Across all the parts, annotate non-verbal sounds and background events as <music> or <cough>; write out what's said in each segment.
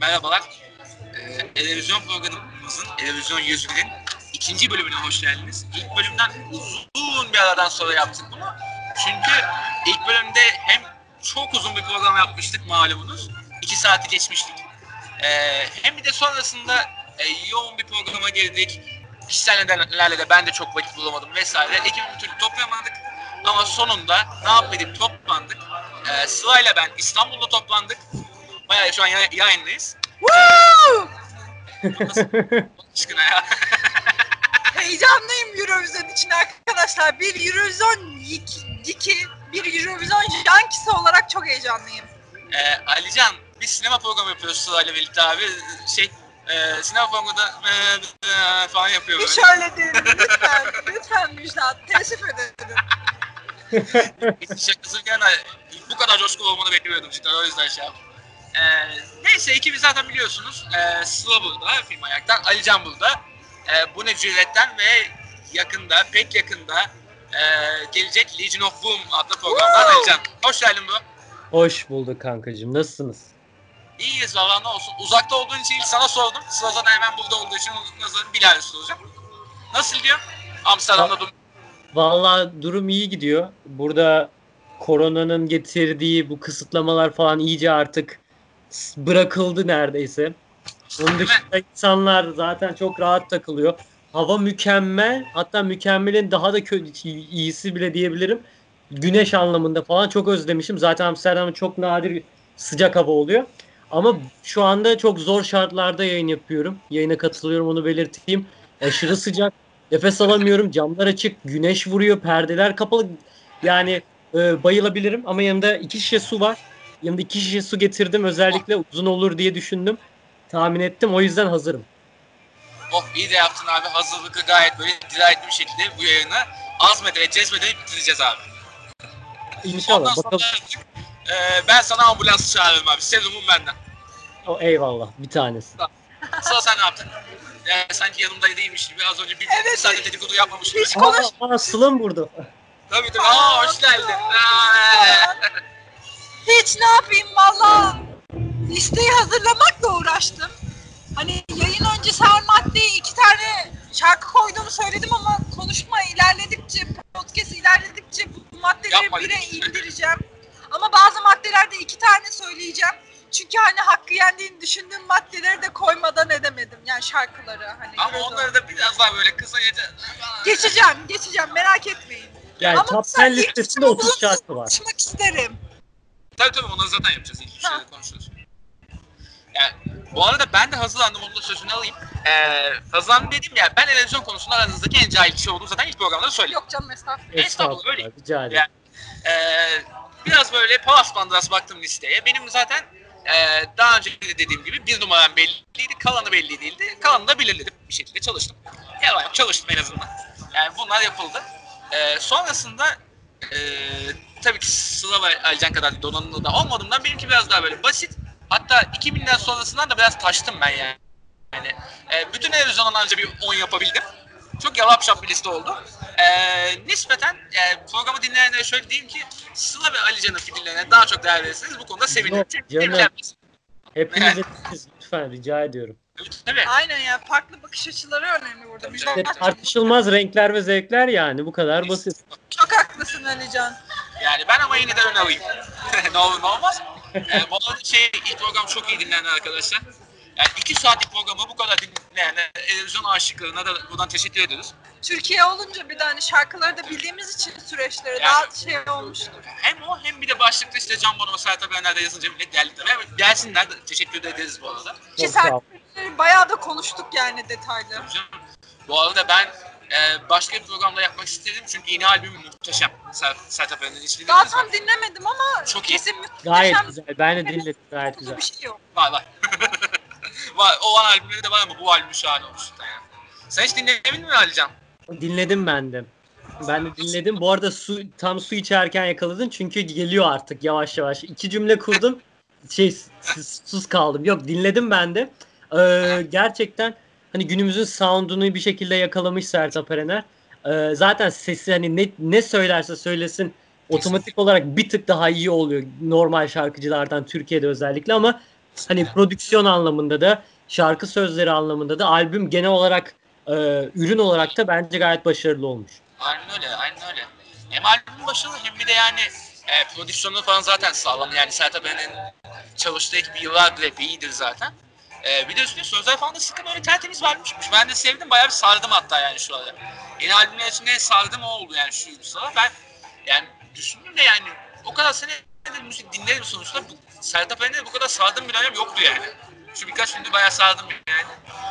Merhabalar. Ee, televizyon programımızın, Televizyon Yüzü'nün ikinci bölümüne hoş geldiniz. İlk bölümden uzun bir aradan sonra yaptık bunu. Çünkü ilk bölümde hem çok uzun bir program yapmıştık malumunuz. iki saati geçmiştik. Ee, hem bir de sonrasında e, yoğun bir programa girdik. Kişisel nedenlerle de ben de çok vakit bulamadım vesaire. Ekibi türlü toplayamadık. Ama sonunda ne yapmadık toplandık. Ee, Sıla'yla ben İstanbul'da toplandık. Bayağı şu an yay- yayındayız. Woo! <laughs> Aşkına ya. <laughs> Heyecanlıyım Eurovision için arkadaşlar. Bir Eurovision Geek'i, bir Eurovision Yankisi olarak çok heyecanlıyım. Ee, Alican bir sinema programı yapıyoruz Sıla'yla birlikte abi. Şey e, sinema programında e, e, falan yapıyor Bir böyle. şöyle deyin lütfen, lütfen Müjdat. Teessüf ederim. Şakası bir yana bu kadar coşkulu olmanı bekliyordum cidden o yüzden şey yaptım. Ee, neyse ekibi zaten biliyorsunuz. Ee, Sıla burada, film ayaktan. Alican burada. Ee, bu ne cüretten ve yakında, pek yakında e, gelecek Legion of Boom adlı programdan Woo! Alican. Hoş geldin bu. Hoş bulduk kankacığım. Nasılsınız? İyiyiz valla ne olsun. Uzakta olduğun için ilk sana sordum. Sıla zaten hemen burada olduğu için nazarını Bilal'e soracağım. Nasıl gidiyor? Amsterdam'da durum. Vallahi durum iyi gidiyor. Burada koronanın getirdiği bu kısıtlamalar falan iyice artık bırakıldı neredeyse. Onun dışında insanlar zaten çok rahat takılıyor. Hava mükemmel. Hatta mükemmelin daha da kötü iyisi bile diyebilirim. Güneş anlamında falan çok özlemişim. Zaten Amsterdam'da çok nadir sıcak hava oluyor. Ama şu anda çok zor şartlarda yayın yapıyorum. Yayına katılıyorum onu belirteyim. Aşırı sıcak. Nefes alamıyorum. Camlar açık. Güneş vuruyor. Perdeler kapalı. Yani e, bayılabilirim ama yanımda iki şişe su var. Yanımda iki şişe su getirdim. Özellikle uzun olur diye düşündüm. Tahmin ettim. O yüzden hazırım. Oh iyi de yaptın abi. Hazırlıklı gayet böyle dirayetli bir şekilde bu yayını azmederek, cezmederek bitireceğiz abi. Ondan İnşallah. sonra Bakalım. artık, e, ben sana ambulans çağırırım abi. Serumum benden. O, eyvallah. Bir tanesi. Sıra sen ne yaptın? Yani sanki yanımda değilmiş gibi az önce bir, Evet. saat dedikodu yapmamış gibi. Hiç konuş. Aa, aa, Sıla'm burada. Tabii tabii. Aa hoş geldin. Aa, Hiç ne yapayım valla. Listeyi hazırlamakla uğraştım. Hani yayın öncesi her maddeye iki tane şarkı koyduğumu söyledim ama konuşma ilerledikçe, podcast ilerledikçe bu maddeleri Yapma. bire <laughs> indireceğim. Ama bazı maddelerde iki tane söyleyeceğim. Çünkü hani hakkı yendiğini düşündüğüm maddeleri de koymadan edemedim. Yani şarkıları hani. Ama biraz onları da biraz daha böyle kısa gece. Geçeceğim, geçeceğim merak etmeyin. Yani Ama top mesela 10 ilk listesinde 30 uzun şarkı var. Konuşmak isterim. Tabii tabii onları zaten yapacağız. İlk şeyde konuşuruz. Yani, bu arada ben de hazırlandım. Onun da sözünü alayım. Ee, hazırlandım dedim ya. Ben televizyon konusunda aranızdaki en cahil kişi olduğunu zaten ilk programda da söyledim. Yok canım estağfurullah. Estağfurullah, öyle. Rica ederim. Yani, Ee, biraz böyle Palas Banderas baktım listeye. Benim zaten e, daha önce de dediğim gibi bir numaram belliydi, kalanı belli değildi. Kalanı da belirledim. Bir şekilde çalıştım. Yalan yok, çalıştım en azından. Yani bunlar yapıldı. Ee, sonrasında e, tabii ki Sıla ve Alican kadar donanımlı da olmadığımdan benimki biraz daha böyle basit. Hatta 2000'den sonrasından da biraz taştım ben yani. Yani e, bütün televizyondan anca bir 10 yapabildim. Çok yalap şap bir liste oldu. Ee, nispeten e, programı dinleyenlere şöyle diyeyim ki Sıla ve Ali Can'ın fikirlerine daha çok değer verirseniz bu konuda sevinirim. Canım. Hepiniz lütfen rica ediyorum. Tabii, Tabii. Aynen ya farklı bakış açıları önemli burada. Tabii, Müjdat tabii. İşte tartışılmaz renkler ve zevkler yani bu kadar basit. Çok haklısın Alican. Yani ben ama yine de ön alayım. <laughs> ne olur ne olmaz. Ee, bu arada şey, ilk program çok iyi dinlendi arkadaşlar. Yani iki saatlik programı bu kadar dinleyen televizyon aşıklarına da buradan teşekkür ediyoruz. Türkiye olunca bir de hani şarkıları da bildiğimiz için süreçleri Yani- daha şey olmuştur. Hem o hem bir de başlıkta işte Can Bonomo, Sertab Erener'de yazınca bile geldi. Ve gelsinler de teşekkür ederiz bu arada. Ki sertlikleri bayağı da konuştuk yani detaylı. Bu arada ben e, başka bir programda yapmak istedim çünkü yeni albüm muhteşem. Ser, Sertab Erener'in hiç Daha dinlediniz mi? tam dinlemedim ama Çok iyi. kesin Gayet muhteşem güzel. Ben de dinledim gayet güzel. bir şey yok. Var var. <laughs> var. O an albümleri de var ama bu albüm şahane olmuş cidden ya. Sen hiç dinlemedin mi Alican? Dinledim ben de. Ben de dinledim. Bu arada su tam su içerken yakaladın çünkü geliyor artık yavaş yavaş. İki cümle kurdum. Şey sus- sus kaldım. Yok dinledim ben de. Ee, gerçekten hani günümüzün sound'unu bir şekilde yakalamış Sertab Erener. Ee, zaten sesi hani ne ne söylerse söylesin otomatik olarak bir tık daha iyi oluyor normal şarkıcılardan Türkiye'de özellikle ama Hani prodüksiyon anlamında da şarkı sözleri anlamında da albüm genel olarak e, ürün olarak da bence gayet başarılı olmuş. Aynen öyle, aynen öyle. Hem albüm başarılı hem bir de yani e, prodüksiyonu falan zaten sağlam. Yani Sertab Erener'in çalıştığı ekibi yıllardır hep iyidir zaten. E, bir de üstüne sözler falan da sıkı böyle tertemiz vermişmiş. Ben de sevdim, bayağı bir sardım hatta yani şu ara. Yeni albümler içinde sardım o oldu yani şu sıra. Ben yani düşündüm de yani o kadar sene müzik dinlerim sonuçta. Bu, Sertab Erener'e bu kadar sardığım bir dönem yoktu yani. Şu birkaç gündür bayağı sardım yani.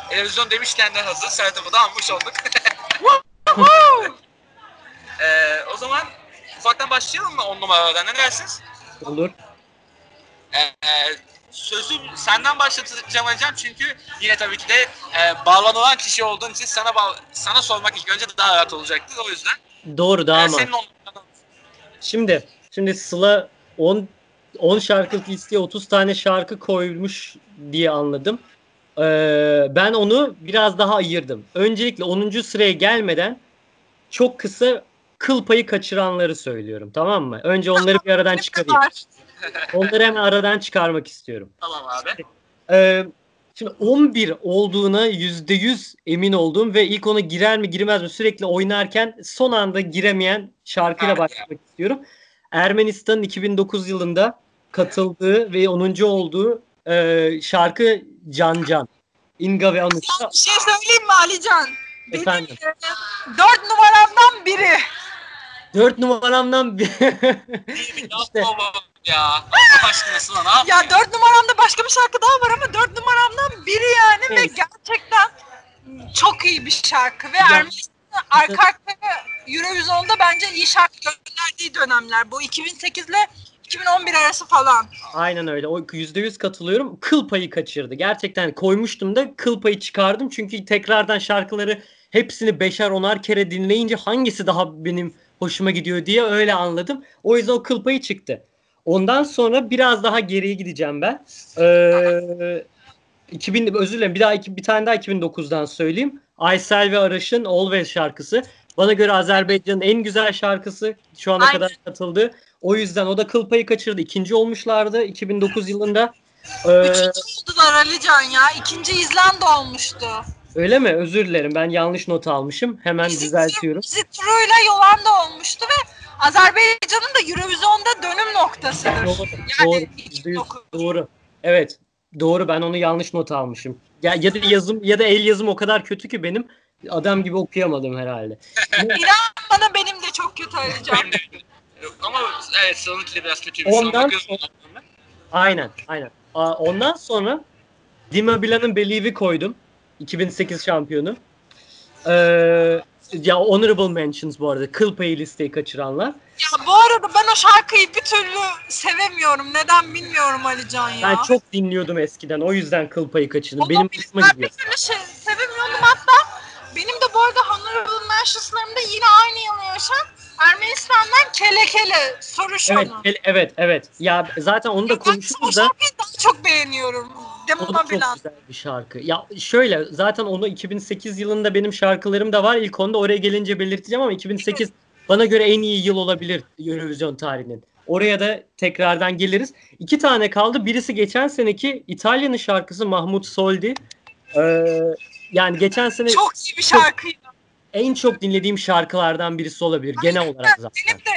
Televizyon demişken de hazır Sertab'ı da almış olduk. <laughs> Ee, o zaman ufaktan başlayalım mı on numaradan ne dersiniz? Olur. Ee, sözü senden başlatacağım hocam çünkü yine tabii ki de e, bağlanılan kişi olduğun için sana bağ- sana sormak ilk önce daha rahat olacaktır o yüzden. Doğru daha Ee, ama. senin Şimdi şimdi Sıla 10 10 şarkılık listeye 30 tane şarkı koymuş diye anladım. Ee, ben onu biraz daha ayırdım. Öncelikle 10. sıraya gelmeden çok kısa kıl payı kaçıranları söylüyorum tamam mı? Önce onları bir aradan <laughs> çıkarayım. Onları hemen aradan çıkarmak istiyorum. tamam abi. Ee, şimdi 11 olduğuna %100 emin olduğum ve ilk ona girer mi girmez mi sürekli oynarken son anda giremeyen şarkıyla Evet. başlamak istiyorum. Ermenistan'ın 2009 yılında katıldığı ve 10. olduğu e, şarkı Can Can. Inga ve Anuş'ta. Ya bir şey söyleyeyim mi Alican? Benim Efendim? e, dört numaramdan biri. 4 numaramdan bir... <laughs> İşte. Ya. Allah aşkına Sıla ne Ya dört numaramda başka bir şarkı daha var ama dört numaramdan biri yani ve Evet. gerçekten çok iyi bir şarkı ve Ya. Ermenistan'ın arka arkaya Eurovision'da bence iyi şarkı gönderdiği dönemler. Bu 2008 ile 2011 arası falan. Aynen öyle. O %100 katılıyorum. Kıl payı kaçırdı. Gerçekten koymuştum da kıl payı çıkardım. Çünkü tekrardan şarkıları hepsini beşer onar kere dinleyince hangisi daha benim hoşuma gidiyor diye öyle anladım. O yüzden o kıl payı çıktı. Ondan sonra biraz daha geriye gideceğim ben. Ee, 2000 özür dilerim bir daha iki, bir tane daha 2009'dan söyleyeyim. Aysel ve Araş'ın Always şarkısı. Bana göre Azerbaycan'ın en güzel şarkısı şu ana Aynen. kadar katıldı. O yüzden o da kıl payı kaçırdı. İkinci olmuşlardı 2009 yılında. Ee, Üçüncü oldular Alican ya. İkinci İzlanda olmuştu. Öyle mi? Özür dilerim. Ben yanlış not almışım. Hemen Bizi- düzeltiyorum. Bizi Troy'la Yolanda olmuştu ve Azerbaycan'ın da Eurovision'da dönüm noktasıdır. Doğru. Yani doğru. iki %100 dokuz. doğru. Evet. Doğru. Ben onu yanlış not almışım. Ya, ya da yazım ya da el yazım o kadar kötü ki benim adam gibi okuyamadım herhalde. <laughs> İnan bana benim de çok kötü Yok, <laughs> Ama evet de biraz kötüymüş. Ondan bakıyorsun. Aynen, aynen. Aa, Ondan sonra Dima Bilan'ın Believe'i koydum. 2008 şampiyonu. Ee, ya honorable mentions bu arada. Kıl payı listeyi kaçıranlar. Ya bu arada ben o şarkıyı bir türlü sevemiyorum. Neden bilmiyorum Alican ya. Ben çok dinliyordum eskiden. O yüzden kıl payı kaçırdım. Benim hoşuma ben bir türlü şey, sevemiyordum hatta benim de bu arada Honorable Mentions'larımda yine aynı yıl yaşan Ermenistan'dan Kele Kele soruş Evet, el- evet, evet. Ya zaten onu da Ben o konuşuruz da şarkıyı daha çok beğeniyorum. O da çok güzel bir şarkı. Ya şöyle zaten onu 2008 yılında benim şarkılarım da var. İlk onda oraya gelince belirteceğim ama 2008 bana göre en iyi yıl olabilir Eurovision tarihinin. Oraya da tekrardan geliriz. İki tane kaldı. Birisi geçen seneki İtalya'nın şarkısı Mahmut Soldi. Ee, yani geçen sene Çok iyi bir şarkıydı. en çok dinlediğim şarkılardan birisi olabilir genel olarak zaten. Benim de.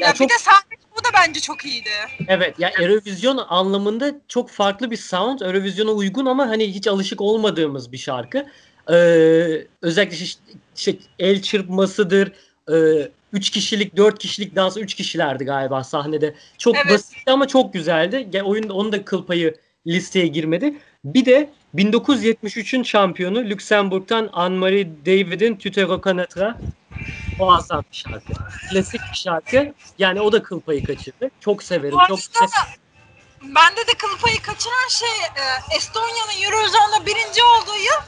Ya, Ya bir çok de sahne bu da bence çok iyiydi. Evet ya Eurovision anlamında çok farklı bir sound. Eurovision'a uygun ama hani hiç alışık olmadığımız bir şarkı. Ee, özellikle işte, işte el çırpmasıdır. Ee, üç kişilik, dört kişilik dansı üç kişilerdi galiba sahnede. Çok Evet. basitti ama çok güzeldi. Ya, oyunda onun da kıl payı listeye girmedi. Bir de 1973'ün şampiyonu Lüksemburg'dan Anne-Marie David'in Tutero Canatra. Muazzam bir şarkı. Klasik bir şarkı. Yani o da kıl payı kaçırdı. Çok severim. Bu Çok arada bende de kıl payı kaçıran şey e, Estonya'nın Eurovision'da birinci olduğu yıl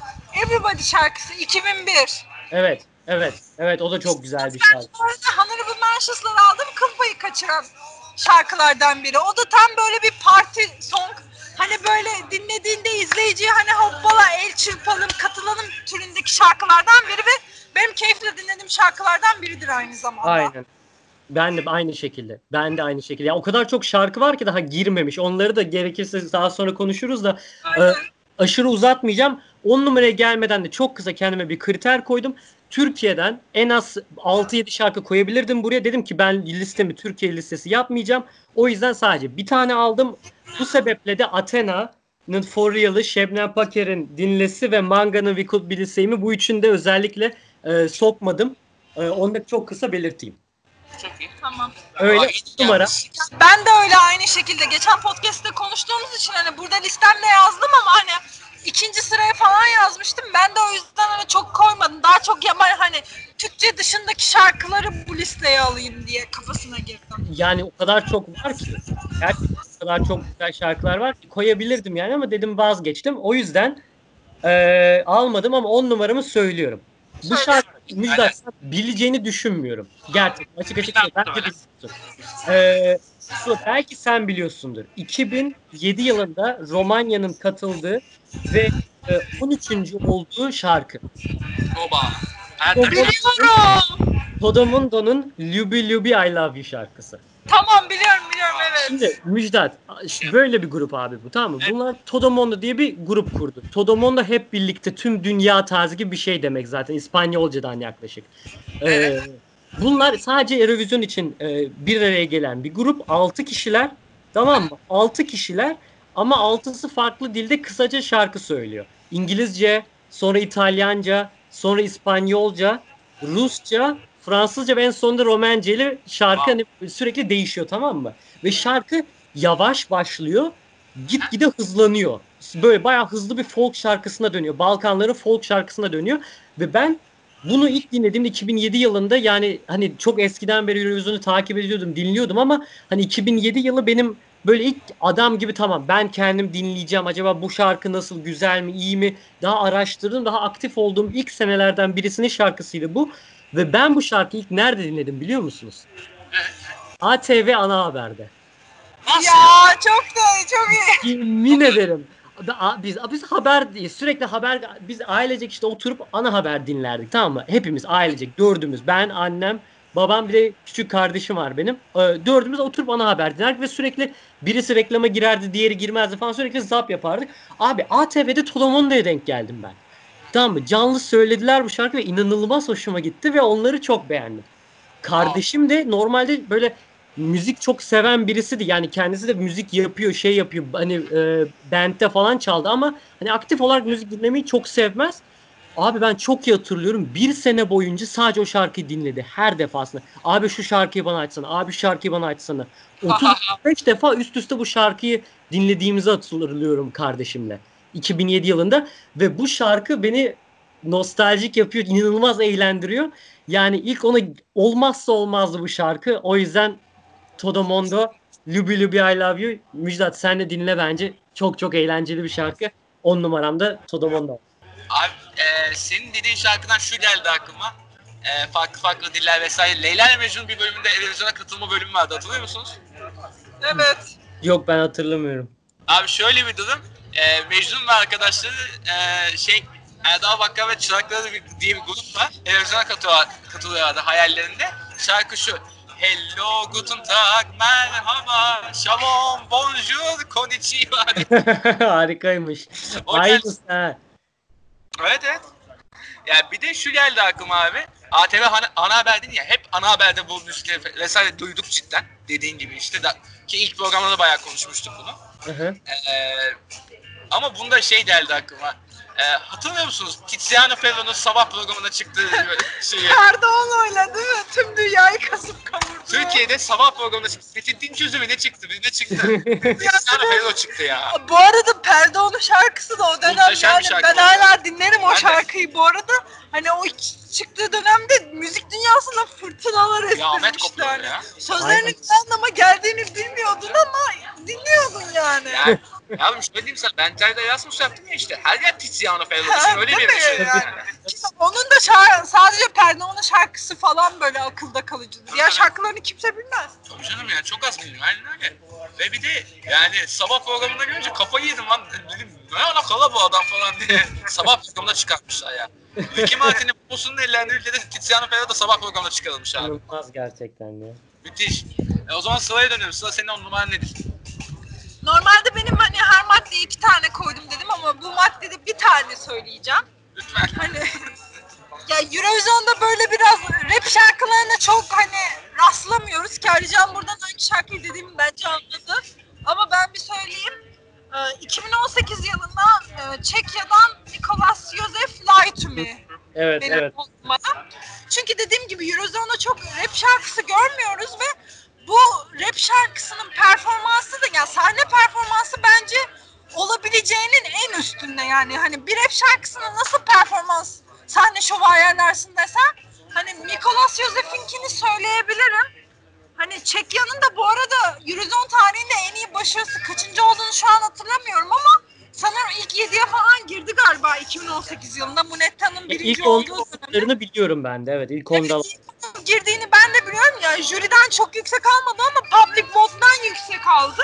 Everybody şarkısı 2001. Evet, evet, evet o da çok güzel bir Ben şarkı. bu arada Honorable Mentions'ları aldım kıl payı kaçıran şarkılardan biri. O da tam böyle bir parti song. Hani böyle dinlediğinde izleyiciye hani hoppala el çırpalım katılalım türündeki şarkılardan biri ve benim keyifle dinlediğim şarkılardan biridir aynı zamanda. Aynen. Ben de aynı şekilde. Ben de aynı şekilde. Ya o kadar çok şarkı var ki daha girmemiş. Onları da gerekirse daha sonra konuşuruz da Aynen. aşırı uzatmayacağım. 10 numaraya gelmeden de çok kısa kendime bir kriter koydum. Türkiye'den en az 6-7 şarkı koyabilirdim buraya. Dedim ki ben listemi Türkiye listesi yapmayacağım. O yüzden sadece bir tane aldım. Bu sebeple de Athena'nın For Real'ı, Şebnem Paker'in Dinlesi ve Manga'nın We Could Be The Same'i bu üçünü de özellikle e, sokmadım. E, onu da çok kısa belirteyim. Çok iyi. Tamam. Öyle Aa, on numara. Ben de öyle aynı şekilde. Geçen podcast'te konuştuğumuz için hani burada listemde yazdım ama hani ikinci sıraya falan yazmıştım. Ben de o yüzden hani çok koymadım. Daha çok yaman hani Türkçe dışındaki şarkıları bu listeye alayım diye kafasına girdim. Yani o kadar çok var ki. Gerçekten o kadar çok güzel şarkılar var ki koyabilirdim yani ama dedim vazgeçtim. O yüzden e, almadım ama 10 numaramı söylüyorum. Bu şarkı. Müjdat bileceğini düşünmüyorum. Gerçekten açık açık. Bence biliyorsun. E, Su, belki sen biliyorsundur. 2007 yılında Romanya'nın katıldığı ve e, 13. olduğu şarkı. Oba. Biliyorum. Todomundo'nun Lubi Lubi I Love You şarkısı. Tamam biliyorum biliyorum evet. Şimdi Müjdat böyle bir grup abi bu tamam mı? Bunlar Todomondo diye bir grup kurdu. Todomondo hep birlikte tüm dünya tarzı gibi bir şey demek zaten İspanyolcadan yaklaşık. Ee, bunlar sadece Eurovision için e, bir araya gelen bir grup. 6 kişiler tamam mı? 6 kişiler ama altısı farklı dilde kısaca şarkı söylüyor. İngilizce, sonra İtalyanca, sonra İspanyolca, Rusça, Fransızca ve en sonunda Romence ile şarkı hani sürekli değişiyor tamam mı? Ve şarkı yavaş başlıyor, gitgide hızlanıyor. Böyle bayağı hızlı bir folk şarkısına dönüyor. Balkanların folk şarkısına dönüyor. Ve ben bunu ilk dinlediğimde 2007 yılında yani hani çok eskiden beri Eurovision'u takip ediyordum, dinliyordum ama hani 2007 yılı benim böyle ilk adam gibi tamam ben kendim dinleyeceğim. Acaba bu şarkı nasıl, güzel mi, iyi mi? Daha araştırdım, daha aktif olduğum ilk senelerden birisinin şarkısıydı bu. Ve ben bu şarkıyı ilk nerede dinledim biliyor musunuz? ATV Ana Haber'de. Nasıl? Ya çok da çok iyi. Yemin ederim. Biz biz haber değil sürekli haber biz ailecek işte oturup ana haber dinlerdik tamam mı? Hepimiz ailecek dördümüz ben annem babam bir de küçük kardeşim var benim. Ee, Dördümüz oturup ana haber dinlerdik ve sürekli birisi reklama girerdi diğeri girmezdi falan sürekli zap yapardık. Abi ATV'de Tolomondo'ya denk geldim ben. Tamam mı? Canlı söylediler bu şarkı ve inanılmaz hoşuma gitti ve onları çok beğendim. Kardeşim de normalde böyle müzik çok seven birisiydi. Yani kendisi de müzik yapıyor, şey yapıyor. Hani e, band'de falan çaldı ama hani aktif olarak müzik dinlemeyi çok sevmez. Abi ben çok iyi hatırlıyorum. Bir sene boyunca sadece o şarkıyı dinledi her defasında. Abi şu şarkıyı bana açsana. Abi şu şarkıyı bana açsana. <laughs> 35 defa üst üste bu şarkıyı dinlediğimizi hatırlıyorum kardeşimle. 2007 yılında ve bu şarkı beni nostaljik yapıyor, inanılmaz eğlendiriyor. Yani ilk ona olmazsa olmazdı bu şarkı. O yüzden Todomondo, Lubi Lubi I Love You. Müjdat sen de dinle bence. Çok çok eğlenceli bir şarkı. 10 numaramda Todomondo. Abi e, senin dediğin şarkıdan şu geldi aklıma. E, farklı farklı diller vesaire. Leyla ile Mecnun bir bölümünde televizyona katılma bölümü vardı hatırlıyor musunuz? Evet. Yok ben hatırlamıyorum. Abi şöyle bir durum. E, Mecnun ve arkadaşları e, şey Erdal Bakkal ve Çırakları diye bir grup var. Televizyona katılıyorlar, katılıyorlardı hayallerinde. Şarkı şu. Hello, guten tag, merhaba, shalom, bonjour, konnichiwa. <laughs> Harikaymış. Aynısı ha. Evet evet. Ya bir de şu geldi aklıma abi. ATV ana, ana haber değil ya. Hep ana haberde bu müzikleri vesaire duyduk cidden. Dediğin gibi işte. Da, ki ilk programda da bayağı konuşmuştuk bunu. Hı hı. Ee, ama bunda şey geldi aklıma. Ee, hatırlıyor musunuz? Tiziano Ferro'nun sabah programında çıktığı <laughs> şeyi. Erdoğan'la değil mi? Tüm dünyayı kasıp kavurdu. Türkiye'de sabah programında çıktı. Fethettin çözümü ne çıktı? Bir ne çıktı? <laughs> Tiziano Ferro çıktı ya. Bu arada Perdoğan'ın şarkısı da o dönem Muhteşem yani şarkı ben hala dinlerim o Ben de. şarkıyı bu arada. Hani o çıktığı dönemde müzik dünyasında fırtınalar estirmişti hani. ya. Ne anlama geldiğini bilmiyordun ama dinliyordun yani. Ya, ya şöyle diyeyim sana. Ben Ter'de Erasmus yaptım ya işte. Her yer Tiziano Ferro. Ha, Düşün öyle bir şey. Yani. Yani. Onun da şarkı, sadece Perdoğan'ın şarkısı falan böyle akılda kalıcıdır. Evet. şarkılarını kimse bilmez. Tabii canım ya çok az biliniyor aynen öyle. Ve bir de yani sabah programında görünce kafayı yedim lan dedim ne alakalı bu adam falan diye. sabah programında çıkartmışlar ya. Ricky Martin'in poposunun ellerinde ülkede Tiziano Ferro da sabah programında çıkarılmış abi. İnanılmaz gerçekten ya. Müthiş. E, o zaman Sıla'ya dönüyoruz. Sıla senin on numaran nedir? Normalde benim hani her maddeye iki tane koydum dedim ama bu maddede bir tane söyleyeceğim. Lütfen. Hani ya Eurovision'da böyle biraz rap şarkılarına çok hani rastlamıyoruz ki Alican buradan hangi şarkıyı dediğimi bence anladı. Ama ben bir söyleyeyim. Ee, 2018 yılında e, Çekya'dan Nikolas Josef Me Evet benim evet. bana. Çünkü dediğim gibi Eurozone'da çok rap şarkısı görmüyoruz ve bu rap şarkısının performansı da yani sahne performansı bence olabileceğinin en üstünde yani. Hani bir rap şarkısına nasıl performans sahne şovu ayarlarsın desen hani Nicolas Josef'inkini söyleyebilirim. Hani Çekya'nın da bu arada Eurozone tarihinde en iyi başarısı kaçıncı olduğunu şu an hatırlamıyorum ama sanırım ilk 7'ye falan girdi galiba 2018 yılında. Munetta'nın birinci İlk olduğu ondalarını biliyorum ben de evet. İlk onda Evet, ilk girdiğini ben de biliyorum ya jüriden çok yüksek almadı ama public vote'dan yüksek aldı.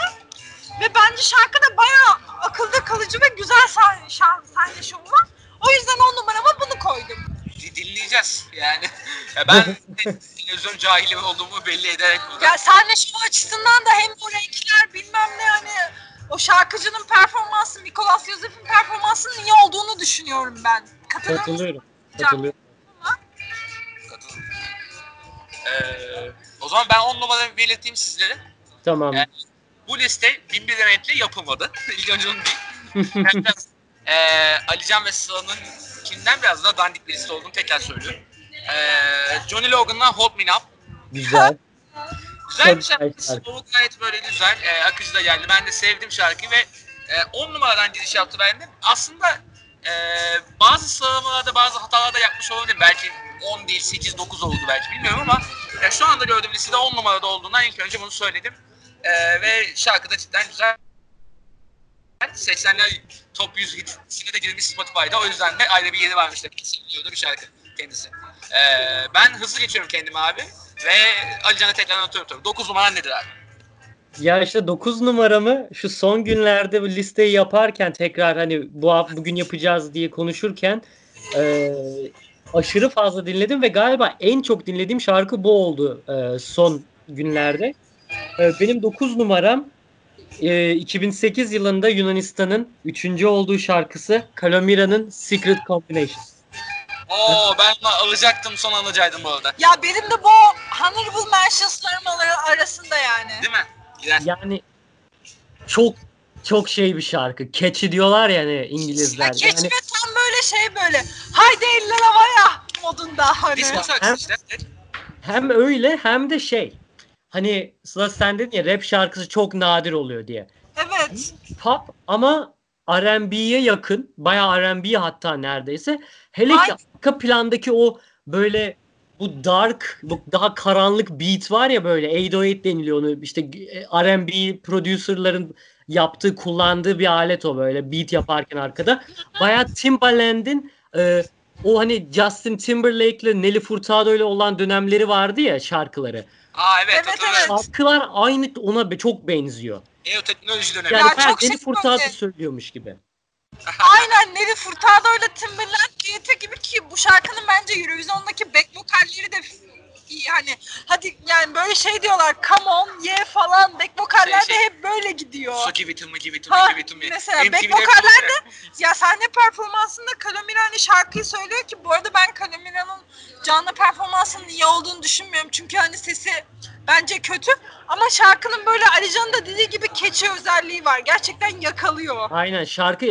Ve bence şarkı da bayağı akılda kalıcı ve güzel sahne, sahne şovu var. O yüzden on numarama bunu koydum. Di- Dinleyeceğiz yani. <laughs> Ya ben <laughs> televizyon cahili olduğumu belli ederek burada. Ya sahne şovu açısından da hem o renkler bilmem ne hani o şarkıcının performansı, Nikolas Josef'in performansının iyi olduğunu düşünüyorum ben. Katılıyor katılıyorum. Katılıyorum. Katılın. Ee, o zaman ben 10 numaramı belirteyim sizlere. Tamam. Evet. Bu liste bin bir yapılmadı. <laughs> İlk önce onu diyeyim. Ee, Alican ve Sıla'nın kimden biraz daha dandik bir liste olduğunu tekrar söylüyorum. Ee, Johnny Logan'la Hold Me Up. Güzel. <laughs> Güzel bir şarkı. Slow gayet böyle güzel. Ee, akıcı da geldi. Ben de sevdim şarkıyı ve 10 numaradan giriş yaptı bende. Aslında e, bazı sıralamalarda bazı hatalar da yapmış olabilir. Belki 10 değil 8-9 oldu belki bilmiyorum ama e, şu anda gördüğüm listede 10 numarada olduğundan ilk önce bunu söyledim. E, ve şarkı da cidden güzel. 80'ler Top 100 hitine de girmiş Spotify'da. O yüzden de ayrı bir yeri varmış demek ki. Seviliyordu bir şarkı kendisi. E, ben hızlı geçiyorum kendimi abi. Ve Ali Can'a tekrar anlatıyorum tabii. 9 numaran nedir abi? Ya işte 9 numaramı şu son günlerde bu listeyi yaparken tekrar hani bu bugün yapacağız diye konuşurken e, aşırı fazla dinledim ve galiba en çok dinlediğim şarkı bu oldu e, son günlerde. E, benim 9 numaram e, 2008 yılında Yunanistan'ın 3. olduğu şarkısı Kalomira'nın Secret Combination. Oo ben alacaktım son alacaktım bu arada. Ya benim de bu honorable mentions'larım ara- arasında yani. Değil mi? Gider. Yani çok çok şey bir şarkı. Catchy diyorlar ya hani İngilizler. Ya keçme Yani tam böyle şey böyle haydi eller havaya modunda hani. Hem- işte. Hem öyle hem de şey. Hani Sıla sen dedin ya rap şarkısı çok nadir oluyor diye. Evet. Pop ama R&B'ye yakın. Bayağı R&B hatta neredeyse. Hele ki arka plandaki o böyle bu dark, bu daha karanlık beat var ya böyle 808 deniliyor onu. İşte R&B producerların yaptığı, kullandığı bir alet o böyle beat yaparken arkada. Bayağı Timbaland'in e, o hani Justin Timberlake'le Nelly Furtado ile olan dönemleri vardı ya şarkıları. Aa evet, Evet, hatırlıyorum. evet. Şarkılar aynı ona be- çok benziyor. Neoteknoloji dönemi. Yani Ya çok şey Furtado böyle. söylüyormuş gibi. <laughs> Aynen Nelly Furtado ile Timberland diyete gibi ki bu şarkının bence Eurovision'daki back vokalleri de iyi hani hadi yani böyle şey diyorlar come on yeah falan back vokaller Şey, de şey. hep böyle gidiyor. So give it to me, give it to me, Ha, give it to me. mesela back MTV'de vokaller hep böyle. <laughs> Ya sahne performansında Kalomira hani şarkıyı söylüyor ki bu arada ben Kalomira'nın canlı performansının iyi olduğunu düşünmüyorum. Çünkü hani sesi bence kötü ama şarkının böyle Alican'ın da dediği gibi keçi özelliği var. Gerçekten yakalıyor. Aynen şarkı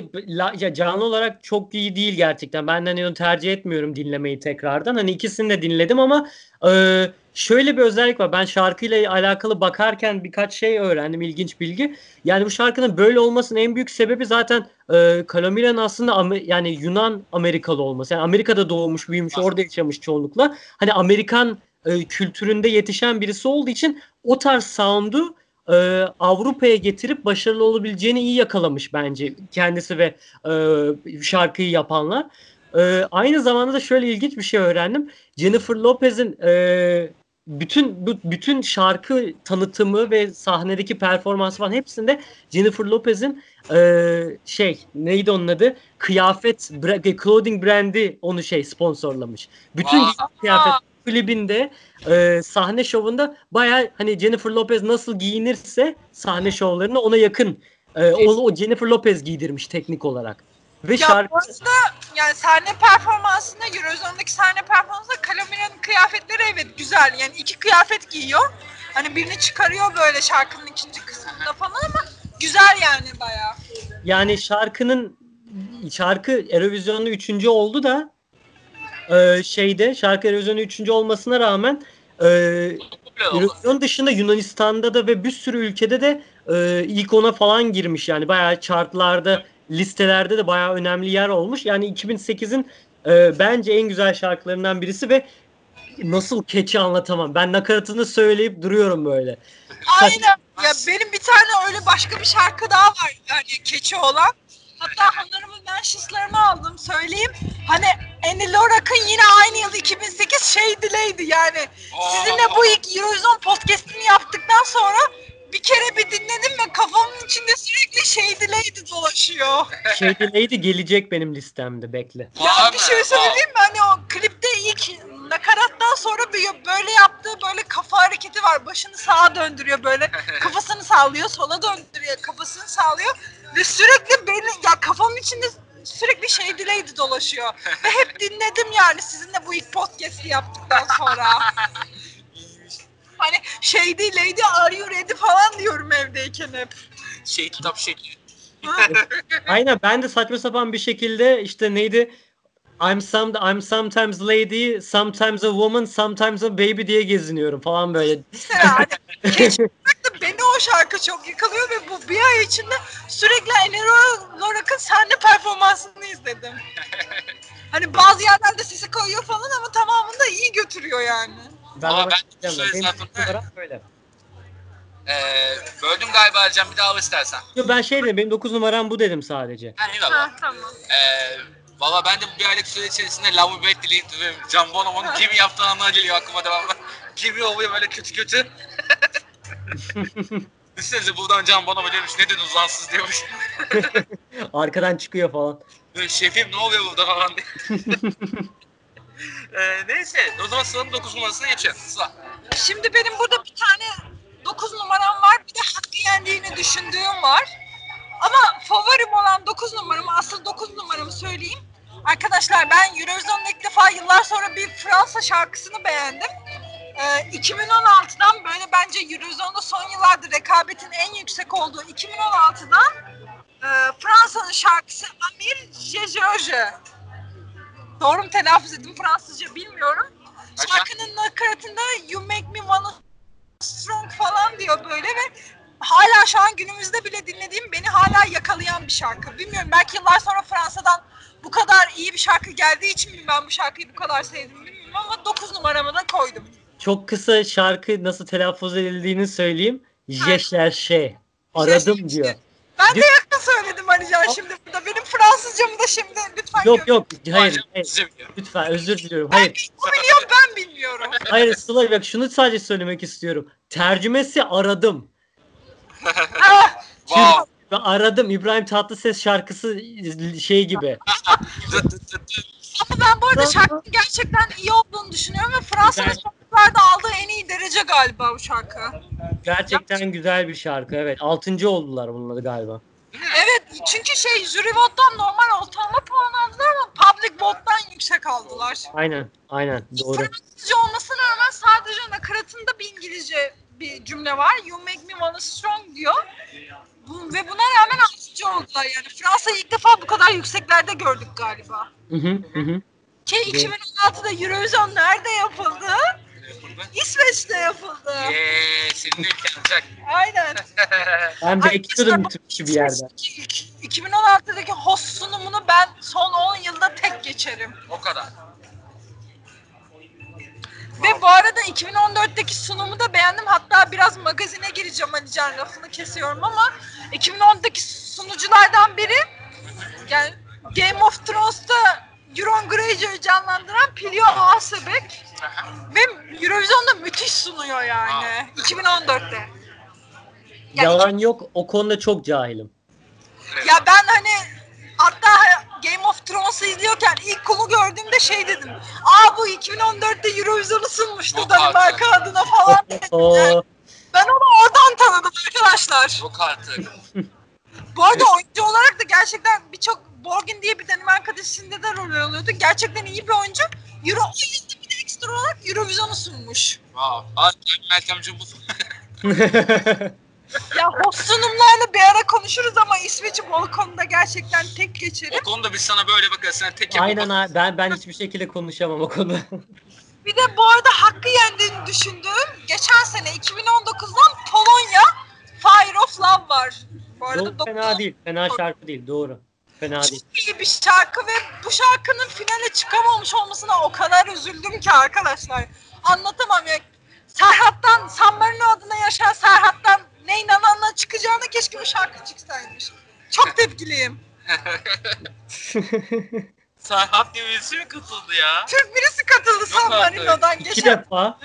ya canlı olarak çok iyi değil gerçekten. Ben hani onu tercih etmiyorum dinlemeyi tekrardan. Hani ikisini de dinledim ama e, şöyle bir özellik var. Ben şarkıyla alakalı bakarken birkaç şey öğrendim. ilginç bilgi. Yani bu şarkının böyle olmasının en büyük sebebi zaten e, Kalomira'nın aslında yani Yunan Amerikalı olması. Yani Amerika'da doğmuş, büyümüş, orada yaşamış çoğunlukla. Hani Amerikan e, kültüründe yetişen birisi olduğu için o tarz sound'u e, Avrupa'ya getirip başarılı olabileceğini iyi yakalamış bence kendisi ve e, şarkıyı yapanlar. E, aynı zamanda da şöyle ilginç bir şey öğrendim. Jennifer Lopez'in e, bütün bu bütün şarkı tanıtımı ve sahnedeki performansı falan hepsinde Jennifer Lopez'in e, şey neydi onun adı? Kıyafet, bra- clothing brandi onu şey sponsorlamış. Bütün Vay. kıyafet klibinde e, sahne şovunda baya hani Jennifer Lopez nasıl giyinirse sahne şovlarına ona yakın e, o, o Jennifer Lopez giydirmiş teknik olarak. Ve Ya şarkı arada yani sahne performansında Eurozone'daki sahne performansında Calamira'nın kıyafetleri evet güzel. Yani iki kıyafet giyiyor. Hani birini çıkarıyor böyle şarkının ikinci kısmında falan ama güzel yani bayağı. yani şarkının şarkı Eurovision'da üçüncü oldu da e, şeyde şarkı Eurovision'da üçüncü olmasına rağmen e. Eurovision dışında Yunanistan'da da ve bir sürü ülkede de e, ilk ona falan girmiş yani bayağı chartlarda listelerde de bayağı önemli yer olmuş. Yani 2008'in e, bence en güzel şarkılarından birisi ve nasıl keçi anlatamam. Ben nakaratını söyleyip duruyorum böyle. Aynen. Ya benim bir tane öyle başka bir şarkı daha var yani keçi olan. Hatta honorable mentions'larımı aldım söyleyeyim. Hani Annie Lorac'ın yine aynı yıl 2008 şey dileydi yani. Sizinle bu ilk Eurovision podcast'ini yaptıktan sonra bir kere bir dinledim ve kafamın içinde sürekli şey dileydi dolaşıyor. Şey deleydi gelecek benim listemde bekle. Ya bir şey söyleyeyim mi? Hani o klipte ilk nakarattan sonra bir böyle yaptığı böyle kafa hareketi var. Başını sağa döndürüyor böyle. Kafasını sallıyor, sola döndürüyor, kafasını sallıyor. Ve sürekli beni, ya kafamın içinde sürekli şey dileydi dolaşıyor. Ve hep <laughs> dinledim yani sizinle bu ilk podcast'i yaptıktan sonra. Hani şey değil, Lady are you ready falan diyorum evdeyken hep. Şey kitap şey. Aynen ben de saçma sapan bir şekilde işte neydi I'm some I'm sometimes lady, sometimes a woman, sometimes a baby diye geziniyorum falan böyle. Mesela hani <laughs> beni o şarkı çok yakalıyor ve bu bir ay içinde sürekli Annie Lorac'ın sahne performansını izledim. <laughs> Hani bazı yerlerde sesi koyuyor falan ama tamamında iyi götürüyor yani. Ben Ama ben numaram böyle. Ee, böldüm galiba Ercan bir daha al istersen. Yo, ben şey dedim benim 9 numaram bu dedim sadece. Ha eyvallah. Ha tamam. Ee, Valla ben de bu bir aylık süre içerisinde Back dileyip duruyorum. Can Bonomo'nun <laughs> kimi yaptığı anlar geliyor aklıma devamlı. <laughs> Kimi oluyor böyle kötü kötü. <laughs> Düşünsenize buradan Can Bonomo demiş neden uzansız diyormuş. Arkadan çıkıyor falan. Şefim ne oluyor burada falan diye. ee, neyse o zaman sıranın 9 numarasına geçelim. Sıla. Şimdi benim burada bir tane 9 numaram var. Bir de hakkı yendiğini düşündüğüm var. Ama favorim olan 9 numaramı, asıl 9 numaramı söyleyeyim. Arkadaşlar ben Eurovision'da ilk defa yıllar sonra bir Fransa şarkısını beğendim. Ee, 2016'dan böyle bence Eurovision'da son yıllarda rekabetin en yüksek olduğu 2016'dan e, Fransa'nın şarkısı Amir Jejoje. Doğru mu telaffuz ettim Fransızca bilmiyorum. Şarkının nakaratında You Make Me Wanna Strong falan diyor böyle ve hala şu an günümüzde bile dinlediğim beni hala yakalayan bir şarkı. Bilmiyorum belki yıllar sonra Fransa'dan bu kadar iyi bir şarkı geldiği için mi ben bu şarkıyı bu kadar sevdim bilmiyorum ama 9 numaramı da koydum. Çok kısa şarkı nasıl telaffuz edildiğini söyleyeyim. Je cherche. Aradım diyor. Ben de yakın söyledim Alican şimdi burada. Benim Fransızcamı da şimdi lütfen Yok yok hayır, hayır biliyorum. lütfen özür diliyorum. Ben Hayır o biliyor ben bilmiyorum. hayır Sıla bak şunu sadece söylemek istiyorum. Tercümesi aradım. Ah, Wow. Ben aradım İbrahim Tatlıses şarkısı şey gibi. Ama ben bu arada şarkının gerçekten iyi olduğunu düşünüyorum ve Fransa'da sokaklarda aldığı en iyi derece galiba bu şarkı. Gerçekten güzel bir şarkı evet. Altıncı oldular bunları galiba. Evet çünkü şey jüri vote'dan normal ortalama puan aldılar ama public vote'dan yüksek aldılar. Aynen aynen doğru. Fransızca olmasına rağmen sadece nakaratında bir İngilizce bir cümle var. You make me wanna strong diyor. Bu, ve buna rağmen altıncı oldular yani. Fransa'yı ilk defa bu kadar yükseklerde gördük galiba. Hı hı hı. hı. Ki 2016'da Eurovision nerede yapıldı? İsveç'te yapıldı. Yeee ülken olacak. Aynen. <laughs> Ben bekliyordum bir türlü bir yerden. İsveç'teki 2016'daki host sunumunu ben son 10 yılda tek geçerim. o kadar. Ve bu arada 2014'teki sunumu da beğendim. Hatta biraz magazine gireceğim Alican lafını kesiyorum ama 2010'daki sunuculardan biri yani Game of Thrones'ta Euron Greyjoy'u canlandıran Pilio Asebek Aha. ve Eurovision'da müthiş sunuyor yani 2014'te. Yani Yalan yok o konuda çok cahilim. Ya ben hani hatta Game of Thrones'u izliyorken ilk konu gördüğümde de şey dedim. Aa bu 2014'te Eurovision'u sunmuştu Danimarka adına falan. Ben onu oradan tanıdım arkadaşlar. Yok artık. Bu arada oyuncu olarak da gerçekten birçok Borgin diye bir Danimarka dizisinde de rol alıyordu. Gerçekten iyi bir oyuncu. Euro bir de ekstra olarak Eurovision'u sunmuş. Wow. Aa, Meltem Cumbul. <laughs> Ya host sunumlarla bir ara konuşuruz ama İsveç'i bu konuda gerçekten tek geçerim. O konuda biz sana böyle bakarız. Sen tek Aynen yapma. abi ben ben hiçbir şekilde konuşamam o konuda. <laughs> Bir de bu arada hakkı yendiğini düşündüğüm geçen sene 2019'dan Polonya Fire of Love var. Bu arada Yok, fena değil. Fena şarkı değil. Doğru. Fena değil. Çok iyi bir şarkı ve bu şarkının finale çıkamamış olmasına o kadar üzüldüm ki arkadaşlar. Anlatamam ya. Serhat'tan, San Marino adına yaşayan Serhat'tan ne inananla çıkacağına keşke bu şarkı çıksaymış. Çok tepkiliyim. <laughs> Serhat diye birisi mi katıldı ya? Türk birisi katıldı San artık. Marino'dan İki geçen. defa.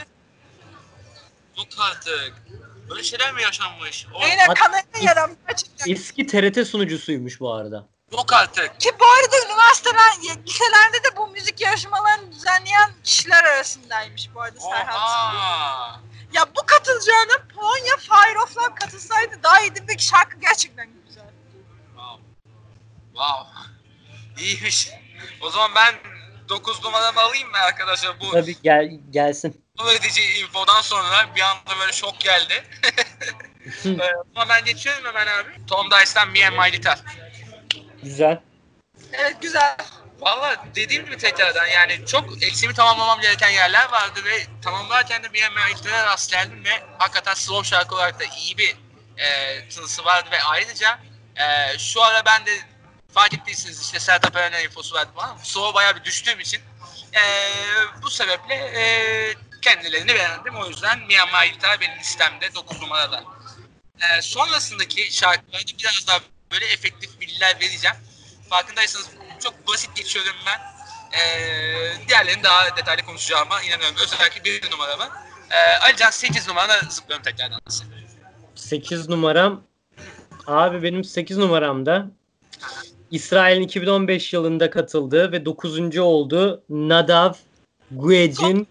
Yok artık. Böyle şeyler mi yaşanmış? O, Aynen Hat- kanalına yaram gerçekten. Eski TRT sunucusuymuş bu arada. Yok artık. Ki bu arada üniversiteler, liselerde de bu müzik yarışmalarını düzenleyen kişiler arasındaymış bu arada Serhat. Oha. Ya bu katılacağına Polonya Fire of Love katılsaydı daha iyiydi ve şarkı gerçekten güzel. Wow. Wow. İyiymiş. O zaman ben 9 numaramı alayım mı arkadaşlar? Bu Tabii gel gelsin. mutlu edici infodan sonra bir anda böyle şok geldi. <laughs> Ee, Ama ben geçiyorum hemen abi. Tom Dice'den Me and My Guitar. Güzel. Evet güzel. Valla dediğim gibi tekrardan yani çok eksiğimi tamamlamam gereken yerler vardı ve tamamlarken de My Guitar'a rast geldim ve hakikaten slow şarkı olarak da iyi bir e, tınısı vardı ve ayrıca e, şu ara ben de fark ettiyseniz işte Sertab Erener infosu verdim ama slow bayağı bir düştüğüm için e, bu sebeple e, kendilerini beğendim. O yüzden Me and My Guitar benim listemde 9 numarada. E, sonrasındaki şarkılarda biraz daha böyle efektif bilgiler vereceğim. Farkındaysanız çok basit geçiyorum ben. Ee, diğerlerini daha detaylı konuşacağıma inanıyorum. Özellikle bir numaramı. Ee, Alican 8 numarana zıplıyorum tekrardan. 8 numaram. Abi benim 8 numaramda İsrail'in 2015 yılında katıldığı ve 9. olduğu Nadav Guec'in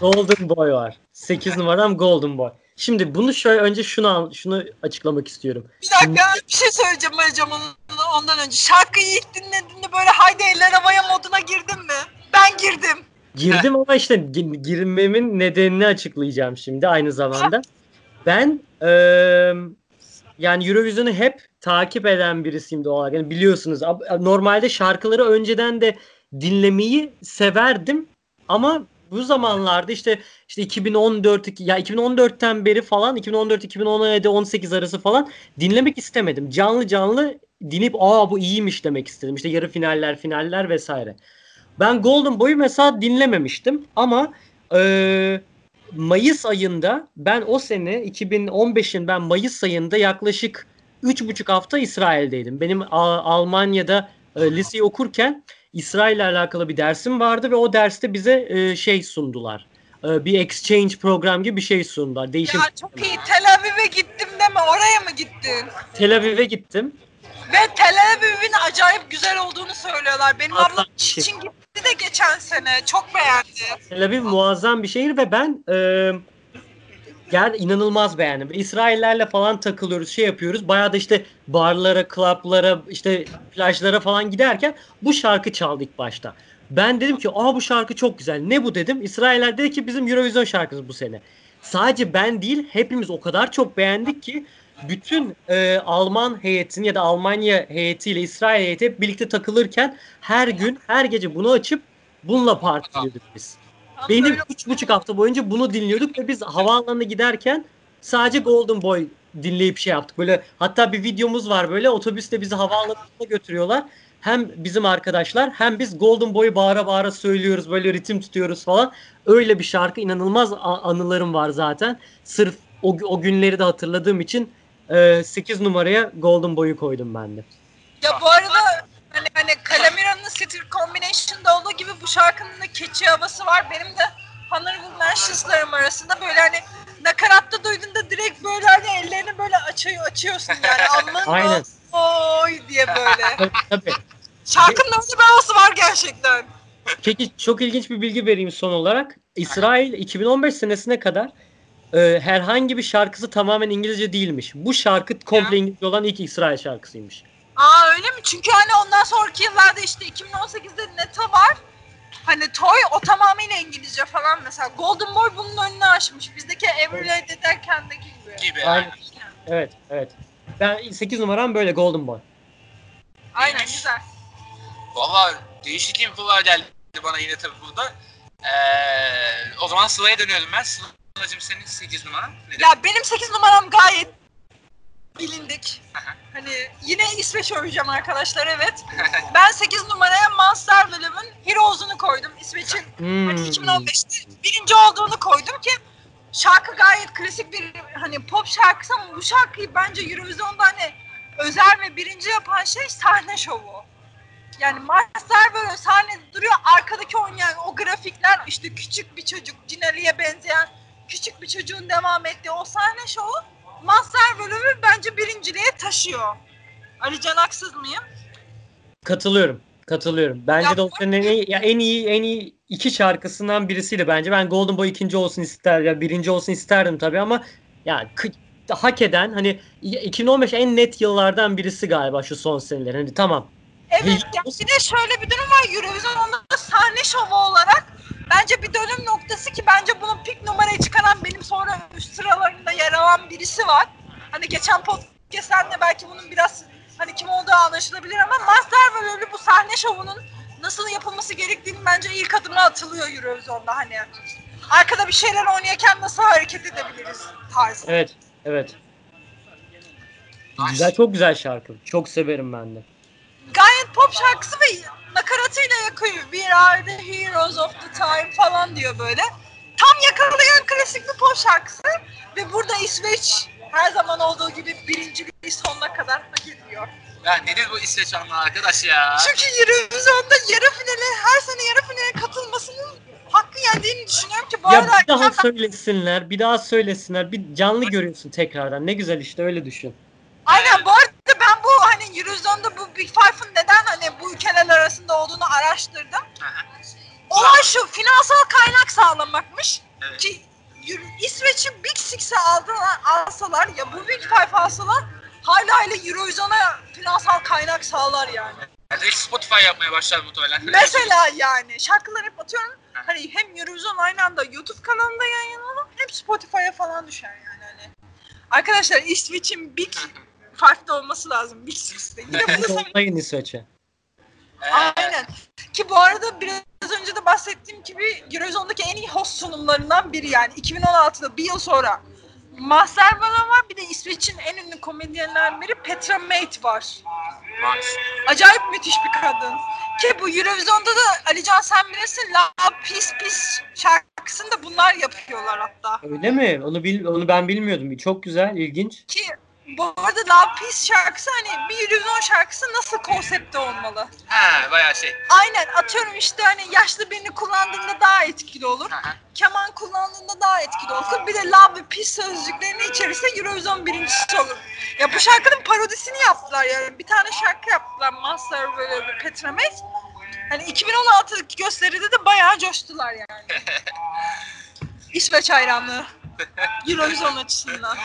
Golden Boy var. 8 numaram Golden Boy. Şimdi bunu şöyle önce şunu al- şunu açıklamak istiyorum. Bir dakika bir şey söyleyeceğim Alican ondan- önce. Şarkıyı ilk dinlediğinde böyle haydi eller havaya moduna girdin mi? Ben girdim. Girdim <laughs> ama işte gi- girmemin nedenini açıklayacağım şimdi aynı zamanda. Ben eee, yani Eurovision'u hep takip eden birisiyim doğal olarak. Yani biliyorsunuz normalde şarkıları önceden de dinlemeyi severdim ama bu zamanlarda işte işte 2014 iki- ya 2014'ten beri falan 2014 2017 18 arası falan dinlemek istemedim. Canlı canlı dinleyip aa bu iyiymiş demek istedim. İşte yarı finaller, finaller vesaire. Ben Golden Boy'u mesela dinlememiştim ama eee, Mayıs ayında ben o sene 2015'in ben Mayıs ayında yaklaşık 3,5 hafta İsrail'deydim. Benim A- Almanya'da e, liseyi okurken İsrail'le alakalı bir dersim vardı ve o derste bize e, şey sundular. E, bir exchange program gibi bir şey sundular. Değişim. Ya çok iyi. Tel Aviv'e gittim deme. Oraya mı gittin? Tel Aviv'e gittim. Ve Tel Aviv'in acayip güzel olduğunu söylüyorlar. Benim Hatta ablam şey- için gitti de geçen sene. Çok beğendi. Tel Aviv muazzam bir şehir ve ben e, yani inanılmaz beğendim. İsraillerle falan takılıyoruz, şey yapıyoruz. Bayağı da işte barlara, klaplara, işte plajlara falan giderken bu şarkı çaldı ilk başta. Ben dedim ki aa bu şarkı çok güzel. Ne bu dedim. İsrailler dedi ki bizim Eurovision şarkımız bu sene. Sadece ben değil hepimiz o kadar çok beğendik ki bütün e, Alman heyetin ya da Almanya heyetiyle İsrail heyeti hep birlikte takılırken her gün her gece bunu açıp bununla partiliyorduk biz. Benim üç buçuk hafta boyunca bunu dinliyorduk ve biz havaalanına giderken sadece Golden Boy dinleyip şey yaptık. Böyle hatta bir videomuz var böyle otobüste bizi havaalanına götürüyorlar. Hem bizim arkadaşlar hem biz Golden Boy'u bağıra bağıra söylüyoruz böyle ritim tutuyoruz falan. Öyle bir şarkı inanılmaz anılarım var zaten. Sırf o, o günleri de hatırladığım için e, 8 numaraya Golden Boy'u koydum ben de. Ya bu arada hani, hani Calamira'nın Sitter Combination'da olduğu gibi bu şarkının da keçi havası var. Benim de Honorable Mentions'larım arasında böyle hani nakaratta duyduğunda direkt böyle hani ellerini böyle açıyor, açıyorsun yani? <laughs> Aynen. Oy diye böyle. <laughs> Tabii, tabii. Şarkının öyle bir havası var gerçekten. Peki çok ilginç bir bilgi vereyim son olarak. İsrail 2015 senesine kadar e, herhangi bir şarkısı tamamen İngilizce değilmiş. Bu şarkı komple İngilizce olan ilk İsrail şarkısıymış. Aa öyle mi? Çünkü hani ondan sonraki yıllarda işte 2018'de Neta var. Hani Toy o tamamıyla İngilizce falan mesela. Golden Boy bunun önünü açmış. Bizdeki Every Lady derken'deki gibi. Gibi. Aynen. Evet, evet. Ben 8 numaram böyle Golden Boy. Aynen güzel. Valla değişik infolar geldi bana yine tabii burada. Ee, o zaman Sıla'ya dönüyorum ben. Sıla'cığım senin 8 numaran nedir? Ya benim 8 numaram gayet bilindik. Hani yine İsveç öveceğim arkadaşlar evet. <laughs> Ben 8 numaraya Monster Ball'ın Heroes'unu koydum. İsveç'in Hmm. hani 2015'te birinci olduğunu koydum ki şarkı gayet klasik bir hani pop şarkısı ama bu şarkıyı bence Eurovision'da hani özel ve birinci yapan şey sahne şovu. Yani Monster böyle sahnede duruyor arkadaki oynayan o grafikler işte küçük bir çocuk Cinali'ye benzeyen küçük bir çocuğun devam ettiği o sahne şovu Monster bölümü bence birinciliğe taşıyor. Ali Can haksız mıyım? Katılıyorum. Katılıyorum. Bence Ya de o senenin en, ya en iyi en iyi iki şarkısından birisiydi bence. Ben Golden Boy ikinci olsun ister ya birinci olsun isterdim tabii ama ya hak eden hani 2015 en net yıllardan birisi galiba şu son senelerin. Hani tamam. Evet Hiç- ya bir de şöyle bir durum var Eurovision'da sahne şovu olarak bence bir dönüm noktası ki bence bunun pik numarayı çıkaran benim sonra üst sıralarında yer alan birisi var. Hani geçen podcast'lerde belki bunun biraz hani kim olduğu anlaşılabilir ama Master böyle bu sahne şovunun nasıl yapılması gerektiğini bence ilk adımı atılıyor Eurovision'da hani. Arkada bir şeyler oynarken nasıl hareket edebiliriz tarzı. Evet. Evet. Güzel çok güzel şarkı. Çok severim ben de. Gayet pop şarkısı ve nakaratıyla yakıyor. We are the heroes of the time falan diyor böyle. Tam yakalayan klasik bir pop şarkısı ve burada İsveç her zaman olduğu gibi birinciliği sonuna kadar hak ediyor. Ya nedir bu İsveç anlı arkadaş ya? Çünkü Eurovision'da yarı finale, her sene yarı finale katılmasının hakkı yendiğini düşünüyorum ki bu Ya arada bir daha geçen- söylesinler, bir daha söylesinler. Bir canlı görüyorsun tekrardan. Ne güzel işte öyle düşün. Aynen bu arada ben bu Big Five'ın neden hani bu ülkeler arasında olduğunu araştırdım. Olay şu finansal kaynak sağlamakmış Evet. ki İsveç'i Big Six'e alsalar ya bu Big Five alsalar hala ile Eurovision'a finansal kaynak sağlar yani. Yani direkt Spotify yapmaya başlar muhtemelen. Mesela yani şarkılar hep atıyorum hani hem Eurovision aynı anda YouTube kanalında yayınlanır hem Spotify'a falan düşer yani hani. Arkadaşlar İsveç'in Big Five'da olması lazım Six'te. Yine <laughs> bunu olmayın İsveç'e. Aynen. Ki bu arada biraz önce de bahsettiğim gibi Eurovision'daki en iyi host sunumlarından biri yani 2016'da bir yıl sonra Mahzer Bala var bir de İsveç'in en ünlü komedyenlerinden biri Petra Mate var. nice. Acayip müthiş bir kadın. Ki bu Eurovision'da da Alican sen bilirsin La Pis Pis şarkısını da bunlar yapıyorlar hatta. Öyle mi? Onu bil onu ben bilmiyordum. Çok güzel, ilginç. Ki bu arada La Pis şarkısı hani bir Eurovision şarkısı nasıl konsepte olmalı? Ha bayağı şey. Aynen atıyorum işte hani yaşlı birini kullandığında daha etkili olur. Aha. Keman kullandığında daha etkili olur. Bir de love ve peace sözcüklerinin içerisinde Eurovision birincisi olur. Ya bu şarkının parodisini yaptılar yani. Bir tane şarkı yaptılar Master böyle bir Petra Mate. Hani 2016'daki gösteride de bayağı coştular yani. <laughs> İsveç hayranlığı. Eurovision açısından.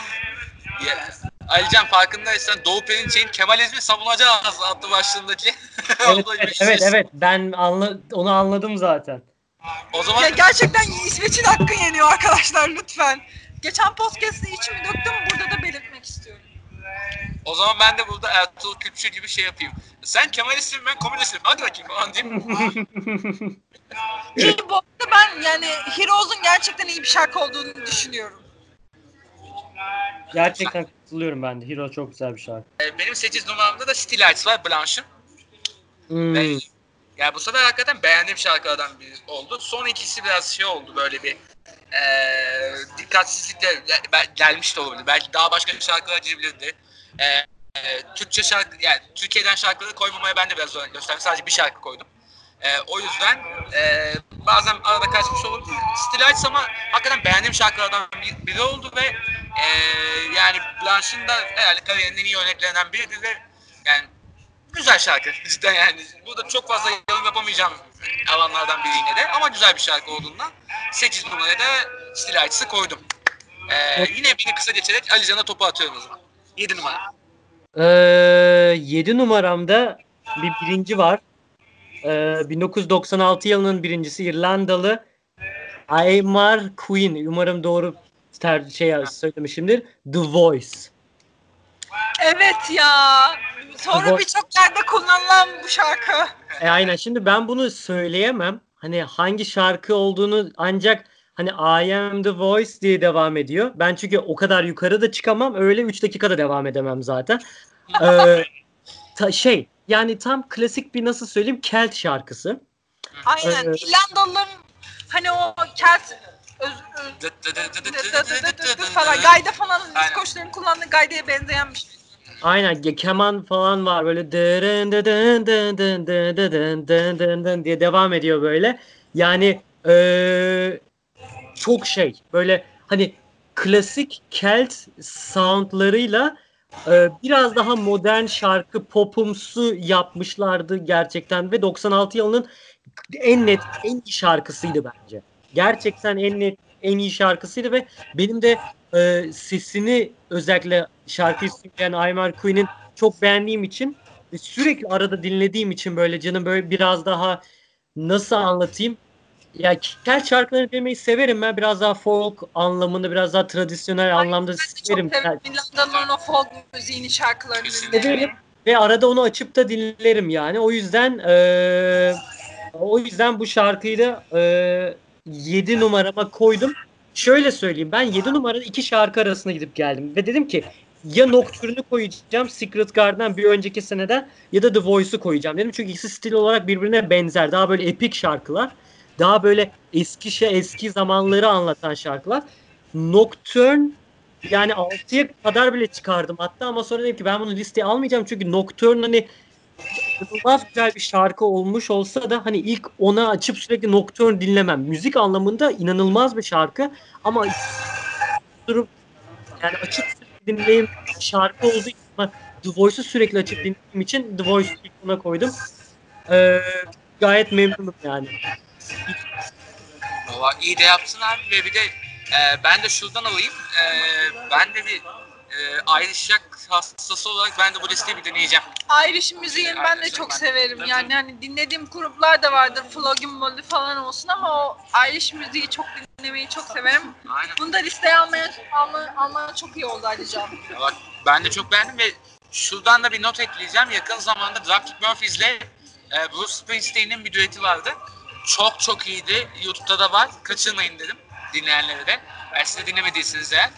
Ya, Alican farkındaysan Doğu Perinçek'in Kemalizmi savunacağız adlı başlığındaki. <laughs> Evet, evet, bir şey. evet, evet. Ben anla onu anladım zaten. O zaman Ya gerçekten İsveç'in hakkı yeniyor arkadaşlar lütfen. Geçen podcast'te içimi döktüm burada da belirtmek istiyorum. o zaman ben de burada Ertuğrul Kürkçü gibi şey yapayım. Sen Kemalistsin ben komünistim. Hadi bakayım falan diyeyim. Ki bu arada ben yani Heroes'un gerçekten iyi bir şarkı olduğunu düşünüyorum. Gerçekten katılıyorum ben de. Hero çok güzel bir şarkı. Ee, Benim 8 numaramda da City Lights var Blanche'ın. Hmm. Ve yani bu sefer hakikaten beğendiğim şarkılardan biri oldu. Son ikisi biraz şey oldu böyle bir eee dikkatsizlikle gel- gelmiş de olabilir. Belki daha başka şarkılar girebilirdi. Eee eee, Türkçe şarkı yani Türkiye'den şarkıları koymamaya ben de biraz özen gösterdim. Sadece bir şarkı koydum. Eee, o yüzden eee, bazen arada kaçmış olabilir. Still ama hakikaten beğendiğim şarkılardan bir- biri oldu ve eee, yani Blanche'ın da herhalde kariyerinin en iyi örneklerinden biridir ve yani güzel şarkı <laughs> cidden yani. Burada çok fazla yorum yapamayacağım alanlardan biri yine de ama güzel bir şarkı olduğundan 8 numaraya da Still koydum. Ee, yine beni kısa geçerek Alican'a topu atıyorum o zaman. 7 numara. Ee, 7 numaramda bir birinci var. Ee, 1996 yılının birincisi İrlandalı Aymar Queen. Umarım doğru ter şey söylemişimdir. The Voice. Evet ya. Sonra birçok yerde kullanılan bu şarkı. E aynen şimdi ben bunu söyleyemem. Hani hangi şarkı olduğunu ancak hani I am the voice diye devam ediyor. Ben çünkü o kadar yukarı da çıkamam. Öyle 3 dakikada devam edemem zaten. Ee, ta- şey yani tam klasik bir nasıl söyleyeyim Kelt şarkısı. Aynen. Evet. İrlandalıların hani o kelt falan gayda falan Aynen. diskoçların kullandığı gaydaya benzeyen bir şey. Aynen keman falan var böyle dıdın dın dın dın dın dın dın dın diye devam ediyor böyle. Yani eee, çok şey böyle hani klasik Kelt soundlarıyla eee, biraz daha modern şarkı popumsu yapmışlardı gerçekten ve 96 yılının en net en iyi şarkısıydı bence. Gerçekten en net en iyi şarkısıydı ve benim de e, sesini özellikle şarkıyı söyleyen Aymar Queen'in çok beğendiğim için sürekli arada dinlediğim için böyle canım böyle biraz daha nasıl anlatayım? Ya Kel şarkılarını dinlemeyi severim ben. Biraz daha folk anlamında, biraz daha tradisyonel anlamda Ben de severim. çok severim İrlandalıların o folk müziğini şarkılarını. Severim ve arada onu açıp da dinlerim yani. O yüzden eee, o yüzden bu şarkıyı da eee 7 numarama koydum. Şöyle söyleyeyim ben 7 numarada iki şarkı arasında gidip geldim ve dedim ki ya Nocturne'u koyacağım Secret Garden'dan bir önceki seneden ya da The Voice'u koyacağım dedim. Çünkü ikisi stil olarak birbirine benzer. Daha böyle epik şarkılar. Daha böyle eski şey eski zamanları anlatan şarkılar. Nocturne yani 6'ya kadar bile çıkardım hatta ama sonra dedim ki ben bunu listeye almayacağım çünkü Nocturne hani inanılmaz güzel bir şarkı olmuş olsa da hani ilk ona açıp sürekli Nocturne dinlemem. Müzik anlamında inanılmaz bir şarkı ama durup yani açıp dinleyeyim şarkı olduğu için The Voice'u sürekli açıp dinlediğim için The Voice'u ilk koydum. Ee, gayet memnunum yani. Valla iyi de yaptın abi ve bir de e, ben de şuradan alayım. E, ben de bir e, Rock hastası olarak ben de bu listeyi bir deneyeceğim. Irish müziğini ben de çok ben- severim. ben- Yani hani dinlediğim gruplar da vardır. Flogging Molly falan olsun ama o Irish müziği çok dinlemeyi çok severim. Aynen. Bunu da listeye almaya, alma, almaya çok iyi oldu. Ya bak ben de çok beğendim ve şuradan da bir not ekleyeceğim. Yakın zamanda Dropkick Murphys'le e, Bruce Springsteen'in bir düeti vardı. Çok çok iyiydi. YouTube'da da var. Kaçırmayın dedim dinleyenlere de. Ben siz de dinlemediyseniz eğer.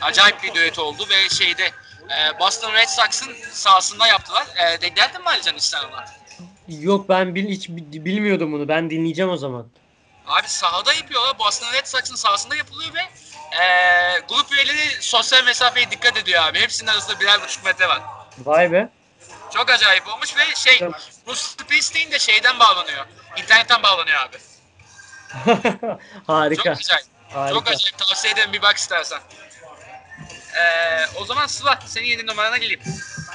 Acayip bir düet oldu ve şeyde e, Boston Red Sox'ın sahasında yaptılar. E, denk geldin mi Alican ona? Yok ben bil, hiç bi- bilmiyordum bunu. Ben dinleyeceğim o zaman. Abi sahada yapıyorlar. Boston Red Sox'ın sahasında yapılıyor ve e, grup üyeleri sosyal mesafeye dikkat ediyor abi. Hepsinin arasında birer buçuk metre var. Vay be. Çok acayip olmuş ve şey Evet. Bu Springsteen de şeyden bağlanıyor. İnternetten bağlanıyor abi. <laughs> Harika. Çok acayip. Harika. Çok acayip. Tavsiye ederim bir bak istersen. Ee, o zaman Sıla senin yeni numarana geleyim.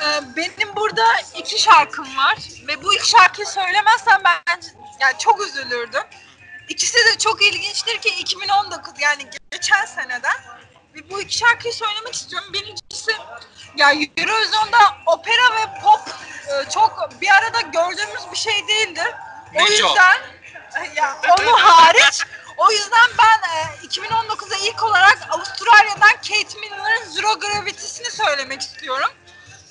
Ee, benim burada iki şarkım var ve bu iki şarkıyı söylemezsem ben yani çok üzülürdüm. İkisi de çok ilginçtir ki 2019 yani geçen seneden bu iki şarkıyı söylemek istiyorum. Birincisi ya Eurovision'da opera ve pop e, çok bir arada gördüğümüz bir şey değildir. O yüzden <laughs> ya onu hariç o yüzden ben e, 2019'da ilk olarak Avustralya'dan Kate Miller'ın Zero Gravity'sini söylemek istiyorum.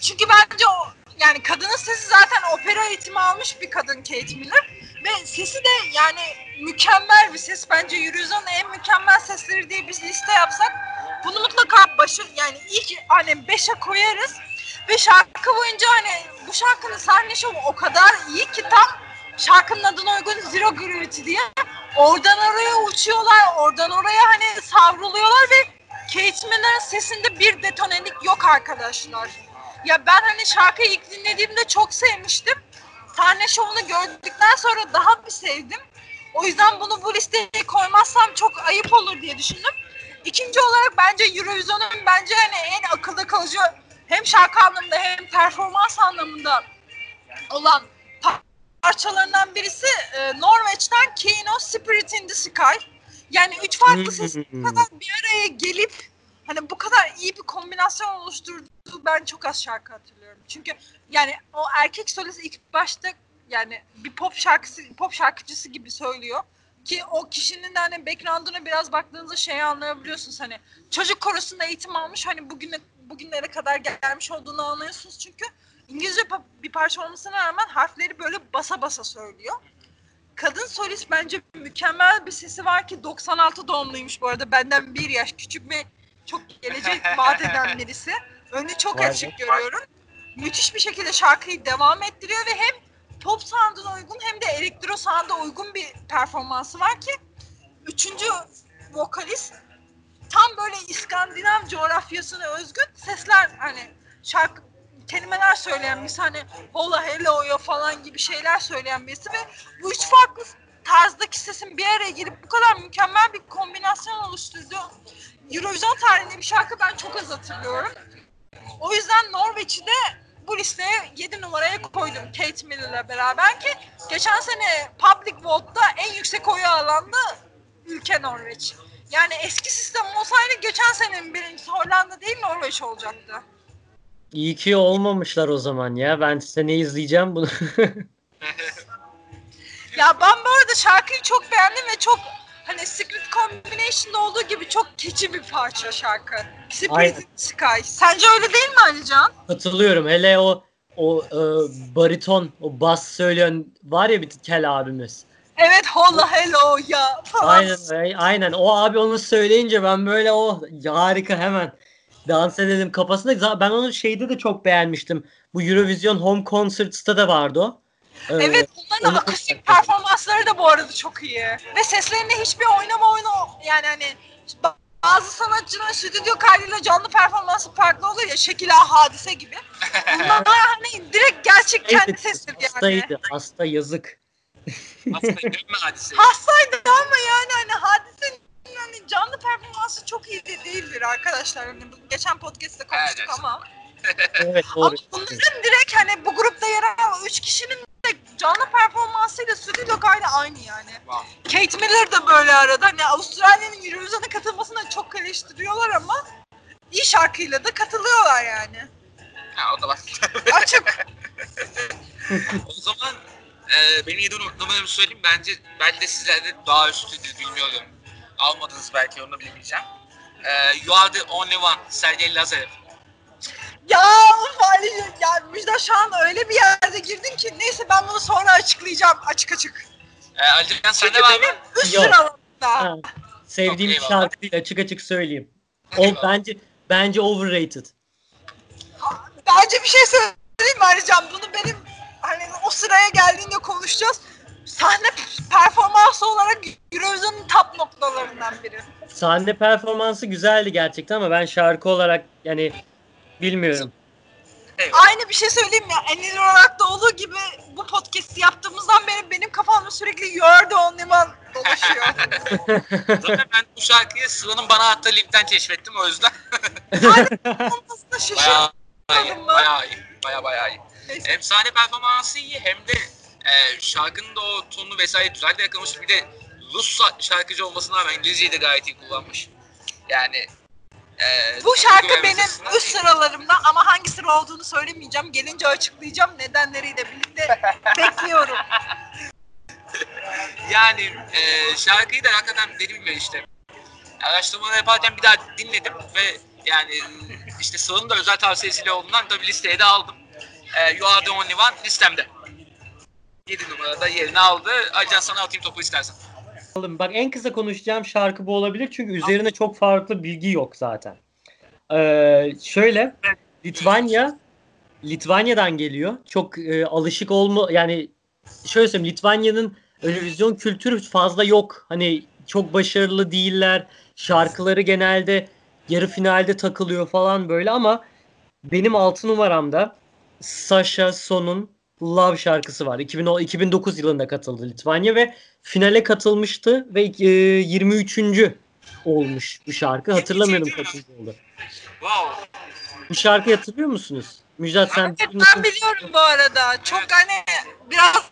Çünkü bence o yani kadının sesi zaten opera eğitimi almış bir kadın Kate Miller ve sesi de yani mükemmel bir ses. Bence Eurovision'un en mükemmel sesleri diye biz liste yapsak bunu mutlaka başı yani ilk hani 5'e koyarız ve şarkı boyunca hani bu şarkının sahne şovu o kadar iyi ki tam şarkının adına uygun Zero Gravity diye oradan oraya uçuyorlar, oradan oraya hani savruluyorlar ve Kate Miller'ın sesinde bir detonelik yok arkadaşlar. Ya ben hani şarkıyı ilk dinlediğimde çok sevmiştim. Sahne şovunu gördükten sonra daha bir sevdim. O yüzden bunu bu listeye koymazsam çok ayıp olur diye düşündüm. İkinci olarak bence Eurovision'un bence hani en akılda kalıcı hem şarkı anlamında hem performans anlamında olan parçalarından birisi e, Norveç'ten Kino Spirit in the Sky. Yani üç farklı ses Hmm. kadar bir araya gelip hani bu kadar iyi bir kombinasyon oluşturduğu ben çok az şarkı hatırlıyorum. Çünkü yani o erkek solist ilk başta yani bir pop şarkısı pop şarkıcısı gibi söylüyor ki o kişinin de hani background'una biraz baktığınızda şeyi anlayabiliyorsunuz hani çocuk korosunda eğitim almış hani bugüne bugünlere kadar gelmiş olduğunu anlıyorsunuz çünkü İngilizce bir parça olmasına rağmen harfleri böyle basa basa söylüyor. Kadın solist bence mükemmel bir sesi var ki 96 doğumluymuş bu arada benden bir yaş küçük ve çok gelecek vaat eden birisi. Önü çok Vay be. açık görüyorum. Müthiş bir şekilde şarkıyı devam ettiriyor ve hem pop sound'una uygun hem de elektro sound'a uygun bir performansı var ki üçüncü vokalist tam böyle İskandinav coğrafyasına özgün sesler hani şarkı kelimeler söyleyen birisi hani hola hello'ya falan gibi şeyler söyleyen birisi ve bu üç farklı tarzdaki sesin bir araya gelip bu kadar mükemmel bir kombinasyon oluşturduğu Eurovision tarihinde bir şarkı ben çok az hatırlıyorum. O yüzden Norveç'i de bu listeye 7 numaraya koydum Kate Miller'la beraber ki geçen sene Public Vote'da en yüksek oyu alan da ülke Norveç. Yani eski sistem olsaydı geçen senenin birincisi Hollanda değil Norveç olacaktı. İyi ki olmamışlar o zaman ya. Ben seni izleyeceğim bunu. <laughs> Ya ben bu arada şarkıyı çok beğendim ve çok hani Secret Combination'da olduğu gibi çok keçi bir parça şarkı. Spirit in Sky. Sence öyle değil mi Alican? Katılıyorum. Hele o o e, bariton, o bas söyleyen var ya bir kel abimiz. Evet holla hello ya falan. Aynen aynen. O abi onu söyleyince ben böyle o harika hemen dans edelim kafasında. Ben onu şeyde de çok beğenmiştim. Bu Eurovision Home Concerts'ta da vardı o. Evet bunların onu- akustik performansları da bu arada çok iyi. Ve seslerinde hiçbir oynama oyunu yani hani ba- bazı sanatçıların stüdyo kaydıyla canlı performansı farklı oluyor ya Şekil A Hadise gibi. <laughs> Bunlar hani direkt gerçek kendi Evet, sesleri yani. hastaydı. Hasta yazık. Aslında dönme <laughs> hadise. Hastaydı ama yani hani hadisenin hani canlı performansı çok iyi de değildir arkadaşlar. Hani bu geçen podcast'te konuştuk Evet. ama. Evet Ama doğru. bunların direkt hani bu grupta yer alan 3 kişinin de canlı performansıyla stüdyo kaydı aynı yani. Wow. Kate Miller de böyle arada. Hani Avustralya'nın Eurovision'a katılmasına çok eleştiriyorlar ama iyi şarkıyla da katılıyorlar yani. Ha o da var. <laughs> Açık. o zaman e, benim yedi numaramı söyleyeyim. Bence ben de sizlerde daha üstüdür bilmiyorum. Almadınız belki onu bilemeyeceğim. E, you are the only one. Sergey Lazarev. Ya Ali ya Müjdat şu an öyle bir yerde girdin ki neyse ben bunu sonra açıklayacağım açık açık. E, Alican Çünkü sende var mı? üst Yok. sıralarımda. Ha, sevdiğim bir şarkı değil açık açık söyleyeyim. O Eyvallah. bence bence overrated. Bence bir şey söyleyeyim mi Alican? Bunu benim hani o sıraya geldiğinde konuşacağız. Sahne performansı olarak Eurovision'un top noktalarından biri. Sahne performansı güzeldi gerçekten ama ben şarkı olarak yani bilmiyorum. Eyvallah. Aynı bir şey söyleyeyim ya. Enil olarak da olduğu gibi bu podcast'i yaptığımızdan beri benim kafamda sürekli You're the only one dolaşıyor. <laughs> Zaten ben bu şarkıyı Sıla'nın bana attığı linkten keşfettim o yüzden. Olmasına <laughs> Bayağı şaşırdım. iyi. Bayağı iyi. Bayağı bayağı iyi. Neyse. Hem sahne performansı iyi hem de e, şarkının da o tonu vesaire güzel de yakalamış. Bir de Rus şarkıcı olmasına rağmen İngilizceyi de gayet iyi kullanmış. Yani Bu şarkı duygu benim üst sıralarımda ama hangi sıra olduğunu söylemeyeceğim. Gelince açıklayacağım. Nedenleriyle birlikte <laughs> bekliyorum. Yani e, şarkıyı da hakikaten dediğim gibi işte araştırmalar yaparken bir daha dinledim ve yani işte Sıla'nın da özel tavsiyesiyle olduğundan tabii listeye de aldım. E, you are the only one listemde. 7 numarada yerini aldı. Ayrıca sana atayım topu istersen. Oğlum Bak en kısa konuşacağım şarkı bu olabilir çünkü üzerine çok farklı bilgi yok zaten. Ee, şöyle Litvanya Litvanya'dan geliyor. Çok e, alışık olma yani şöyle söyleyeyim Litvanya'nın Eurovision kültürü fazla yok. Hani çok başarılı değiller. Şarkıları genelde yarı finalde takılıyor falan böyle ama benim 6 numaramda Sasha Son'un Love şarkısı var. 2010, 2009 yılında katıldı Litvanya ve finale katılmıştı ve e, 23. olmuş bu şarkı. Hatırlamıyorum 23. kaçıncı oldu. Wow. Bu şarkıyı hatırlıyor musunuz? Müjdat sen Evet ben biliyorum bu arada. Çok hani biraz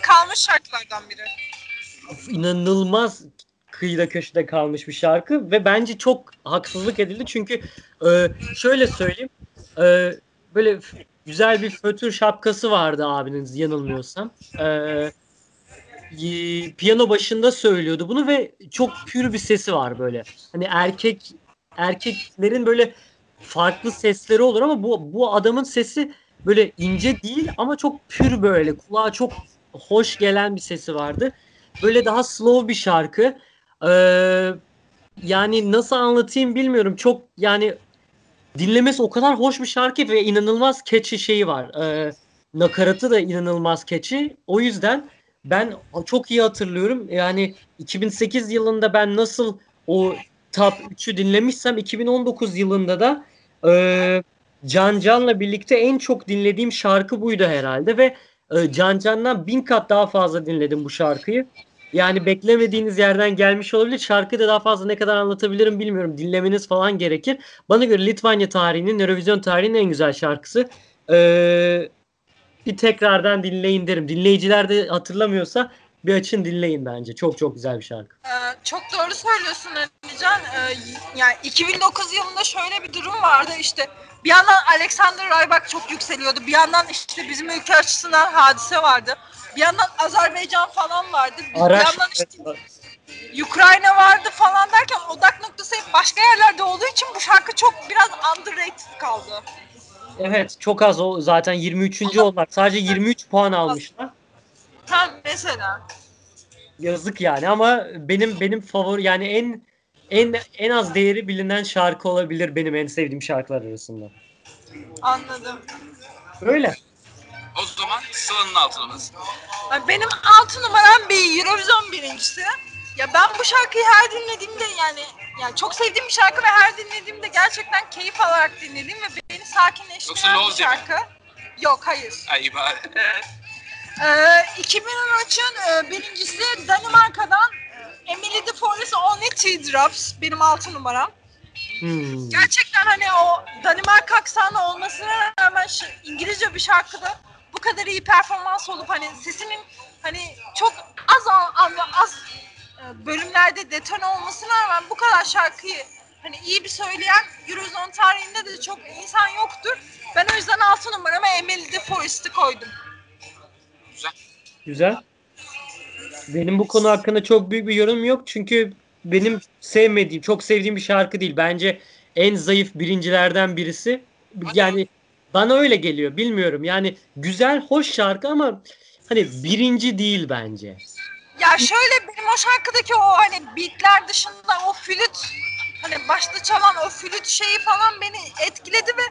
kalmış şarkılardan biri. inanılmaz kıyıda köşede kalmış bir şarkı ve bence çok haksızlık edildi çünkü e, şöyle söyleyeyim e, böyle güzel bir fötür şapkası vardı abinin yanılmıyorsam. E, piyano başında söylüyordu bunu ve çok pür bir sesi var böyle. Hani erkek erkeklerin böyle farklı sesleri olur ama bu bu adamın sesi böyle ince değil ama çok pür böyle kulağa çok hoş gelen bir sesi vardı. Böyle daha slow bir şarkı. Ee, yani nasıl anlatayım bilmiyorum. Çok yani dinlemesi o kadar hoş bir şarkı ve inanılmaz catchy şeyi var. Ee, nakaratı da inanılmaz catchy. O yüzden ben çok iyi hatırlıyorum. Yani 2008 yılında ben nasıl o top 3'ü dinlemişsem 2019 yılında da e, Can Can'la birlikte en çok dinlediğim şarkı buydu herhalde ve e, Can Can'dan bin kat daha fazla dinledim bu şarkıyı. Yani beklemediğiniz yerden gelmiş olabilir. Şarkıyı da daha fazla ne kadar anlatabilirim bilmiyorum. Dinlemeniz falan gerekir. Bana göre Litvanya tarihinin, Eurovision tarihinin en güzel şarkısı. Ee, bir tekrardan dinleyin derim. Dinleyiciler de hatırlamıyorsa bir açın dinleyin bence. Çok çok güzel bir şarkı. Ee, çok doğru söylüyorsun Alican. Ee, yani 2009 yılında şöyle bir durum vardı işte bir yandan Alexander Rybak çok yükseliyordu. Bir yandan işte bizim ülke açısından hadise vardı. Bir yandan Azerbaycan falan vardı. Bir Araç yandan işte Ukrayna vardı falan Evet çok az o zaten 23. oldular. Sadece 23 puan almışlar. Tam mesela. Yazık yani ama benim benim favori yani en en en az değeri bilinen şarkı olabilir benim en sevdiğim şarkılar arasında. Anladım. Öyle. O zaman sıranın altınımız. Yani benim altı numaram bir Eurovision birincisi. Ya ben bu şarkıyı her dinlediğimde yani yani çok sevdiğim bir şarkı ve her dinlediğimde gerçekten keyif alarak dinlediğim ve beni Yoksa sakinleştiren Love bir değil mi? şarkı. Yok hayır. Ay bari. <laughs> Ee, 2013'ün e, birincisi Danimarka'dan e, Emily de Forest Only Teardrops benim altı numaram. Hmm. Gerçekten hani o Danimarka aksanı olmasına rağmen ş- İngilizce bir şarkıda bu kadar iyi performans olup hani sesinin hani çok az an- az bölümlerde detone olmasına rağmen bu kadar şarkıyı hani iyi bir söyleyen Eurovision tarihinde de çok insan yoktur. Ben o yüzden altı numarama Emily de Forest'ı koydum. Güzel. Güzel. Benim bu konu hakkında çok büyük bir yorum yok çünkü benim sevmediğim, çok sevdiğim bir şarkı değil. Bence en zayıf birincilerden birisi. Yani bana öyle geliyor. Bilmiyorum. Yani güzel, hoş şarkı ama hani birinci değil bence. Ya şöyle benim o şarkıdaki o hani beatler dışında o flüt hani başta çalan o flüt şeyi falan beni etkiledi ve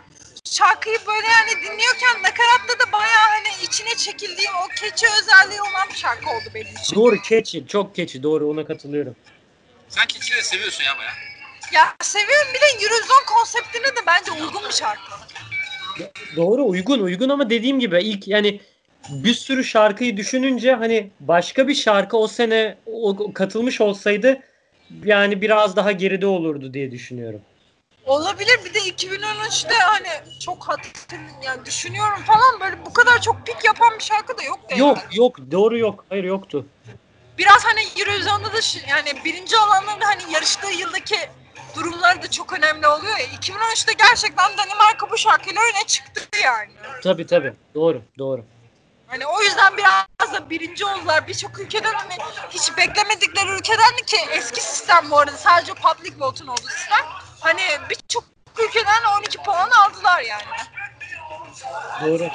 şarkıyı böyle yani dinliyorken nakaratta da bayağı hani içine çekildiğim o keçi özelliği olan bir şarkı oldu benim için. Doğru catchy, çok catchy. Doğru ona katılıyorum. Sen keçileri seviyorsun ya baya. Ya seviyorum bir de Eurovision konseptine de bence uygun bir şarkı. Doğru uygun uygun ama dediğim gibi ilk yani bir sürü şarkıyı düşününce hani başka bir şarkı o sene o, katılmış olsaydı yani biraz daha geride olurdu diye düşünüyorum. Olabilir bir de 2013'te hani çok hatırlıyorum yani düşünüyorum falan böyle bu kadar çok pik yapan bir şarkı da yok. Yok yok doğru yok. Hayır yoktu. biraz hani Eurovision'da da yani birinci olanların hani yarıştığı yıldaki durumları da çok önemli oluyor ya. 2013'te gerçekten Danimarka bu şarkıyla öne çıktı yani. Tabii tabii. Doğru doğru. Hani o yüzden biraz da birinci oldular. Birçok ülkeden hani hiç beklemedikleri ülkeden ki eski sistem bu arada sadece public vote'un olduğu sistem. Hani birçok ülkeden 12 puan aldılar yani. Doğru.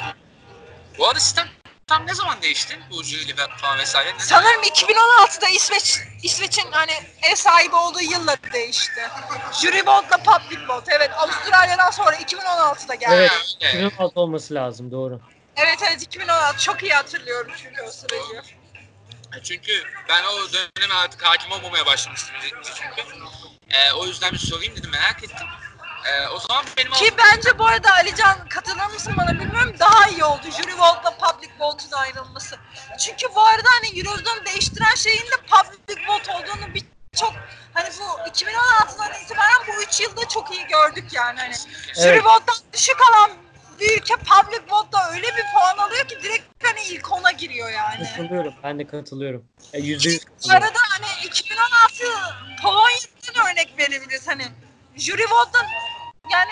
Bu arada sistem tam ne zaman değişti? Bu jüri ve falan vesaire. Ne? Sanırım 2016'da İsveç İsveç'in hani ev sahibi olduğu yılla değişti. Jury vote'la public vote. Evet Avustralya'dan sonra 2016'da geldi. Evet. öyle. 2016 olması lazım doğru. Evet evet 2016 çok iyi hatırlıyorum çünkü o sırayı. Çünkü ben o döneme artık hakim olmamaya başlamıştım çünkü. Ee, o yüzden bir sorayım dedim merak ettim. Ee, o zaman benim Ki bence bu arada Alican katılır mısın bana bilmiyorum daha iyi oldu Jury vote'la public vote'un ayrılması. Çünkü bu arada hani Eurovision'u değiştiren şeyin de public vote olduğunu birçok hani bu 2016'dan itibaren bu 3 yılda çok iyi gördük yani hani. Jury Evet. vote'dan düşük alan bir ülke public vote'da öyle bir puan alıyor ki direkt hani ilk ona giriyor yani. Katılıyorum. Ben de katılıyorum. E, Yüzde yüz Bu katılıyorum. arada hani 2016 Polonya'dan örnek verebiliriz. Hani jüri vote'dan yani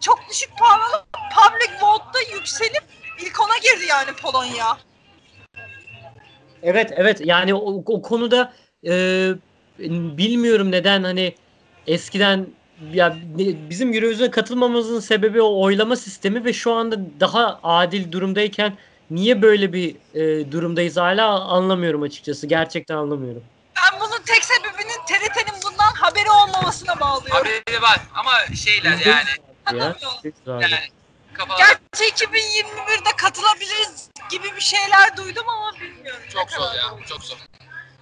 çok düşük puan alıp public vote'da yükselip ilk ona girdi yani Polonya. Evet evet yani o, o konuda e, bilmiyorum neden hani eskiden ya bizim Eurovision'a katılmamızın sebebi o oylama sistemi ve şu anda daha adil durumdayken niye böyle bir e, durumdayız hala anlamıyorum açıkçası. Gerçekten anlamıyorum. Ben bunun tek sebebinin TRT'nin bundan haberi olmamasına bağlıyorum. Haberi var ama şeyler yani. Ya. Anlamıyorum. Yani kafalar Gerçi 2021'de katılabiliriz gibi bir şeyler duydum ama bilmiyorum. çok zor ya. Çok zor.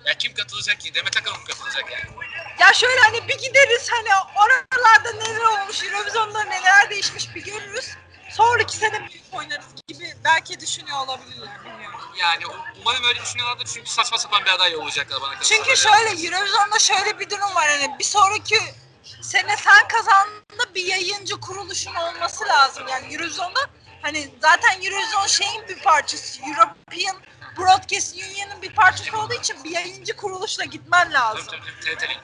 Ya kim katılacak ki? Demet Akalın katılacak yani? Ya şöyle hani bir gideriz hani oralarda neler olmuş, Eurovision'da neler değişmiş bir görürüz. Sonraki sene büyük oynarız gibi belki düşünüyor olabilirler bilmiyorum. Yani umarım öyle düşünüyorlardır çünkü saçma sapan bir aday olacaklar bana kalırsa. Çünkü şöyle Eurovision'da şöyle bir durum var hani bir sonraki sene sen kazandığında bir yayıncı kuruluşun olması lazım. Yani Eurovision'da hani zaten Eurovision şeyin bir parçası, European Broadcast Union'ın bir parçası olduğu için bir yayıncı kuruluşla gitmen lazım. tabii tabii TRT'nin.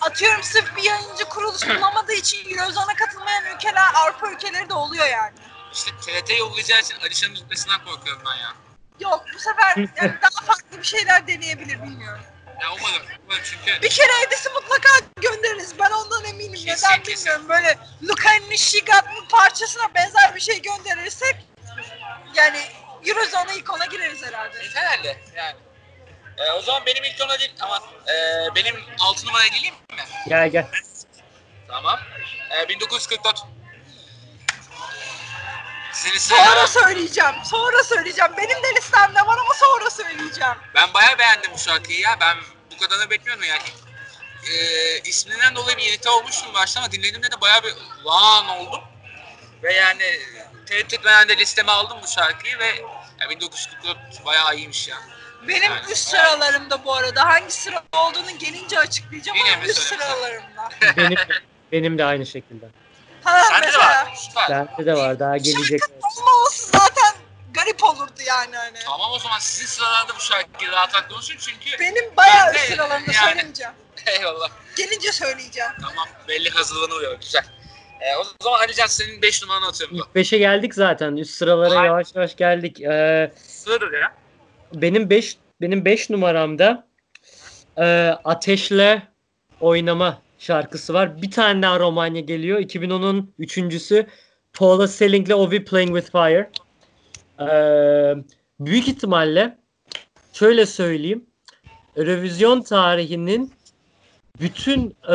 Atıyorum sırf bir yayıncı kuruluş bulamadığı için Eurovision'a katılmayan ülkeler Avrupa ülkeleri de oluyor yani. İşte TRT yollayacağı için Alişan'ın gitmesinden korkuyorum ben ya. Yok bu sefer yani daha farklı bir şeyler deneyebilir bilmiyorum. Ya umarım. Umarım çünkü Bir kere Edis'i mutlaka göndeririz. Ben ondan eminim. Kesin, Neden kesin. bilmiyorum. Böyle Luka Nishigat'ın parçasına benzer bir şey gönderirsek yani Eurozone'a ilk ona gireriz herhalde. herhalde yani. Ee, o zaman benim ilk ona değil ama e, benim 6 numaraya geleyim mi? Gel gel. Tamam. Ee, 1944. Sizin Sonra söyleyeceğim. Sonra söyleyeceğim. Benim de listemde var ama sonra söyleyeceğim. Ben bayağı beğendim bu şarkıyı ya. Ben bu kadarını bekmiyordum yani. Ee, isminden dolayı bir irite olmuştum başta ama dinlediğimde de bayağı bir lan oldum. Ve yani tereddüt etmeden de listeme aldım bu şarkıyı ve ya 1944 bayağı iyiymiş ya. Benim Yani- üst sıralarımda bu arada. Hangi sıra olduğunu gelince açıklayacağım Yine ama üst sıralarımda. <laughs> Benim benim de aynı şekilde. Ha, Sende de var. Süper. Bende de var daha gelecek. Şarkının olmaması zaten garip olurdu yani hani. Tamam o zaman sizin sıralarda bu şarkıyı rahat rahat konuşun çünkü Benim bayağı üst sıralarında yani- söyleyeceğim. <laughs> eyvallah. Gelince söyleyeceğim. Tamam belli hazırlanıyor güzel. Ee, o zaman Alican senin 5 numaranı atıyorum. İlk 5'e geldik zaten. Üst sıralara Aynen. yavaş yavaş geldik. Ee, Sığdır ya. benim 5 benim 5 numaramda e, Ateşle Oynama şarkısı var. Bir tane daha Romanya geliyor. 2010'un üçüncüsü Paula Selling'le Ovi Playing With Fire. Ee, büyük ihtimalle şöyle söyleyeyim. Revizyon tarihinin bütün e,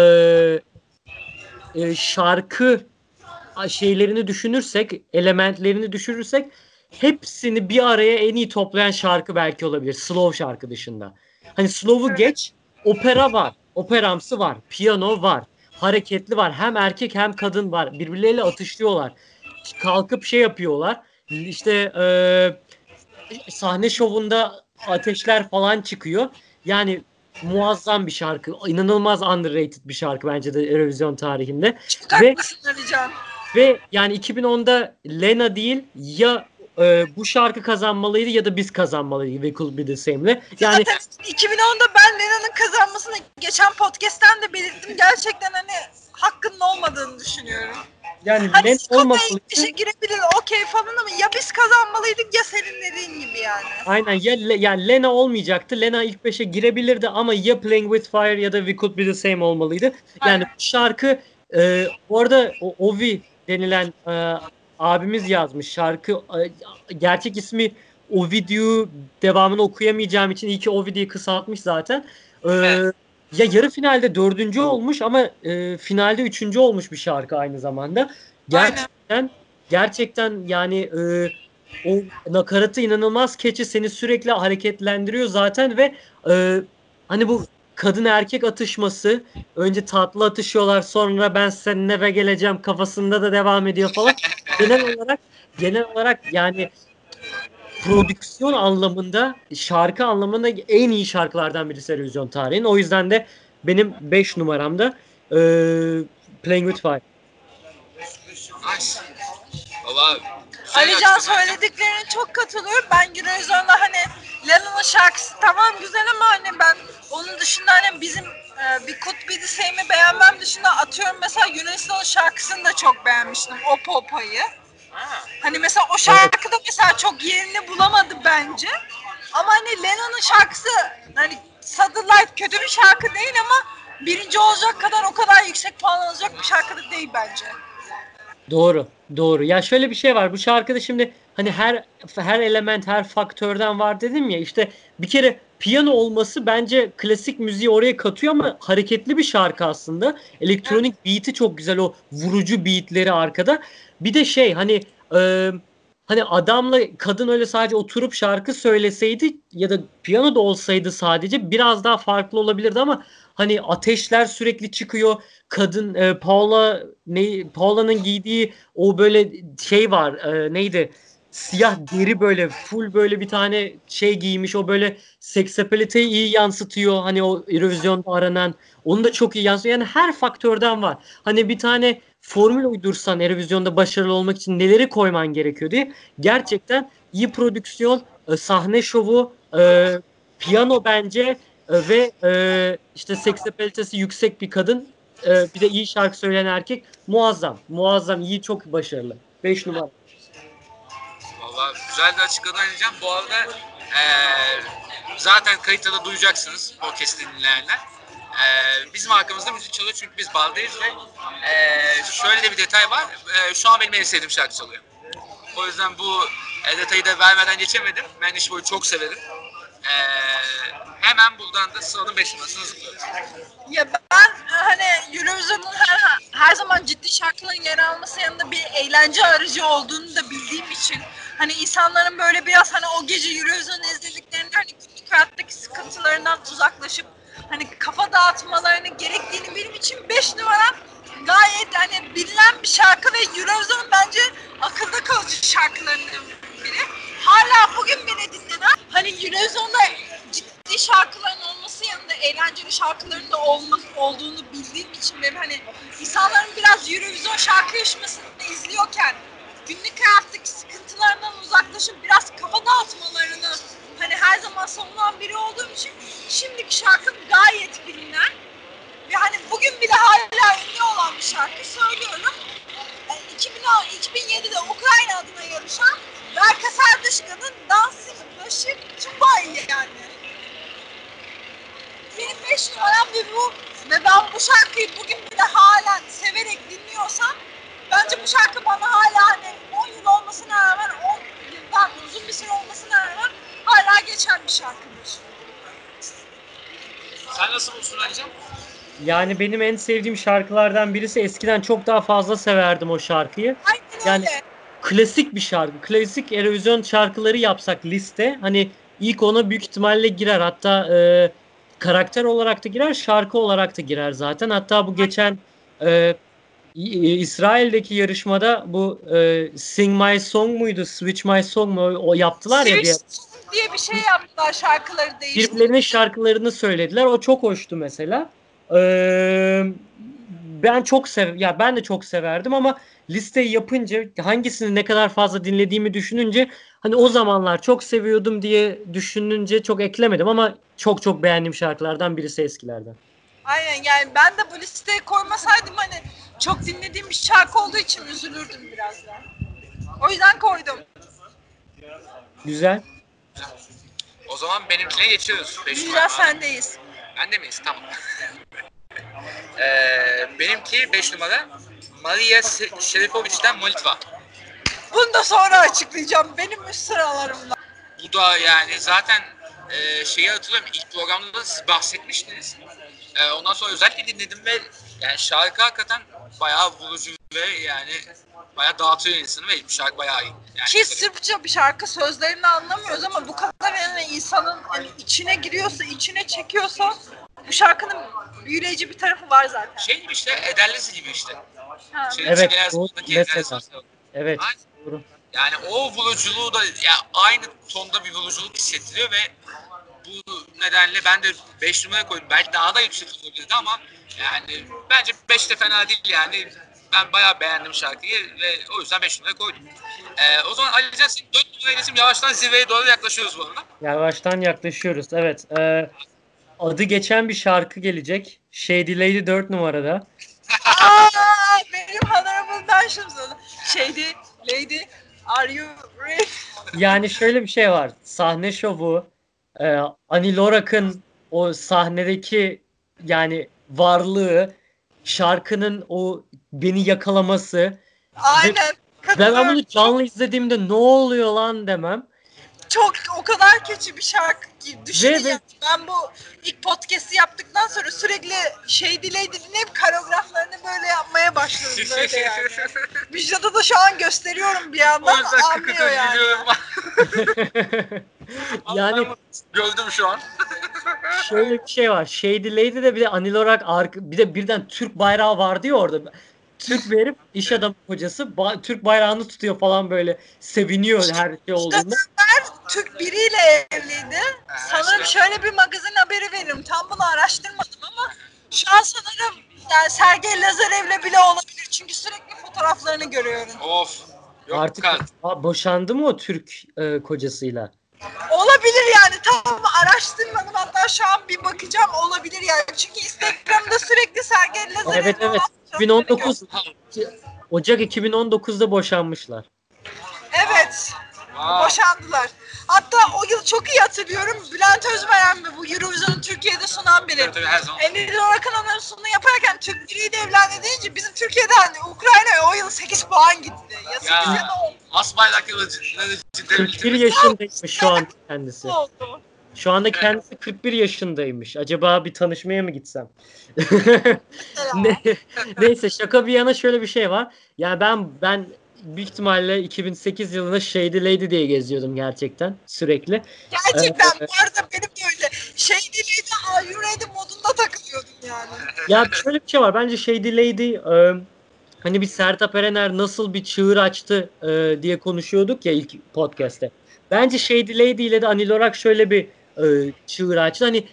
e, şarkı şeylerini düşünürsek, elementlerini düşünürsek hepsini bir araya en iyi toplayan şarkı belki olabilir. Slow şarkı dışında. Hani slow'u geç, opera var. Operamsı var. Piyano var. Hareketli var. Hem erkek hem kadın var. Birbirleriyle atışlıyorlar. Kalkıp şey yapıyorlar. İşte e, sahne şovunda ateşler falan çıkıyor. Yani muazzam bir şarkı. İnanılmaz underrated bir şarkı bence de Eurovision tarihinde. Çok Ve- Alican. Ve yani 2010'da Lena değil ya e, bu şarkı kazanmalıydı ya da biz kazanmalıydık We Could Be The Same'le. Yani Zaten 2010'da ben Lena'nın kazanmasını geçen podcast'ten de belirttim. Gerçekten hani hakkının olmadığını düşünüyorum. Yani Hani ilk olmamalıydı. işe girebilir okey falan ama ya biz kazanmalıydık ya senin dediğin gibi yani. Aynen ya, yani Lena olmayacaktı. Lena ilk 5'e girebilirdi ama ya Playing With Fire ya da We Could Be The Same olmalıydı. Yani Aynen. bu şarkı e, bu arada o Ovi denilen e, abimiz yazmış. Şarkı e, gerçek ismi Ovidiu devamını okuyamayacağım için iyi ki Ovi diye kısaltmış zaten. E, Evet. Ya yarı finalde dördüncü olmuş ama e, finalde üçüncü olmuş bir şarkı aynı zamanda. Gerçekten gerçekten yani e, o nakaratı inanılmaz keçi seni sürekli hareketlendiriyor zaten ve e, hani bu kadın erkek atışması önce tatlı atışıyorlar sonra ben seninle eve geleceğim kafasında da devam ediyor falan. genel olarak genel olarak yani prodüksiyon anlamında şarkı anlamında en iyi şarkılardan birisi televizyon tarihinin. O yüzden de benim 5 numaramda e, Playing With Fire. Valla Alican söylediklerine çok katılıyorum. Ben Eurovision'da hani Lena'nın şarkısı tamam güzel ama hani ben onun dışında hani bizim e, bir Kut Bidise'mi beğenmem dışında atıyorum mesela Yunanistan'ın şarkısını da çok beğenmiştim. O Popa'yı. Ha. Hani mesela o şarkı da mesela çok yerini bulamadı bence. Ama hani Lennon'un şarkısı hani Satellite kötü bir şarkı değil ama birinci olacak kadar o kadar yüksek puan alacak bir şarkı da değil bence. Doğru, doğru. Ya şöyle bir şey var. Bu şarkıda şimdi hani her her element, her faktörden var dedim ya. işte bir kere piyano olması bence klasik müziği oraya katıyor ama hareketli bir şarkı aslında. Elektronik beat'i çok güzel o vurucu beatleri arkada. Bir de şey hani e, hani adamla kadın öyle sadece oturup şarkı söyleseydi ya da piyano da olsaydı sadece biraz daha farklı olabilirdi ama hani ateşler sürekli çıkıyor. Kadın e, Paula ne Paula'nın giydiği o böyle şey var e, neydi? Siyah deri böyle full böyle bir tane şey giymiş. O böyle seksapaliteyi iyi yansıtıyor hani o Eurovision'da aranan. Onu da çok iyi yansıtıyor. Yani her faktörden var. Hani bir tane formül uydursan Eurovision'da başarılı olmak için neleri koyman gerekiyor diye gerçekten iyi prodüksiyon e, sahne şovu e, piyano bence e, ve e, işte seksapalitesi yüksek bir kadın ee, bir de iyi şarkı söyleyen erkek muazzam. Muazzam, iyi, çok başarılı. 5 numara. Valla güzel de açıkladın Alican. Bu arada eee, zaten kayıtta da duyacaksınız podcast'i dinleyenler. Eee bizim arkamızda müzik çalıyor çünkü biz bardayız ve eee, şöyle de bir detay var. Eee, şu an benim en sevdiğim şarkı çalıyor. O yüzden bu e, detayı da vermeden geçemedim. Ben iş boyu çok severim. Eee, hemen buradan da sıranın 5 numarasını zıplıyorum. Ya ben hani Eurovision'un her, her zaman ciddi şarkıların yer alması yanında bir eğlence aracı olduğunu da bildiğim için hani insanların böyle biraz hani o gece Eurovision izlediklerinde hani günlük hayattaki sıkıntılarından uzaklaşıp hani kafa dağıtmalarını gerektiğini benim için 5 numara gayet hani bilinen bir şarkı ve Eurovision bence akılda kalıcı şarkılarından biri. Hala bugün bile dinlenen hani Eurovision'da ciddi şarkıların olması yanında eğlenceli şarkıların da olma, olduğunu bildiğim için ve hani insanların biraz Eurovision şarkı yarışmasını izliyorken günlük hayattaki sıkıntılarından uzaklaşıp biraz kafa dağıtmalarını hani her zaman savunan biri olduğum için şimdiki şarkım gayet bilinen ve hani bugün bile hala ünlü olan bir şarkı söylüyorum. E, 2000, 2007'de Ukrayna adına yarışan Berka Serdışkan'ın Dansın Başı Tubay yani. Benim 5 numaram ve bu ve ben bu şarkıyı bugün bile halen severek dinliyorsam bence bu şarkı bana hala hani 10 yıl olmasına rağmen 10 yıldan uzun bir süre olmasına rağmen hala geçen bir şarkıdır. Sen nasıl bulsun? Yani benim en sevdiğim şarkılardan birisi. Eskiden çok daha fazla severdim o şarkıyı. Aynen Yani- öyle. Klasik bir şarkı. Klasik Eurovision şarkıları yapsak liste. Hani ilk ona büyük ihtimalle girer. Hatta e, karakter olarak da girer, şarkı olarak da girer zaten. Hatta bu geçen e, İsrail'deki yarışmada bu e, Sing My Song muydu, Switch My Song mu o yaptılar ya bir Switch diye bir şey yaptılar şarkıları değiştirdi. birbirlerinin şarkılarını söylediler. O çok hoştu mesela. Ee, ben çok sev ya ben de çok severdim ama listeyi yapınca hangisini ne kadar fazla dinlediğimi düşününce hani o zamanlar çok seviyordum diye düşününce çok eklemedim ama çok çok beğendiğim şarkılardan birisi eskilerden. Aynen yani ben de bu listeye koymasaydım hani çok dinlediğim bir şarkı olduğu için üzülürdüm biraz da. O yüzden koydum. Güzel. O zaman benimkine geçiyoruz. 5 Güzel numara. sendeyiz. Ben de miyiz? Tamam. <laughs> Ee, benimki 5 numara Maria Şeripovic'den Molitva. Bunu da sonra açıklayacağım. Benim üst sıralarımda. Bu da yani zaten e, şeyi hatırlıyorum ilk programda da siz bahsetmiştiniz. E, ondan sonra özellikle dinledim ve yani şarkı hakikaten bayağı vurucu ve yani bayağı dağıtıyor insanı ve bu şarkı bayağı iyi. Yani Ki Sırpça bir şarkı sözlerini anlamıyoruz ama bu kadar yani insanın hani içine giriyorsa, içine çekiyorsa bu şarkının büyüleyici bir tarafı var zaten. şey gibi işte Ederlisi gibi işte. Ha. Şey, Evet, doğru. Mesela. Evet. Aynen. Doğru. Yani o vuruculuğu da ya aynı tonda bir vuruculuk hissettiriyor ve bu nedenle ben de 5 numara koydum. Belki daha da yüksek olabilirdi ama yani bence 5 de fena değil yani. Ben bayağı beğendim şarkıyı ve o yüzden 5 numaraya koydum. Ee, o zaman Ali Can senin 4 numarayla isim yavaştan zirveye doğru yaklaşıyoruz bu arada. Yavaştan yaklaşıyoruz. Evet. e, adı geçen bir şarkı gelecek. Shady Lady 4 numarada. Aa, benim mentions oldu. Şeydi, lady, are you ready? Yani şöyle bir şey var. Sahne şovu, e, Anil Orak'ın o sahnedeki yani varlığı, şarkının o beni yakalaması. Aynen. Ben, ben bunu canlı izlediğimde ne oluyor lan demem. Çok o kadar kötü bir şarkı ki. Düşünün Ve- ya, ben bu ilk podcast'i yaptıktan sonra sürekli şey diley dinleyip koreograflarını böyle yapmaya başladım böyle yani. <laughs> Müjdat'a da şu an gösteriyorum bir yandan anlıyor yani. <laughs> yani Gördüm şu an. <laughs> şöyle bir şey var. Shady Lady'de bir de Anil Orak arka, bir de birden Türk bayrağı vardı ya orada. Türk bir herif iş adamı kocası ba- Türk bayrağını tutuyor falan böyle seviniyor her şey olduğunda. Türk biriyle evliydi. Sanırım şöyle bir magazin haberi veririm. Tam bunu araştırmadım ama şu an sanırım yani Sergey Lazarev'le bile olabilir. Çünkü sürekli fotoğraflarını görüyorum. Of. Yok Artık. Aa, boşandı mı o Türk e, kocasıyla? Olabilir yani tam araştırmadım hatta şu an bir bakacağım olabilir yani. Çünkü Instagram'da sürekli Sergey Lazarev'le Evet, evet. olan 2019 fotoğrafları Ocak 2019'da boşanmışlar. Evet. Boşandılar. Hatta o yıl çok iyi hatırlıyorum. Bülent Özberen mi bu Eurovision'u Türkiye'de sunan biri. tabii, tabii, her zaman. Emre Orak'ın anonsunu yaparken Türk biriyle evlendi deyince bizim Türkiye'den Ukrayna'ya o yıl 8 puan gitti. Ya 8 Ya. ya da As bayrakları cidden 41 yaşındaymış şu an kendisi. 10 oldu. Şu anda kendisi 41 yaşındaymış. Acaba bir tanışmaya mı gitsem? <laughs> Ne- Neyse şaka bir yana şöyle bir şey var. Yani ben ben büyük ihtimalle 2008 yılında Shady Lady diye geziyordum gerçekten sürekli. Gerçekten bu arada benim de öyle. Şey dileydi, Are You Ready modunda takılıyordum yani. Ya şöyle bir şey var. Bence Shady Lady e, hani bir Sertab Erener nasıl bir çığır açtı e, diye konuşuyorduk ya ilk podcast'te. Bence Shady Lady ile de Anil Orak şöyle bir e, çığır açtı. Hani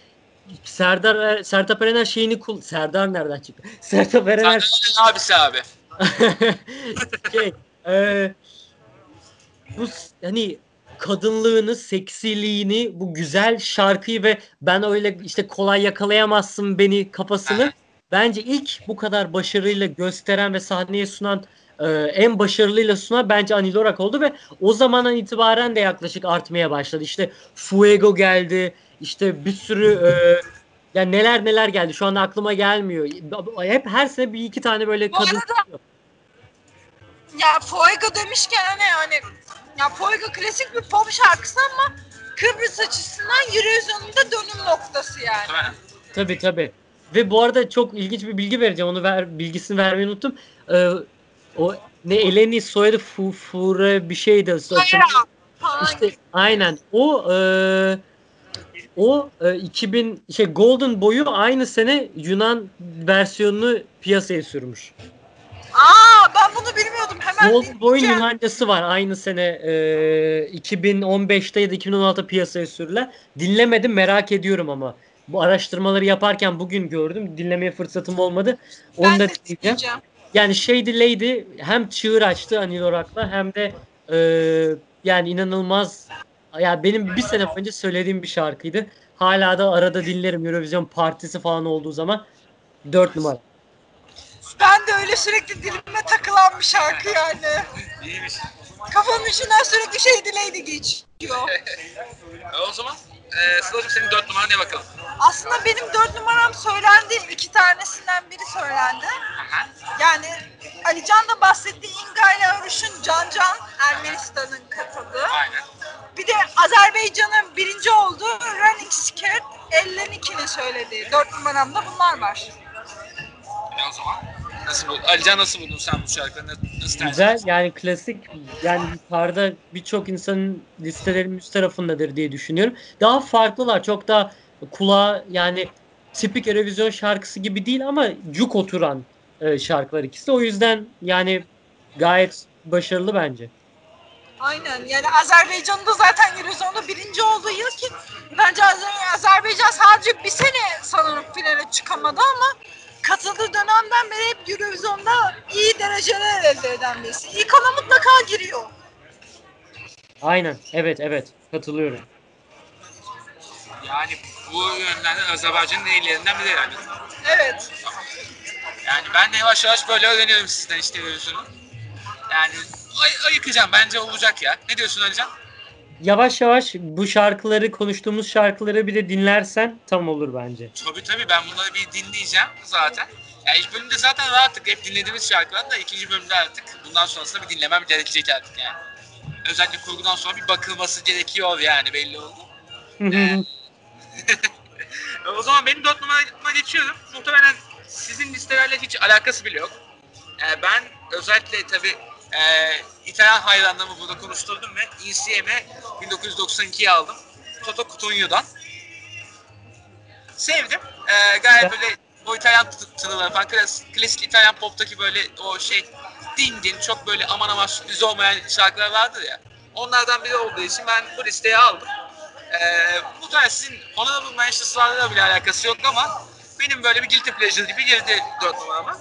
Serdar Er- Sertab Erener şeyini kul Serdar nereden çıktı? <laughs> Sertab Erener Serdar abisi abi. <laughs> şey e, bu hani kadınlığını, seksiliğini, bu güzel şarkıyı ve ben öyle işte kolay yakalayamazsın beni kafasını <laughs> bence ilk bu kadar başarıyla gösteren ve sahneye sunan e, en başarılıyla sunan bence Anil Orak oldu ve o zamandan itibaren de yaklaşık artmaya başladı. İşte Fuego geldi, işte bir sürü e, ya neler neler geldi. Şu anda aklıma gelmiyor. Hep her sene bir iki tane böyle Bu kadın arada- Ya Fuego demişken hani hani ya Fuego klasik bir pop şarkısı ama Kıbrıs açısından Eurovision'un dönüm noktası yani. Tabii tabii. Ve bu arada çok ilginç bir bilgi vereceğim. Onu ver, bilgisini vermeyi unuttum. Ee, o ne Eleni soyadı Fu, Fure bir şeydi. Hayır. İşte aynen. O e, o e, 2000 şey Golden Boy'u aynı sene Yunan versiyonunu piyasaya sürmüş. Aa ben bunu bilmiyordum. Hemen dinleyeceğim. Yunancası var aynı sene e, 2015'te ya da 2016'da piyasaya sürülen. Dinlemedim merak ediyorum ama. Bu araştırmaları yaparken bugün gördüm. Dinlemeye fırsatım olmadı. Onu Ben da dinleyeceğim. Yani Shady Lady hem çığır açtı Anil Orak'la hem de e, yani inanılmaz ya benim bir sene önce söylediğim bir şarkıydı. Hala da arada dinlerim Eurovision partisi falan olduğu zaman. 4 numara. Ben de öyle sürekli dilime takılan bir şarkı yani. İyiymiş. Kafamın içinden sürekli şey dileydi geçiyor. E, o zaman e, Sıla'cığım senin 4 numaran ne bakalım? Aslında benim dört numaram söylendi. iki tanesinden biri söylendi. Aha. Yani Alican da bahsetti. Inga ile Örüş'ün Can Can Ermenistan'ın katıldığı. Aynen. Bir de Azerbaycan'ın birinci olduğu Running Scared Ellenikini söylediği. Dört numaramda bunlar var. E, o zaman nasıl buldun? Alican nasıl buldun sen bu şarkıları? Nasıl Güzel yani klasik yani yukarıda birçok insanın listelerin üst tarafındadır diye düşünüyorum. Daha farklılar çok daha kulağa yani tipik Eurovision şarkısı gibi değil ama cuk oturan e, şarkılar ikisi. O yüzden yani gayet başarılı bence. Aynen yani Azerbaycan'da zaten Eurovision'da birinci olduğu yıl ki bence Azer- Azerbaycan sadece bir sene sanırım finale çıkamadı ama katıldığı dönemden beri hep Eurovision'da iyi dereceler elde eden birisi. İlk ona mutlaka giriyor. Aynen. Evet evet. Katılıyorum. Yani bu yönden de Azerbaycan'ın en iyilerinden biri yani. Evet. Yani ben de yavaş yavaş böyle öğreniyorum sizden işte Eurovision'u. Yani ay ayıkacağım bence olacak ya. Ne diyorsun Alican? Yavaş yavaş bu şarkıları konuştuğumuz şarkıları bir de dinlersen tam olur bence. Tabii tabii ben bunları bir dinleyeceğim zaten. Yani ilk bölümde zaten rahattık hep dinlediğimiz şarkılar da ikinci bölümde artık bundan sonrasında bir dinlemem gerekecek artık yani. Özellikle kurgudan sonra bir bakılması gerekiyor yani belli oldu. E, <laughs> o zaman benim dört numarama geçiyorum. Muhtemelen sizin listelerle hiç alakası bile yok. E, ben özellikle tabii e, İtalyan hayranlarımı burada konuşturdum ve ECM'e 1992'yi aldım. Toto Cutugno'dan. Sevdim. E, gayet böyle o İtalyan tı- tınıları falan klasik, klasik İtalyan poptaki böyle o şey din din çok böyle aman aman sürpriz olmayan şarkılar vardır ya. Onlardan biri olduğu için ben bu listeye aldım. Ee, muhtemelen sizin Honorable Mentions'larla bile alakası yok ama benim böyle bir guilty pleasure gibi girdi 4 numarama.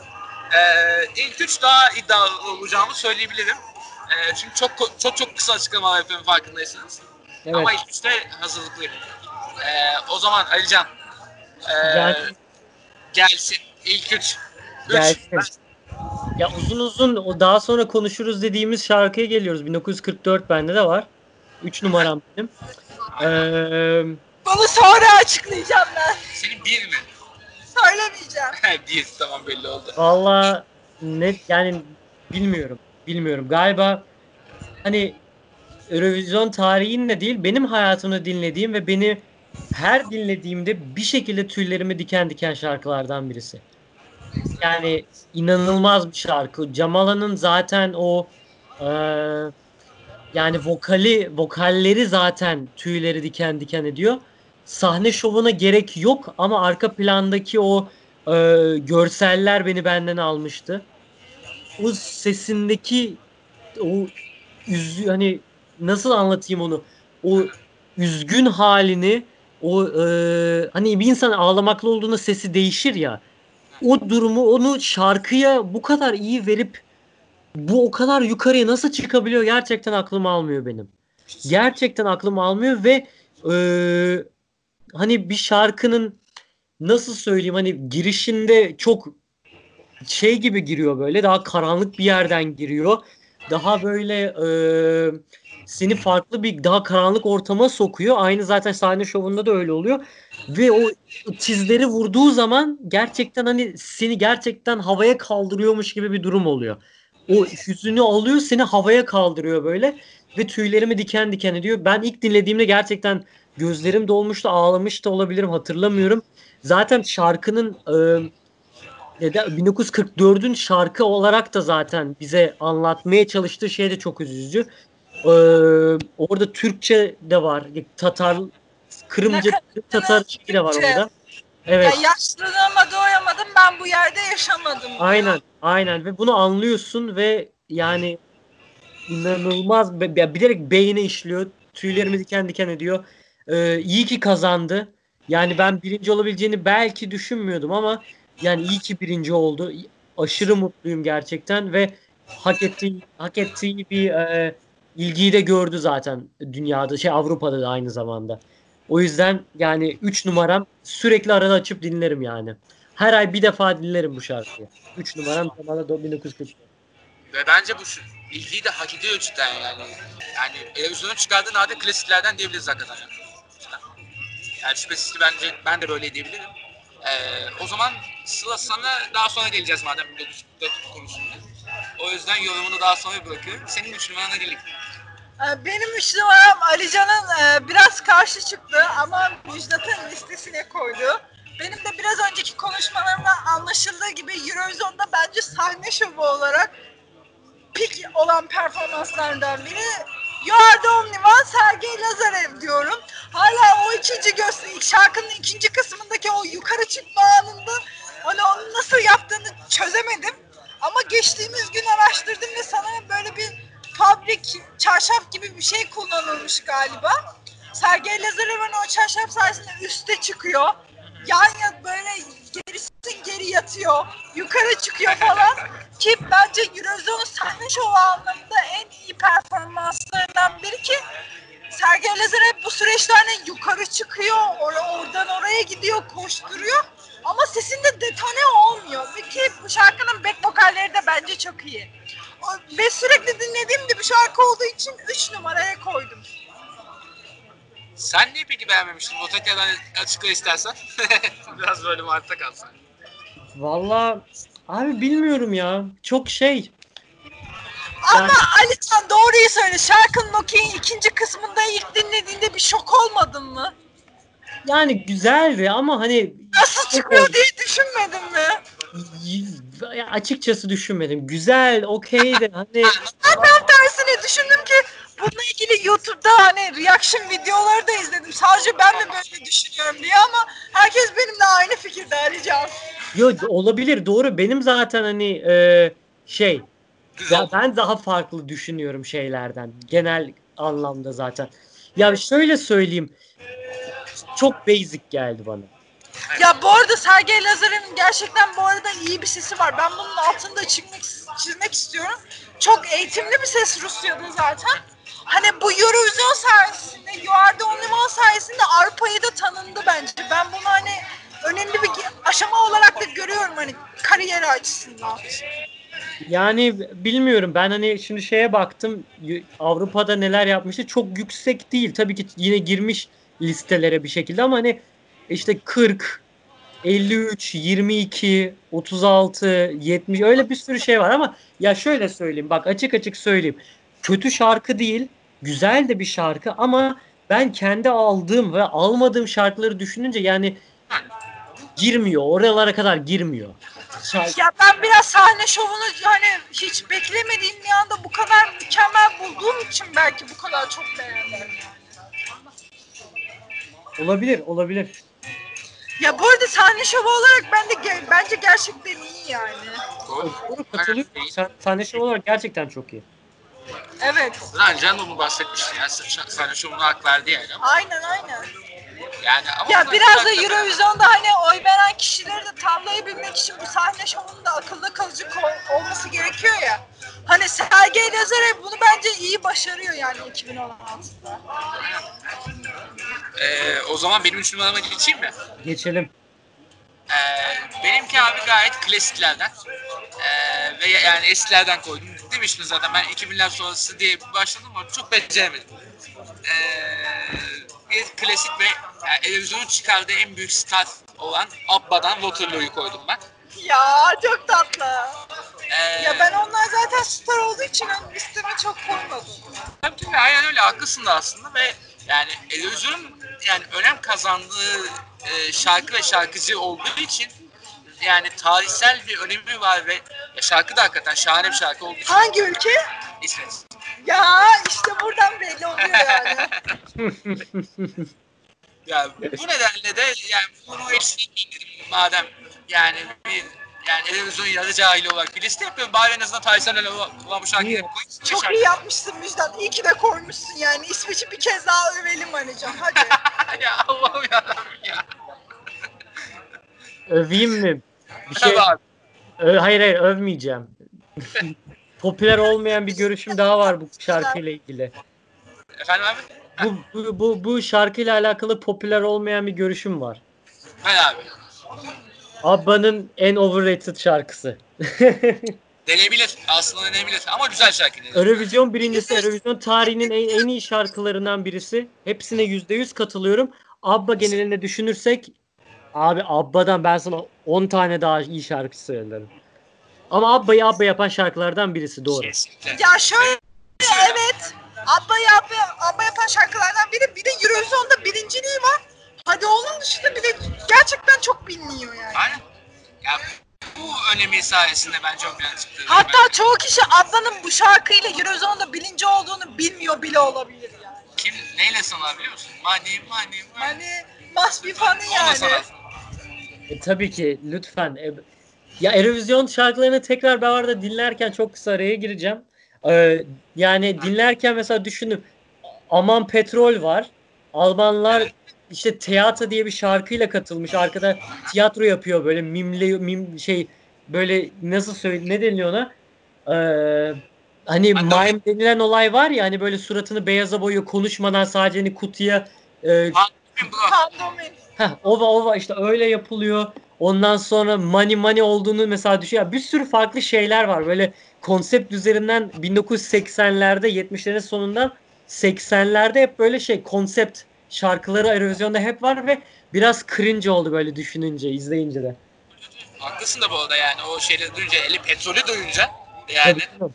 Ee, ilk üç daha iddialı olacağımı söyleyebilirim. Ee, çünkü çok çok çok kısa açıklamalar yapıyorum farkındaysanız. Evet. Ama ilk üçte hazırlıklıyım. Ee, o zaman Alican ee, Gelsin. gelsin. İlk üç. Üç. Gelsin. Ya uzun uzun o daha sonra konuşuruz dediğimiz şarkıya geliyoruz. 1944 bende de var. 3 numaram benim. Ee, Bunu sonra açıklayacağım ben. Senin bir mi? Söylemeyeceğim. <laughs> bir tamam belli oldu. Valla net yani bilmiyorum. Bilmiyorum. Galiba hani Eurovision tarihinde değil benim hayatımda dinlediğim ve beni her dinlediğimde bir şekilde tüylerimi diken diken şarkılardan birisi. Yani inanılmaz bir şarkı. Camala'nın zaten o eee, yani vokali vokalleri zaten tüyleri diken diken ediyor. Sahne şovuna gerek yok ama arka plandaki o e, görseller beni benden almıştı. O sesindeki o üz hani nasıl anlatayım onu? O üzgün halini o e, hani bir insan ağlamaklı olduğunda sesi değişir ya. O durumu onu şarkıya bu kadar iyi verip bu o kadar yukarıya nasıl çıkabiliyor gerçekten aklım almıyor benim. Gerçekten aklım almıyor ve e, hani bir şarkının nasıl söyleyeyim hani girişinde çok şey gibi giriyor böyle daha karanlık bir yerden giriyor. Daha böyle e, seni farklı bir daha karanlık ortama sokuyor. Aynı zaten sahne şovunda da öyle oluyor. Ve o çizleri vurduğu zaman gerçekten hani seni gerçekten havaya kaldırıyormuş gibi bir durum oluyor. O hüzünü alıyor seni havaya kaldırıyor böyle ve tüylerimi diken diken ediyor. Ben ilk dinlediğimde gerçekten gözlerim dolmuştu ağlamış da olabilirim hatırlamıyorum. Zaten şarkının e, ya da 1944'ün şarkı olarak da zaten bize anlatmaya çalıştığı şey de çok üzücü. E, orada Türkçe de var. Tatar, Kırımca, Tatar şeyi de var orada. Evet. Ya yaşlılığıma doyamadım ben bu yerde yaşamadım. Aynen, aynen ve bunu anlıyorsun ve yani inanılmaz be- bilerek beyine işliyor. Tüylerimi diken diken ediyor. Ee, iyi ki kazandı. Yani ben birinci olabileceğini belki düşünmüyordum ama yani iyi ki birinci oldu. Aşırı mutluyum gerçekten ve hak ettiği hak ettiği bir e, ilgiyi de gördü zaten dünyada, şey Avrupa'da da aynı zamanda. O yüzden yani 3 numaram sürekli arada açıp dinlerim yani. Her ay bir defa dinlerim bu şarkıyı. 3 numaram Kemal'e 1940. Ve bence bu ilgiyi de hak ediyor cidden yani. Yani televizyonun çıkardığı nadir klasiklerden diyebiliriz hakikaten. Yani, şüphesiz ki bence ben de böyle diyebilirim. Ee, o zaman Sıla sana daha sonra geleceğiz madem 1944 konusunda. O yüzden yorumunu daha sonra bırakıyorum. Senin üç numarana gelelim. Ee, Benim üç numaram Alican'ın e, biraz karşı çıktı ama Müjdat'ın listesine koydu. Benim de biraz önceki konuşmalarımda anlaşıldığı gibi Eurovision'da bence sahne şovu olarak pik olan performanslardan biri Only One Sergey Lazarev diyorum. Hala o ikinci gösteri, şarkının ikinci kısmındaki o yukarı çıkma anında hani onu nasıl yaptığını çözemedim. Ama geçtiğimiz gün araştırdım ve sanırım böyle bir fabrik çarşaf gibi bir şey kullanılmış galiba. Sergey Lazarev'in o çarşaf sayesinde üste çıkıyor. Yan yat böyle gerisin geri yatıyor. Yukarı çıkıyor falan. Ki bence Eurozone'un sahne şovu anlamında en iyi performanslarından biri ki Sergey Lazarev bu süreçte hani yukarı çıkıyor, or- oradan oraya gidiyor, koşturuyor. Ama sesinde detone olmuyor. Ki bu şarkının back vokalleri de bence çok iyi. Ve sürekli dinlediğim bir şarkı olduğu için 3 numaraya koydum. Sen niye peki beğenmemiştin? Botakya'dan açıkla istersen. <laughs> Biraz böyle marta kalsın. Valla abi bilmiyorum ya. Çok şey. Ama Yani- Alican doğruyu söyle. Şarkının Okey'in ikinci kısmında ilk dinlediğinde bir şok olmadın mı? Yani güzeldi ama hani Nasıl çıkıyor diye düşünmedin mi? ya açıkçası düşünmedim. Güzel, okey de hani <laughs> Ben tam tersini düşündüm ki bununla ilgili YouTube'da hani reaction videoları da izledim. Sadece ben mi böyle düşünüyorum diye ama herkes benimle aynı fikirde Alican. yo, olabilir doğru. Benim zaten hani e, şey. Ya ben daha farklı düşünüyorum şeylerden. Genel anlamda zaten. Ya şöyle söyleyeyim. Çok basic geldi bana. Ya bu arada Sergey Lazarev'in gerçekten bu arada iyi bir sesi var. Ben bunun altında çizmek, çizmek istiyorum. Çok eğitimli bir ses Rusya'da zaten. Hani bu Eurovision sayesinde, Only One sayesinde Arpa'yı da tanındı bence. Ben bunu hani önemli bir aşama olarak da görüyorum hani kariyeri açısından. Yani bilmiyorum ben hani şimdi şeye baktım Avrupa'da neler yapmıştı çok yüksek değil. Tabii ki yine girmiş listelere bir şekilde ama hani işte 40, 53, 22, 36, 70 öyle bir sürü şey var ama ya şöyle söyleyeyim bak açık açık söyleyeyim. Kötü şarkı değil, güzel de bir şarkı ama ben kendi aldığım ve almadığım şarkıları düşününce yani girmiyor. Oralara kadar girmiyor. Şarkı- Ya ben biraz sahne şovunu hani hiç beklemediğim bir anda bu kadar mükemmel bulduğum için belki bu kadar çok beğendim. Olabilir, olabilir. Ya bu arada sahne şovu olarak ben de ge- bence gerçekten iyi yani. Doğru. Doğru katılıyorum. Sahne şovu olarak gerçekten çok iyi. Evet. Zaten Can onu bahsetmişti ya. Sa- Sahne şovuna hak verdi yani. Ama Aynen aynen. Yani ama Ya biraz da Eurovision'da hani oy veren kişileri de tavlayabilmek için bu sahne şovunun da akılda kalıcı ko- olması gerekiyor ya. Hani Sergey Lazarev bunu bence iyi başarıyor yani 2016'da. Ee, o zaman benim üç numarama geçeyim mi? Geçelim. Ee, benimki abi gayet klasiklerden. Ee, ve yani eskilerden koydum. Demiştim zaten ben 2000'ler sonrası diye başladım ama çok beceremedim. Ee, bir klasik ve yani televizyonun çıkardığı en büyük star olan Abba'dan Waterloo'yu koydum ben. Ya çok tatlı. Ee, Ya ben onlar zaten star olduğu için ön listeme çok koymadım. Tabii tabii aynen öyle haklısın da aslında ve yani Eurovision'un yani önem kazandığı e, şarkı ve şarkıcı olduğu için yani tarihsel bir önemi var ve ya şarkı da hakikaten şahane bir şarkı olduğu için Hangi ülke? İsveç. Ya işte buradan belli oluyor yani. Ya bu nedenle de yani bunu ekleyeyim dedim madem yani bir yani Eurovision yarı cahili olarak bir liste yapıyorum. Bari en azından tarihsel önemi olan bu şarkıyı koyayım. Çok Şarkı- iyi yapmışsın Müjdat. İyi ki de koymuşsun yani. İsveç'i bir kez daha övelim Alican. Hadi. <laughs> ya Allah'ım yarabbim ya. Öveyim mi? Bir şey Tabii abi. Ö- hayır hayır övmeyeceğim. <laughs> Popüler olmayan bir görüşüm daha var bu şarkıyla ilgili. Efendim abi? Bu bu bu, bu şarkıyla alakalı popüler olmayan bir görüşüm var. Ben abi. Abba'nın en overrated şarkısı. <laughs> Denebilir. Aslında denebilir. Ama güzel şarkı. Eurovision birincisi, Eurovision tarihinin en, en iyi şarkılarından birisi. Hepsine %100 katılıyorum. Abba genelinde düşünürsek abi Abba'dan ben sana 10 tane daha iyi şarkı söylerim. Ama Abba'yı Abba yapan şarkılardan birisi doğru. Kesinlikle. Ya şöyle evet. Abba, yap, Abba yapan şarkılardan biri. Bir de Eurovision'da birinciliği var. Hadi onun dışında bir de gerçekten çok biliniyor yani. Aynen. Ya bu önemi sayesinde bence ön plana çıktı. Hatta çoğu kişi Abba'nın bu şarkıyla Eurovision'da birinci olduğunu bilmiyor bile olabilir yani. Kim neyle sanar biliyor musun? Money, money, money. Hani must be funny yani. sanar. E, tabii ki lütfen. E, ya Eurovision şarkılarını tekrar ben arada dinlerken çok kısa araya gireceğim. Ee, yani dinlerken mesela düşündüm. Aman petrol var. Almanlar Evet. İşte Teatra diye bir şarkıyla katılmış. Arkada tiyatro yapıyor böyle mimli mim şey böyle nasıl söyle ne deniliyor ona? Ee, hani Pandomim. mime denilen olay var ya hani böyle suratını beyaza boyuyor konuşmadan sadece hani kutuya e. Heh, ova ova işte öyle yapılıyor. Ondan sonra money money olduğunu mesela düşün. Ya bir sürü farklı şeyler var. Böyle konsept üzerinden 1980'lerde 70'lerin sonundan 80'lerde hep böyle şey konsept şarkıları Eurovision'da hep var ve biraz cringe oldu böyle düşününce, izleyince de. haklısın da bu arada yani o şeyleri duyunca, eli petrolü duyunca yani Tabii.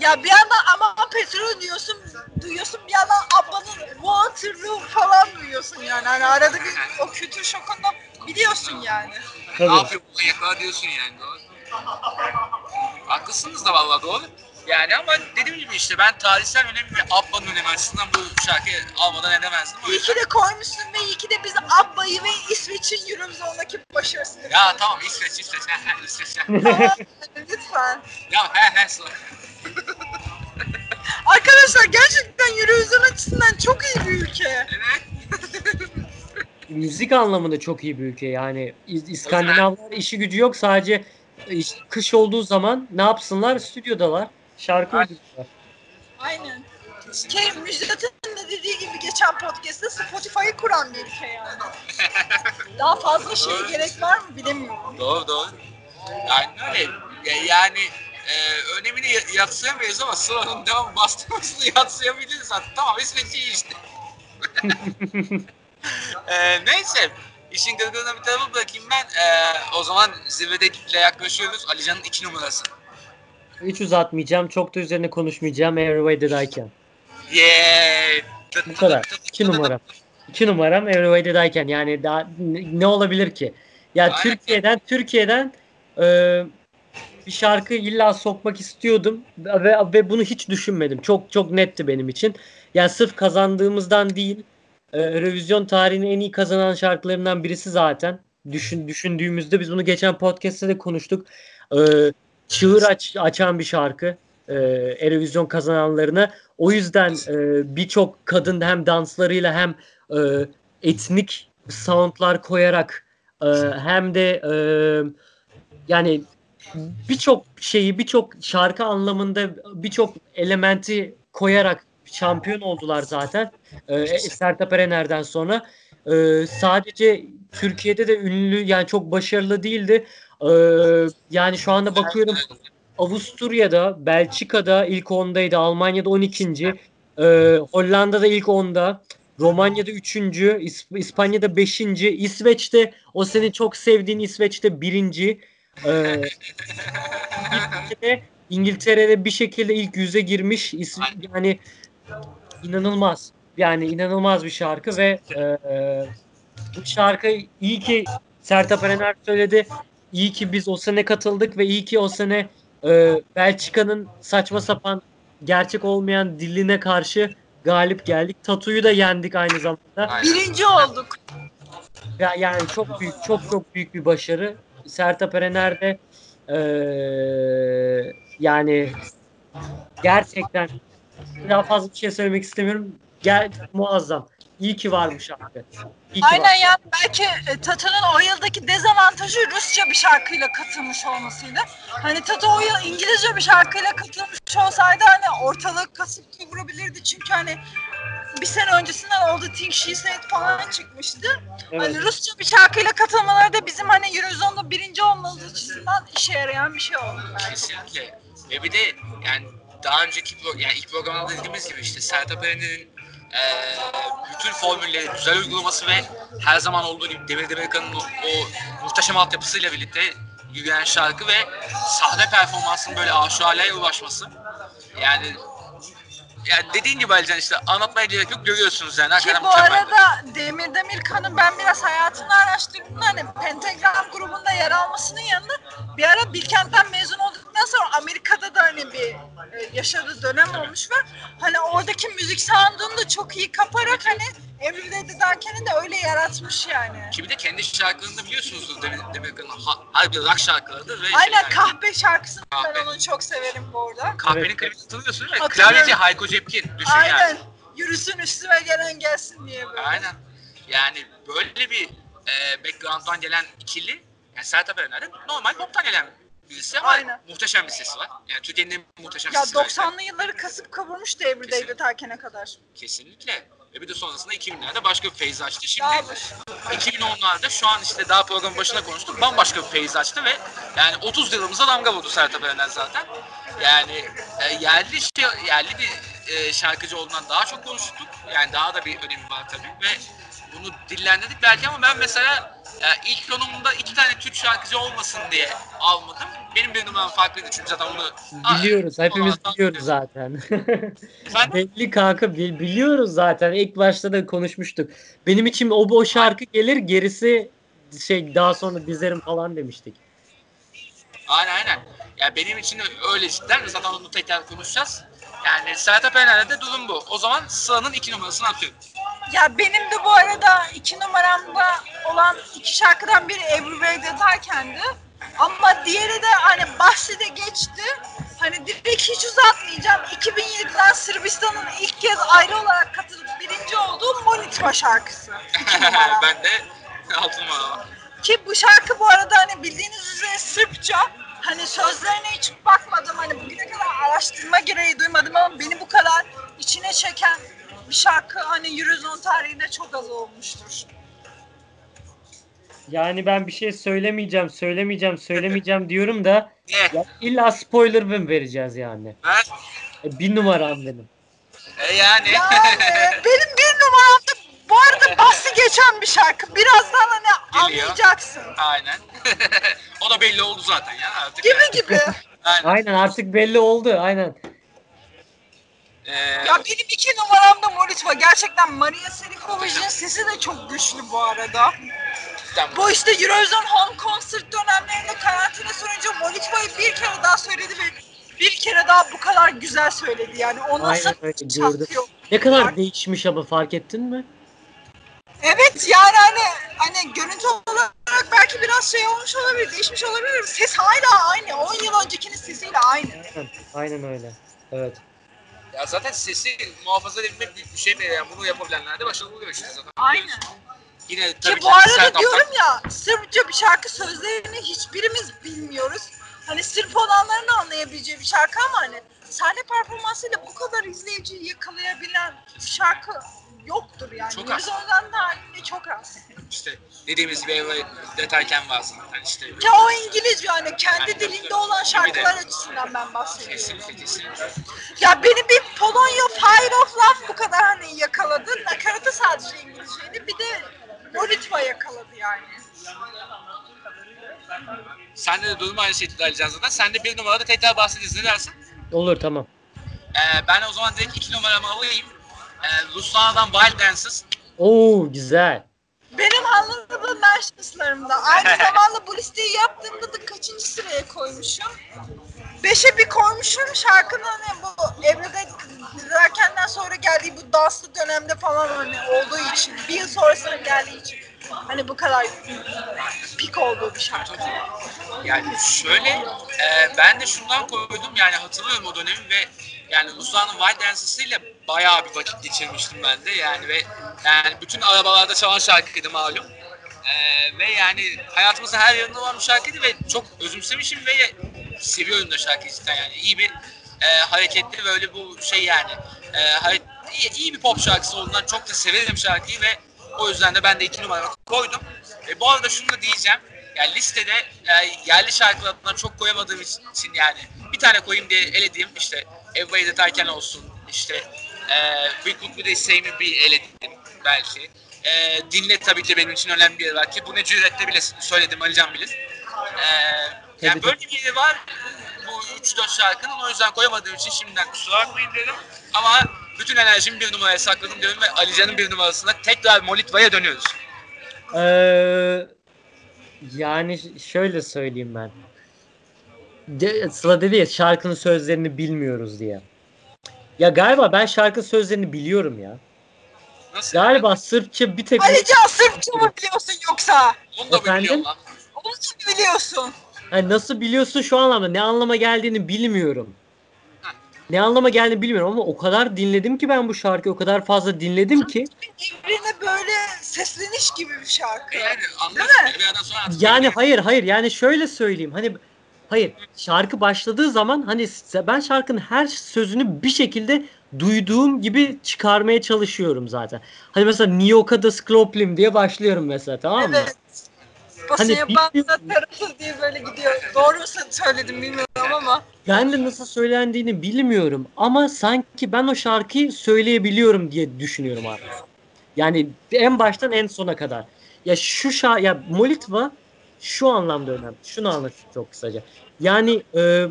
Ya bir yandan ama petrol diyorsun, duyuyorsun bir yandan ablanın Waterloo falan duyuyorsun yani. Hani arada bir o kültür şokunda biliyorsun yani. ne Tabii. yapıyor bu manyaklar diyorsun yani. Doğru. Haklısınız da vallahi doğru. Yani ama dediğim gibi işte ben tarihsel önemi ve Abba'nın önemi açısından bu şarkıyı almadan edemezdim. O İyi yüzden... ki de koymuşsun ve iyi ki de biz Abba'yı ve İsveç'in Eurovision'daki başarısını Ya tamam İsveç, İsveç, he he İsveç. he. Tamam, lütfen. ya he he sonra. <laughs> Arkadaşlar gerçekten Eurovision açısından çok iyi bir ülke. Evet. <laughs> Müzik anlamında çok iyi bir ülke yani. İ- İskandinavlar işi gücü yok sadece kış olduğu zaman ne yapsınlar? Stüdyodalar. Şarkı Aynen. uyduruyorlar. Aynen. Ki Müjdat'ın da dediği gibi geçen podcast'ta Spotify'ı kuran bir ülke yani. <laughs> Daha fazla şeye gerek var mı bilemiyorum. Doğru doğru. Yani öyle. Ya- Yani e, önemini ya- yatsıyamayız ama sıranın devam bastırmasını <laughs> yatsıyabiliriz zaten. Tamam İsveç iyi işte. <laughs> e, neyse. İşin gırgırına bir tarafa bırakayım ben. E, o zaman zirvede yaklaşıyoruz. Alican'ın iki numarası. Hiç uzatmayacağım. Çok da üzerine konuşmayacağım. Every Way That I Can. Yeah. Bu kadar. İki numaram. İki numaram Every Way That I Can. Yani daha ne, olabilir ki? Ya Aynen. Türkiye'den Türkiye'den e, bir şarkı illa sokmak istiyordum ve, ve bunu hiç düşünmedim. Çok çok netti benim için. Yani sırf kazandığımızdan değil. E, Eurovision tarihinin en iyi kazanan şarkılarından birisi zaten. Düşün, düşündüğümüzde biz bunu geçen podcast'te de konuştuk. E, çığır aç, açan bir şarkı. E, Eurovision kazananlarına. O yüzden e, birçok kadın hem danslarıyla hem e, etnik soundlar koyarak e, hem de e, yani birçok şeyi birçok şarkı anlamında birçok elementi koyarak şampiyon oldular zaten. E, Sertab Erener'den sonra. E, sadece Türkiye'de de ünlü yani çok başarılı değildi. E, yani şu anda bakıyorum Avusturya'da, Belçika'da ilk 10'daydı, Almanya'da 12. Ee, Hollanda'da ilk 10'da, Romanya'da 3. İsp- İspanya'da 5. İsveç'te o senin çok sevdiğin İsveç'te 1. Ee, İngiltere'de, İngiltere'de bir şekilde ilk yüze girmiş. İs- Yani inanılmaz. Yani inanılmaz bir şarkı ve e, e, bu şarkı iyi ki Sertab Erener söyledi. İyi ki biz o sene katıldık ve iyi ki o sene e, Belçika'nın saçma sapan gerçek olmayan diline karşı galip geldik. Tatu'yu da yendik aynı zamanda. Aynen. Birinci olduk. Ya, yani çok büyük, çok çok büyük bir başarı. Sertab Erener de e, yani gerçekten daha fazla bir şey söylemek istemiyorum. Gel muazzam. İyi ki varmış abi. İyi ki Aynen var. yani belki e, Tato'nun o yıldaki dezavantajı Rusça bir şarkıyla katılmış olmasıydı. Hani Tato o yıl İngilizce bir şarkıyla katılmış olsaydı hani ortalığı kasıp kavurabilirdi. Çünkü hani bir sene öncesinden All the Things She Said falan çıkmıştı. Evet. Hani Rusça bir şarkıyla katılmaları da bizim hani Eurovision'da birinci olmamız açısından işe yarayan bir şey oldu. Kesinlikle. Ve bir de yani daha önceki yani ilk programda dediğimiz gibi işte Sertab Erener'in eee bütün formülleri güzel uygulaması ve her zaman olduğu gibi Demir Demirkan'ın o, o muhteşem altyapısıyla birlikte yürüyen şarkı ve sahne performansının böyle aşağıya ulaşması. Yani yani dediğin gibi Alican işte anlatmaya gerek yok görüyorsunuz yani. Ki bu mükemmel. arada Demir Demirkan'ın ben biraz hayatını araştırdığımda hani Pentagram grubunda yer almasının yanında bir ara Bilkent'ten mezun olduktan sonra Amerika'da da hani bir e, yaşadığı dönem olmuş ve hani oradaki müzik sound'unu da çok iyi kaparak hani Everyday Derken'i de öyle yaratmış yani. Ki bir de kendi şarkılarını da biliyorsunuzdur Demir Demirkan'ın ha- harbi rock şarkılarıdır ve Aynen şey, yani, kahpe şarkısını Kahpe. ben onu çok severim bu arada. kahvenin Evet. klibini hatırlıyorsun değil mi? Klavyeci Hayko Cepkin düşün yani. Aynen. Yürüsün üstüme gelen gelsin diye böyle. Aynen. Yani böyle bir e, background'dan gelen ikili yani Sertab Erener'de normal pop'tan gelen birisi ama Aynen. muhteşem bir sesi var. Yani Türkiye'nin en muhteşem Ya sesi. belki. 90'lı yılları kasıp kavurmuştu Every Day'de Kesinlikle. terkene kadar. Kesinlikle. Ve bir de sonrasında 2000'lerde başka bir feyz açtı. Şimdi Dağılır. 2010'larda şu an işte daha programın başında konuştuk. Bambaşka bir feyz açtı ve yani 30 yılımıza damga vurdu Sertab Erener zaten. Yani e, yerli şey, yerli bir e, şarkıcı olduğundan daha çok konuştuk. Yani daha da bir önemi var tabii ve bunu dillendirdik belki ama ben mesela e, ilk konumda iki tane Türk şarkıcı olmasın diye almadım. Benim bir numaram farklıydı çünkü zaten onu Biliyoruz. Hepimiz biliyoruz zaten. Belli kanka bil- biliyoruz zaten. İlk başta da konuşmuştuk. Benim için o, o şarkı gelir gerisi şey daha sonra dizerim falan demiştik. Aynen aynen. Ya benim için öyle cidden. Zaten onu tekrar konuşacağız. Yani Sertab Erener'de durum bu. O zaman sıranın iki numarasını atıyorum. Ya benim de bu arada iki numaramda olan iki şarkıdan biri Every Day'de terkendi. Ama diğeri de hani bahsi de geçti. Hani direkt hiç uzatmayacağım. 2007'den Sırbistan'ın ilk kez ayrı olarak katılıp birinci olduğu Molitva şarkısı. <laughs> Ben de altı numara. Ki bu şarkı bu arada hani bildiğiniz üzere Sırpça. Hani sözlerine hiç bakmadım. Hani bugüne kadar araştırma gereği duymadım ama beni bu kadar içine çeken bir şarkı hani Eurovision tarihinde çok az olmuştur. Yani ben bir şey söylemeyeceğim, söylemeyeceğim, söylemeyeceğim <laughs> diyorum da ya illa spoiler mı vereceğiz yani? Ha? E, Bir numaram benim. E yani. Yani <laughs> benim bir numaramda bu arada bahsi geçen bir şarkı. Birazdan hani Geliyor. anlayacaksın. Aynen. <laughs> o da belli oldu zaten ya artık. Gibi gibi. <laughs> Aynen. Aynen artık belli oldu. Aynen. Ee, Ya benim iki numaramda Molitva. Gerçekten Maria Serikovic'in sesi de çok güçlü bu arada. bu. İşte Eurovision Home Concert dönemlerinde karantina sonucu Molitva'yı bir kere daha söyledi ve bir kere daha bu kadar güzel söyledi yani. O nasıl Aynen öyle gördüm. çakıyor. Ne kadar değişmiş ama fark ettin mi? Evet yani hani hani görüntü olarak belki biraz şey olmuş olabilir, değişmiş olabilir. Ses hala aynı. 10 yıl öncekinin sesiyle aynı. Aynen, aynen öyle. Evet. Ya zaten sesi muhafaza edebilmek büyük bir şey. Yani bunu yapabilenler de başarılı oluyor işte zaten. Aynen. Yine tabii Ki bu arada diyorum ya Sırpça bir şarkı sözlerini hiçbirimiz bilmiyoruz. Hani Sırp olanların anlayabileceği bir şarkı ama hani sahne performansıyla bu kadar izleyiciyi yakalayabilen şarkı yoktur yani. Çok az. Da halinde çok az. işte dediğimiz gibi eve deterken var zaten işte. Ki o İngilizce hani kendi Yani dilinde olan şarkılar açısından ben bahsediyorum. Kesinlikle kesinlikle. Ya beni bir Polonya Fire of Love bu kadar hani yakaladı. Nakaratı sadece İngilizceydi. Bir de Molitva yakaladı yani. Sende de durum aynı şekilde Ali zaten. Sen de bir numarada tekrar bahsederiz. Ne dersin? Olur tamam. Ee, ben o zaman direkt iki numaramı alayım. Ee, Ruslana'dan Wild Dances. Oo güzel. Benim anladığım Nationals'larımda. Aynı <laughs> zamanda bu listeyi yaptığımda da kaçıncı sıraya koymuşum? Beşe bir koymuşum şarkının hani bu Emre'de dizerkenden sonra geldiği bu danslı dönemde falan hani olduğu için. Bir yıl sonrasına geldiği için. Hani bu kadar pik olduğu bir şarkı. Yani şöyle, e, ben de şundan koydum yani hatırlıyorum o dönemi ve yani Wild Dances ile bayağı bir vakit geçirmiştim ben de yani ve yani bütün arabalarda çalan şarkıydı malum. E, ve yani hayatımızın her yanında olan bir şarkıydı ve çok özümsemişim ve seviyorum da şarkıyı cidden yani iyi bir e, hareketli böyle bu şey yani e, iyi, iyi bir pop şarkısı olduğundan çok da severim şarkıyı ve o yüzden de ben de iki numara koydum. E, bu arada şunu da diyeceğim. Yani listede e, yerli şarkılarından çok koyamadığım için yani bir tane koyayım diye elediğim işte Everyday Deterken olsun işte e, We Could Be The Same'i bir eledim belki. E, dinle tabii ki benim için önemli bir yer var ki bu ne cüretle bile söyledim Alican bilir. E, yani böyle bir yeri var bu 3-4 şarkının o yüzden koyamadığım için şimdiden kusura bakmayın dedim. Ama bütün enerjimi bir numaraya sakladım diyorum ve Alican'ın bir numarasına tekrar Molitva'ya dönüyoruz. Ee, yani şöyle söyleyeyim ben. De, Sıla dedi ya şarkının sözlerini bilmiyoruz diye. Ya galiba ben şarkı sözlerini biliyorum ya. Nasıl? Galiba Sırpça bir tek Alican Sırpça mı biliyorsun yoksa? Onu da Efendim? biliyorum lan. Onu da biliyorsun. Hani nasıl biliyorsun şu anlamda ne anlama geldiğini bilmiyorum. Ha. Ne anlama geldiğini bilmiyorum ama o kadar dinledim ki ben bu şarkıyı o kadar fazla dinledim ki Evrene böyle sesleniş gibi bir şarkı. Yani Değil mi? Yani hayır hayır yani şöyle söyleyeyim hani hayır şarkı başladığı zaman hani ben şarkının her sözünü bir şekilde duyduğum gibi çıkarmaya çalışıyorum zaten. Hani mesela Niyoka'da Skloplim diye başlıyorum mesela tamam mı? Evet. Basaya Hani banda bilmiyorum. tarafı diye böyle gidiyor. Doğru mu söyledim bilmiyorum ama. Ben de nasıl söylendiğini bilmiyorum ama sanki ben o şarkıyı söyleyebiliyorum diye düşünüyorum abi. Yani en baştan en sona kadar. Ya şu şa ya Molitva şu anlamda önemli. Şunu anlatayım çok kısaca. Yani e,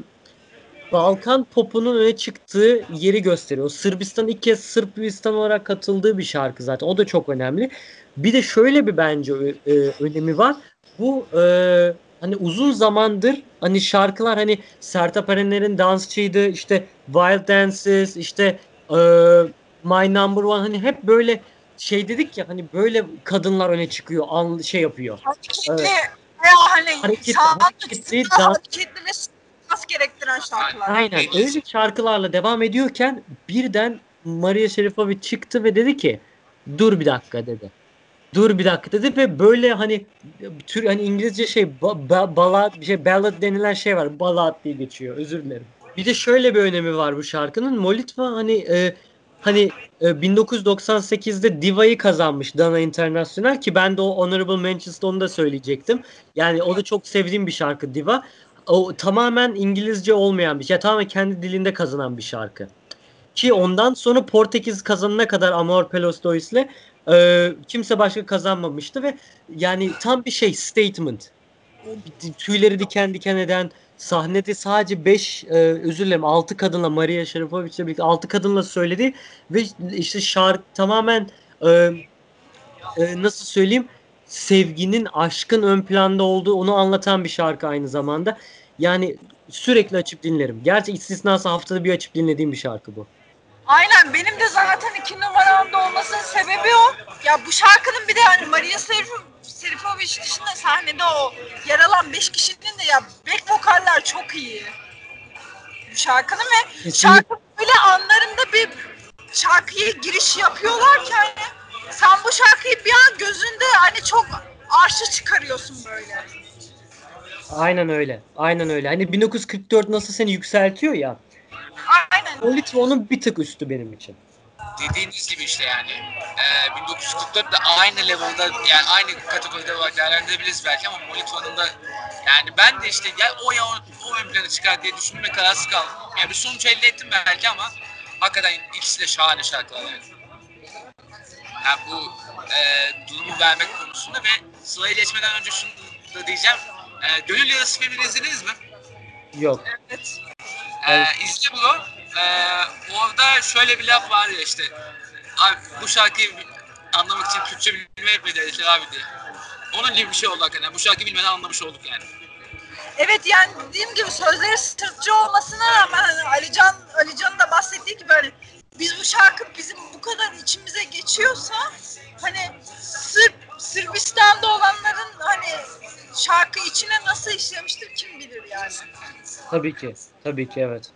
Balkan popunun öne çıktığı yeri gösteriyor. Sırbistan ilk kez Sırbistan olarak katıldığı bir şarkı zaten. O da çok önemli. Bir de şöyle bir bence e, önemi var. Bu e, hani uzun zamandır hani şarkılar hani Sertab Erener'in dansçıydı işte Wild Dances işte e, My Number One hani hep böyle şey dedik ya hani böyle kadınlar öne çıkıyor an, şey yapıyor. Hareketli Evet. Veya hani sağlık hareketli, dans- hareketli ve dans gerektiren şarkılar. Aynen öyle şarkılarla devam ediyorken birden Maria Şerifovic çıktı ve dedi ki dur bir dakika dedi. Dur bir dakika dedi ve böyle hani tür hani İngilizce şey ba- ba- ballad bir şey ballad denilen şey var. Ballad diye geçiyor. Özür dilerim. Bir de şöyle bir önemi var bu şarkının. Molitva hani e, hani 1998'de Diva'yı kazanmış Dana International ki ben de o Honorable Mention'da onu da söyleyecektim. Yani o da çok sevdiğim bir şarkı Diva. O tamamen İngilizce olmayan bir şey. Tamamen kendi dilinde kazanan bir şarkı. Ki ondan sonra Portekiz kazanana kadar Amor Pelos Dois'le e, kimse başka kazanmamıştı ve yani tam bir şey statement. Tüyleri diken diken eden sahnede sadece 5 özür dilerim 6 kadınla Maria Sharapovic'le birlikte 6 kadınla söyledi ve işte şarkı tamamen e, e, nasıl söyleyeyim sevginin aşkın ön planda olduğu onu anlatan bir şarkı aynı zamanda. Yani sürekli açıp dinlerim. Gerçi istisnası haftada bir açıp dinlediğim bir şarkı bu. Aynen benim de zaten iki numaramda olmasının sebebi o. Ya bu şarkının bir de hani Maria Serif- Serifovic dışında sahnede o yer alan beş kişinin de ya back vokaller çok iyi. Şarkının ve Kesinlikle. şarkı böyle anlarında bir şarkıya giriş yapıyorlar ki hani sen bu şarkıyı bir an gözünde hani çok arşı çıkarıyorsun böyle. Aynen öyle. Aynen öyle. Hani 1944 nasıl seni yükseltiyor ya. Aynen. O Litva onun bir tık üstü benim için. Dediğiniz gibi işte yani e, 1944 de aynı level'da yani aynı kategoride olarak değerlendirebiliriz belki ama Molitva'nın da yani ben de işte ya o ya o, o ön plana çıkar diye düşündüm ve kararsız kaldım. Yani bir sonuç elde ettim belki ama hakikaten ikisi de şahane şarkılar yani. Yani bu e, durumu vermek konusunda ve sırayı geçmeden önce şunu da diyeceğim. E, Gönül Yarası filmini izlediniz mi? Yok. Evet. Ee, izle bunu. Ee, orada şöyle bir laf var ya işte. Abi bu şarkıyı anlamak için Türkçe bilmek mi gerekir abi diye. Onun gibi bir şey oldu hakikaten. Bu şarkıyı bilmeden anlamış olduk yani. Evet yani dediğim gibi sözleri Sırpça olmasına rağmen hani Alican Alican'ın da bahsettiği gibi hani biz bu şarkı bizim bu kadar içimize geçiyorsa hani Sırp Sırbistan'da olanların hani şarkı içine nasıl işlemiştir kim bilir yani. Tabii ki. Tabii ki evet.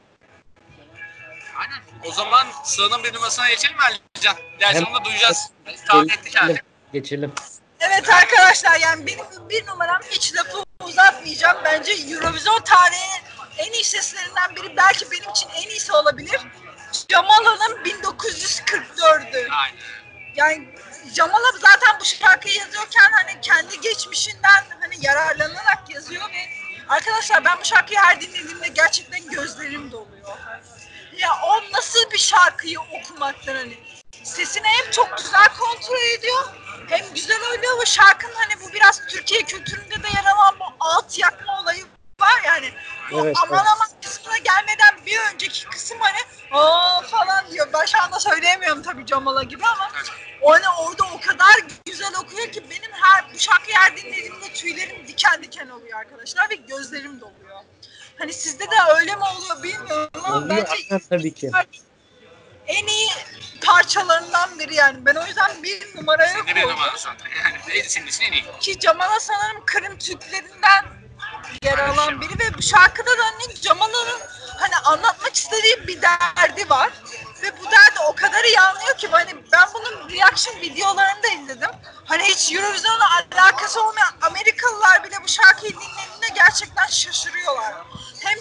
Aynen. O zaman sıranın bir numarasına geçelim mi Alican? Hem- onu da duyacağız. Tahmin ettik Geçelim. artık. Geçelim. Evet arkadaşlar yani benim bir numaram hiç lafı uzatmayacağım. Bence Eurovision tarihinin en iyi seslerinden biri belki benim için en iyisi olabilir. Jamala'nın 1944'ü. Aynen. Yani Jamal'a zaten bu şarkıyı yazıyorken hani kendi geçmişinden hani yararlanarak yazıyor ve arkadaşlar ben bu şarkıyı her dinlediğimde gerçekten gözlerim doluyor. Ya o nasıl bir şarkıyı okumaktan hani sesini hem çok güzel kontrol ediyor hem güzel oynuyor ve şarkının hani bu biraz Türkiye kültüründe de yer alan bu alt yakma olayı var yani. Bu Evet, aman evet. aman kısmına gelmeden bir önceki kısım hani aa falan diyor. Ben şu anda söyleyemiyorum tabii Jamala gibi ama o hani orada o kadar güzel okuyor ki benim her bu şarkıyı her dinlediğimde tüylerim diken diken oluyor arkadaşlar ve gözlerim doluyor. Hani sizde de öyle mi oluyor bilmiyorum ama Oluyor, bence tabii ki. en iyi parçalarından biri yani. Ben o yüzden bir numaraya koydum. numaran zaten. Yani neydi senin için en iyi. Ki Jamal'a sanırım Kırım Türklerinden yer alan biri ve bu şarkıda da hani Jamal'ın hani anlatmak istediği bir derdi var. Ve bu derdi o kadar iyi anlıyor ki hani ben bunun reaction videolarını da izledim. Hani hiç Eurovision'la alakası olmayan Amerikalılar bile bu şarkıyı dinlediğinde gerçekten şaşırıyorlar.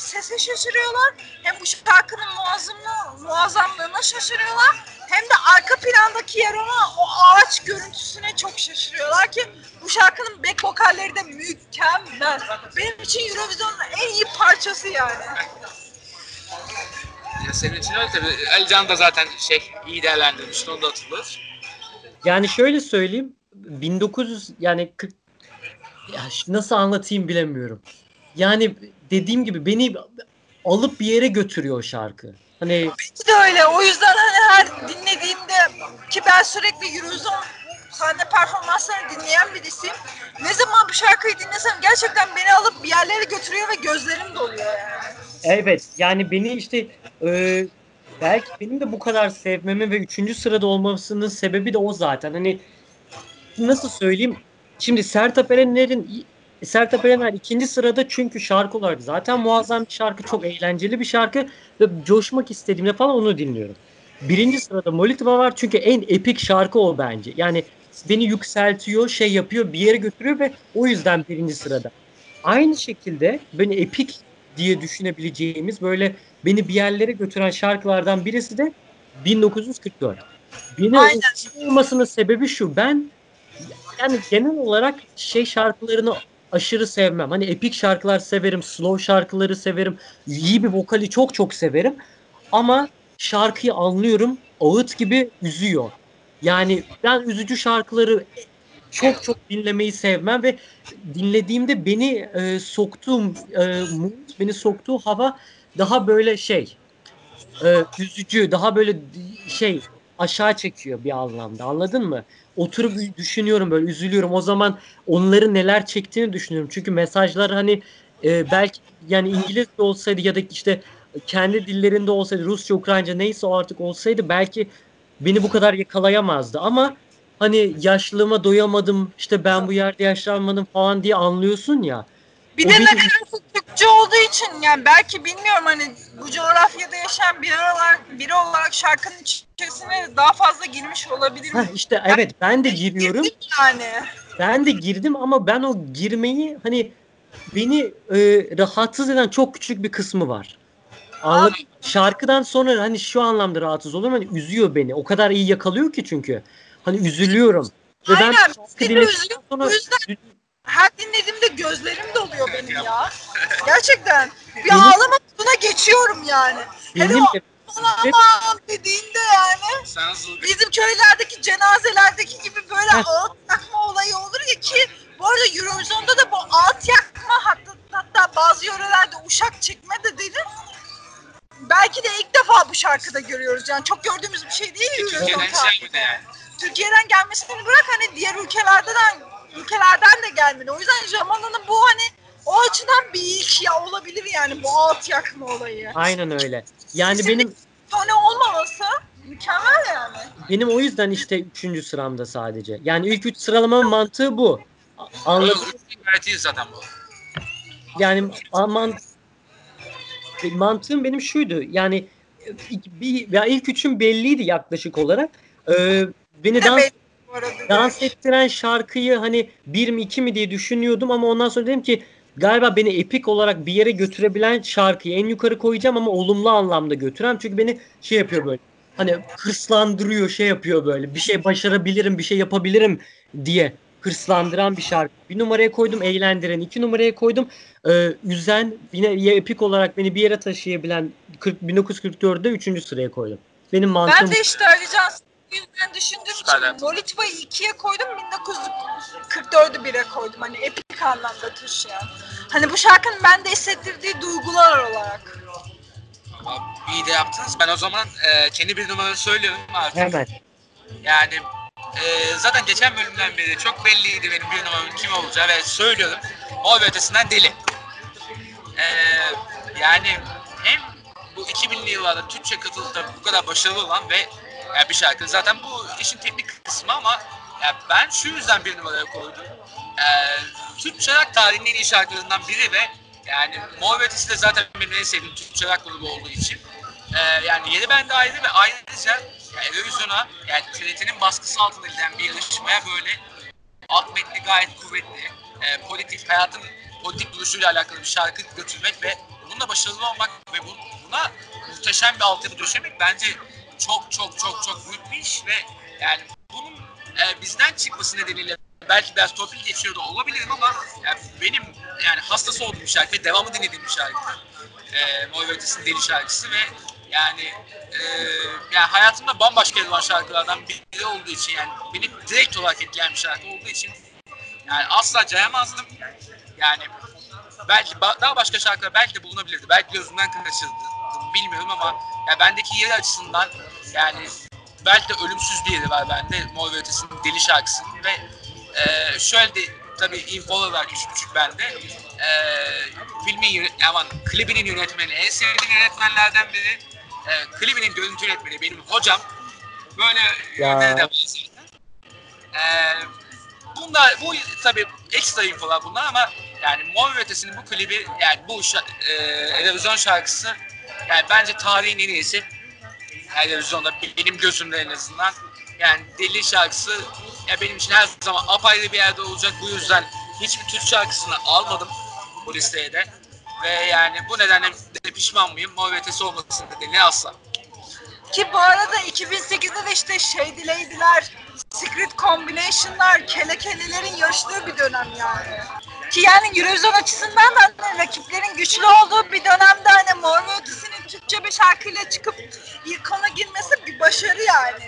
Sese şaşırıyorlar hem bu şarkının muazzamlığı, muazzamlığına şaşırıyorlar. Hem de arka plandaki yer ona o ağaç görüntüsüne çok şaşırıyorlar ki bu şarkının back vokalleri de mükemmel. Benim için Eurovision'un en iyi parçası yani. Ya senin için öyle tabii. Ali Can da zaten şey iyi değerlendirmişti. Onu da hatırlıyoruz. Yani şöyle söyleyeyim. 1900 yani 40 ya nasıl anlatayım bilemiyorum. Yani dediğim gibi beni alıp bir yere götürüyor şarkı. Hani Benimki de öyle. O yüzden hani her dinlediğimde ki ben sürekli Eurovision sahne performanslarını dinleyen birisiyim. Ne zaman bu şarkıyı dinlesem gerçekten beni alıp bir yerlere götürüyor ve gözlerim doluyor yani. evet yani beni işte e, belki benim de bu kadar sevmemin ve üçüncü sırada olmasının sebebi de o zaten. Hani nasıl söyleyeyim? Şimdi Sertab Erener'in Sertab Erener ikinci sırada çünkü şarkı olarak zaten muazzam bir şarkı, çok eğlenceli bir şarkı ve coşmak istediğimde falan onu dinliyorum. Birinci sırada Molitva var çünkü en epik şarkı o bence. Yani beni yükseltiyor, şey yapıyor, bir yere götürüyor ve o yüzden birinci sırada. Aynı şekilde beni epik diye düşünebileceğimiz böyle beni bir yerlere götüren şarkılardan birisi de 1944. Beni olmasının sebebi şu. Ben yani genel olarak şey şarkılarını aşırı sevmem. Hani epik şarkılar severim, slow şarkıları severim, iyi bir vokali çok çok severim. Ama şarkıyı anlıyorum, ağıt gibi üzüyor. Yani ben üzücü şarkıları çok çok dinlemeyi sevmem ve dinlediğimde beni e, soktuğum e, beni soktuğu hava daha böyle şey e, üzücü, daha böyle şey aşağı çekiyor bir anlamda. Anladın mı? Oturup düşünüyorum böyle üzülüyorum. O zaman onların neler çektiğini düşünüyorum. Çünkü mesajlar hani e, belki yani İngilizce olsaydı ya da işte kendi dillerinde olsaydı Rusça, Ukraynaca neyse o artık olsaydı belki beni bu kadar yakalayamazdı. Ama hani yaşlılığıma doyamadım işte ben bu yerde yaşlanmadım falan diye anlıyorsun ya. Bir de benim- nakaratı Türkçe olduğu için yani belki bilmiyorum hani bu coğrafyada yaşayan biri olarak, biri olarak şarkının içerisine daha fazla girmiş olabilirim. Heh, işte evet ben de giriyorum. Yani. Ben de girdim ama ben o girmeyi hani beni e, rahatsız eden çok küçük bir kısmı var. Mı? Şarkıdan sonra hani şu anlamda rahatsız oluyorum hani üzüyor beni. O kadar iyi yakalıyor ki çünkü. Hani üzülüyorum. Ve ben şarkı dinledikten sonra yüzden her dinlediğimde gözlerim doluyor benim ya. Gerçekten. Bir Benim- ağlama moduna geçiyorum yani. Hele benim o de dediğinde yani Sen bizim köylerdeki cenazelerdeki gibi böyle Heh. ağıt yakma olayı olur ya ki bu arada Eurovision'da da bu ağıt yakma hatta, hatta bazı yörelerde uşak çekme de denir. Belki de ilk defa bu şarkıda görüyoruz yani çok gördüğümüz bir şey değil Eurovision Türkiye'den şey tarihinde. mi de yani? Türkiye'den gelmesini bırak hani diğer ülkelerden ülkelerden de gelmedi. O yüzden Jamala'nın bu hani o açıdan bir ilk ya olabilir yani bu ağıt yakma olayı. aynen öyle. Yani benim Tone olmaması mükemmel yani. benim o yüzden işte üçüncü sıramda sadece. Yani ilk üç sıralamanın mantığı bu. A- Anladın mı? Gayet iyi zaten bu. Yani aman mantığım benim şuydu. Yani ilk, bir, ya ilk üçüm belliydi yaklaşık olarak. Ee, beni dans. Dans ettiren şarkıyı hani bir mi iki mi diye düşünüyordum ama ondan sonra dedim ki galiba beni epik olarak bir yere götürebilen şarkıyı en yukarı koyacağım ama olumlu anlamda götüren çünkü beni şey yapıyor böyle hani hırslandırıyor şey yapıyor böyle bir şey başarabilirim bir şey yapabilirim diye hırslandıran bir şarkı. Bir numaraya koydum eğlendiren, iki numaraya koydum e, üzen yine epik olarak beni bir yere taşıyabilen 40, 1944'de üçüncü sıraya koydum. Benim mantığım Ben de işte Ali Can yüzden düşündüğüm Süper. için Molitva'yı ikiye koydum 1944'ü bire koydum. Hani epik anlamda taşıyan. Hani bu şarkının bende hissettirdiği duygular olarak. Ama iyi de yaptınız. Ben o zaman e, kendi bir numaranı söylüyorum artık. hemen. Yani e, zaten geçen bölümden beri çok belliydi benim bir numaramın kim olacağı ve söylüyorum. O ve ötesinden deli. E, yani hem bu 2000'li yıllarda Türkçe katılıda bu kadar başarılı olan ve yani bir şarkı zaten bu işin teknik kısmı ama yani ben şu yüzden bir numaraya koydum. E, Türkçe rock tarihinin en iyi şarkılarından biri ve yani Mor ve de zaten benim en sevdiğim Türkçe rock grubu olduğu için e, yani yeri bende ayrı ve ayrıca yani Eurovision'a yani TRT'nin baskısı altında giden bir yarışmaya böyle alt metni gayet kuvvetli, e, politik, hayatın politik duruşuyla alakalı bir şarkı götürmek ve bununla başarılı olmak ve bu, buna muhteşem bir altyapı döşemek bence çok çok çok çok büyük bir iş ve yani bunun e, bizden çıkması nedeniyle belki biraz torpil geçiyor da olabilirim ama yani benim yani hastası olduğum bir şarkı ve devamı dinlediğim bir şarkı. E, Ötesi'nin Deli şarkısı ve yani e, yani hayatımda bambaşka olan şarkılardan biri olduğu için yani beni direkt olarak etkileyen bir şarkı olduğu için yani asla cayamazdım. Yani belki daha başka şarkılar belki de bulunabilirdi. Belki gözümden kaçırdım bilmiyorum ama ya bendeki yeri açısından yani belki de ölümsüz bir yeri var bende Mor ve Ötesi'nin Deli şarkısının ve e, şöyle de tabii infolar var küçük küçük bende. E, filmin aman klibinin yönetmeni en sevdiğim yönetmenlerden biri. E, klibinin görüntü yönetmeni benim hocam. Böyle Ya. yönetmeni de var zaten. E, bunda bu tabii ekstra infolar bunlar ama yani Mor Ötesi'nin bu klibi yani bu şa- e, Eurovision şarkısı yani bence tarihin en iyisi. Eurovision'da benim gözümde en azından. Yani Deli şarkısı ya benim için her zaman apayrı bir yerde olacak. Bu yüzden hiçbir Türk şarkısını almadım bu listeye de. Ve yani bu nedenle de pişman mıyım? Mor ve Ötesi olmasın nedeniyle asla. Ki bu arada 2008'de de işte Shady Lady'ler, Secret Combination'lar, kelekelilerin yarıştığı bir dönem yani. Ki yani Eurovision açısından da hani rakiplerin güçlü olduğu bir dönemde hani Mor Ötesi'nin Türkçe bir şarkıyla çıkıp ilk ona girmesi bir başarı yani.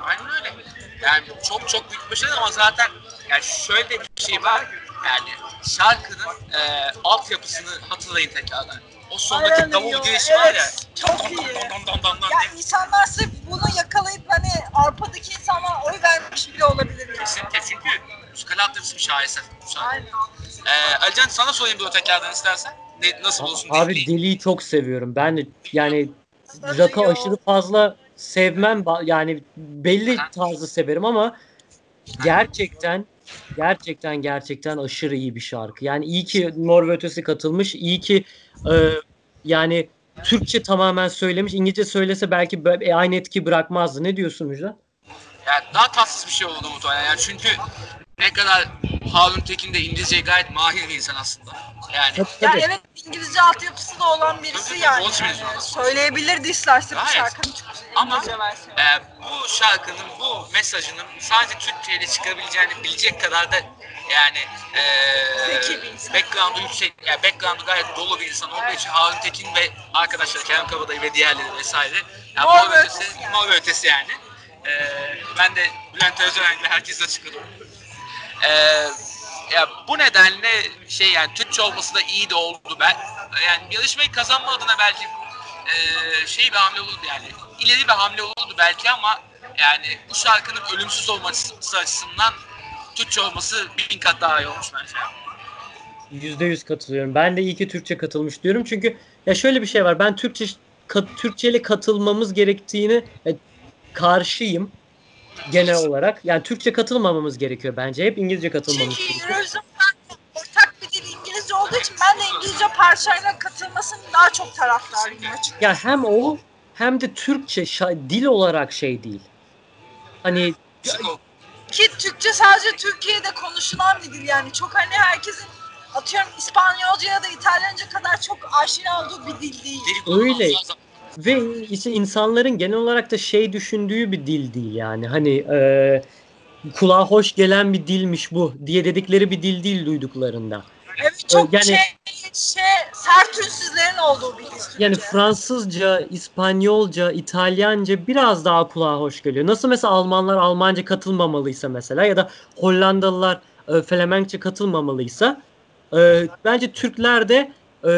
Aynen öyle. Yani çok çok büyük bir başarı ama zaten yani şöyle bir şey var. Yani şarkının e, altyapısını hatırlayın tekrardan. O sondaki Aynen davul ya, girişi var ya. evet, çok iyi. Don don don don don Ya diye. insanlar sırf bunu yakalayıp hani Avrupa'daki insanlar oy vermiş bile olabilir yani. Kesinlikle çünkü bir şaheser. bu şarkı. Aynen. Ee, Alican sana sorayım bunu tekrardan istersen. Ne, nasıl bulursun Abi dinleyin. Deli'yi çok seviyorum. Ben de yani rock'ı aşırı fazla sevmem. Yani belli tarzı severim ama gerçekten gerçekten gerçekten aşırı iyi bir şarkı. Yani iyi ki Mor katılmış. İyi ki e, yani Türkçe tamamen söylemiş. İngilizce söylese belki bö- aynı etki bırakmazdı. Ne diyorsun Müjdat? Yani daha tatsız bir şey oldu muhtemelen. Yani çünkü ne kadar Harun Tekin de İngilizceyi gayet mahir bir insan aslında. Yani Tabii, Ya tabii. evet İngilizce altyapısı da olan birisi Tabii, yani. Yani. Söyleyebilirdi isterse bir Gayet. şarkının Ama İngilizce versiyonu. e, bu şarkının, bu mesajının sadece Türkçe ile çıkabileceğini bilecek kadar da yani e, Zeki bir insan. background'u yüksek, yani background'u gayet dolu bir insan olduğu için Harun Tekin ve arkadaşları Kerem Kabadayı ve diğerleri vesaire. Yani Mor ve ötesi ötesi, yani. mor ve ötesi yani. E, ben de Bülent Özören'le herkesle açıkladım. E, ya bu nedenle şey yani Türkçe olması da iyi de oldu ben. Yani yarışmayı kazanma adına belki e, şey bir hamle olurdu yani. ileri bir hamle olurdu belki ama yani bu şarkının ölümsüz olması açısından Türkçe olması bin kat daha iyi olmuş bence. Yüzde yüz katılıyorum. Ben de iyi ki Türkçe katılmış diyorum. Çünkü ya şöyle bir şey var. Ben Türkçe ka- Türkçeli katılmamız gerektiğini e, karşıyım genel olarak. Yani Türkçe katılmamamız gerekiyor bence. Hep İngilizce katılmamız Çünkü gerekiyor. Eurovision'da ortak bir dil İngilizce olduğu için ben de İngilizce parçayla katılmasını daha çok taraftarıyım açıkçası. Ya hem o hem de Türkçe şa- dil olarak şey değil. Hani ol. Ki Türkçe sadece Türkiye'de konuşulan bir dil yani. Çok hani herkesin atıyorum İspanyolca ya da İtalyanca kadar çok aşina olduğu bir dil değil. Öyle. Ve işte insanların genel olarak da şey düşündüğü bir dil değil yani. Hani e, kulağa hoş gelen bir dilmiş bu diye dedikleri bir dil değil duyduklarında. Evet çok Yani- şey, şey sert ünsüzlerin olduğu bir dil Türkçe. Yani Fransızca, İspanyolca, İtalyanca biraz daha kulağa hoş geliyor. Nasıl mesela Almanlar Almanca katılmamalıysa mesela ya da Hollandalılar e, Flemenkçe katılmamalıysa e, bence Türkler de e,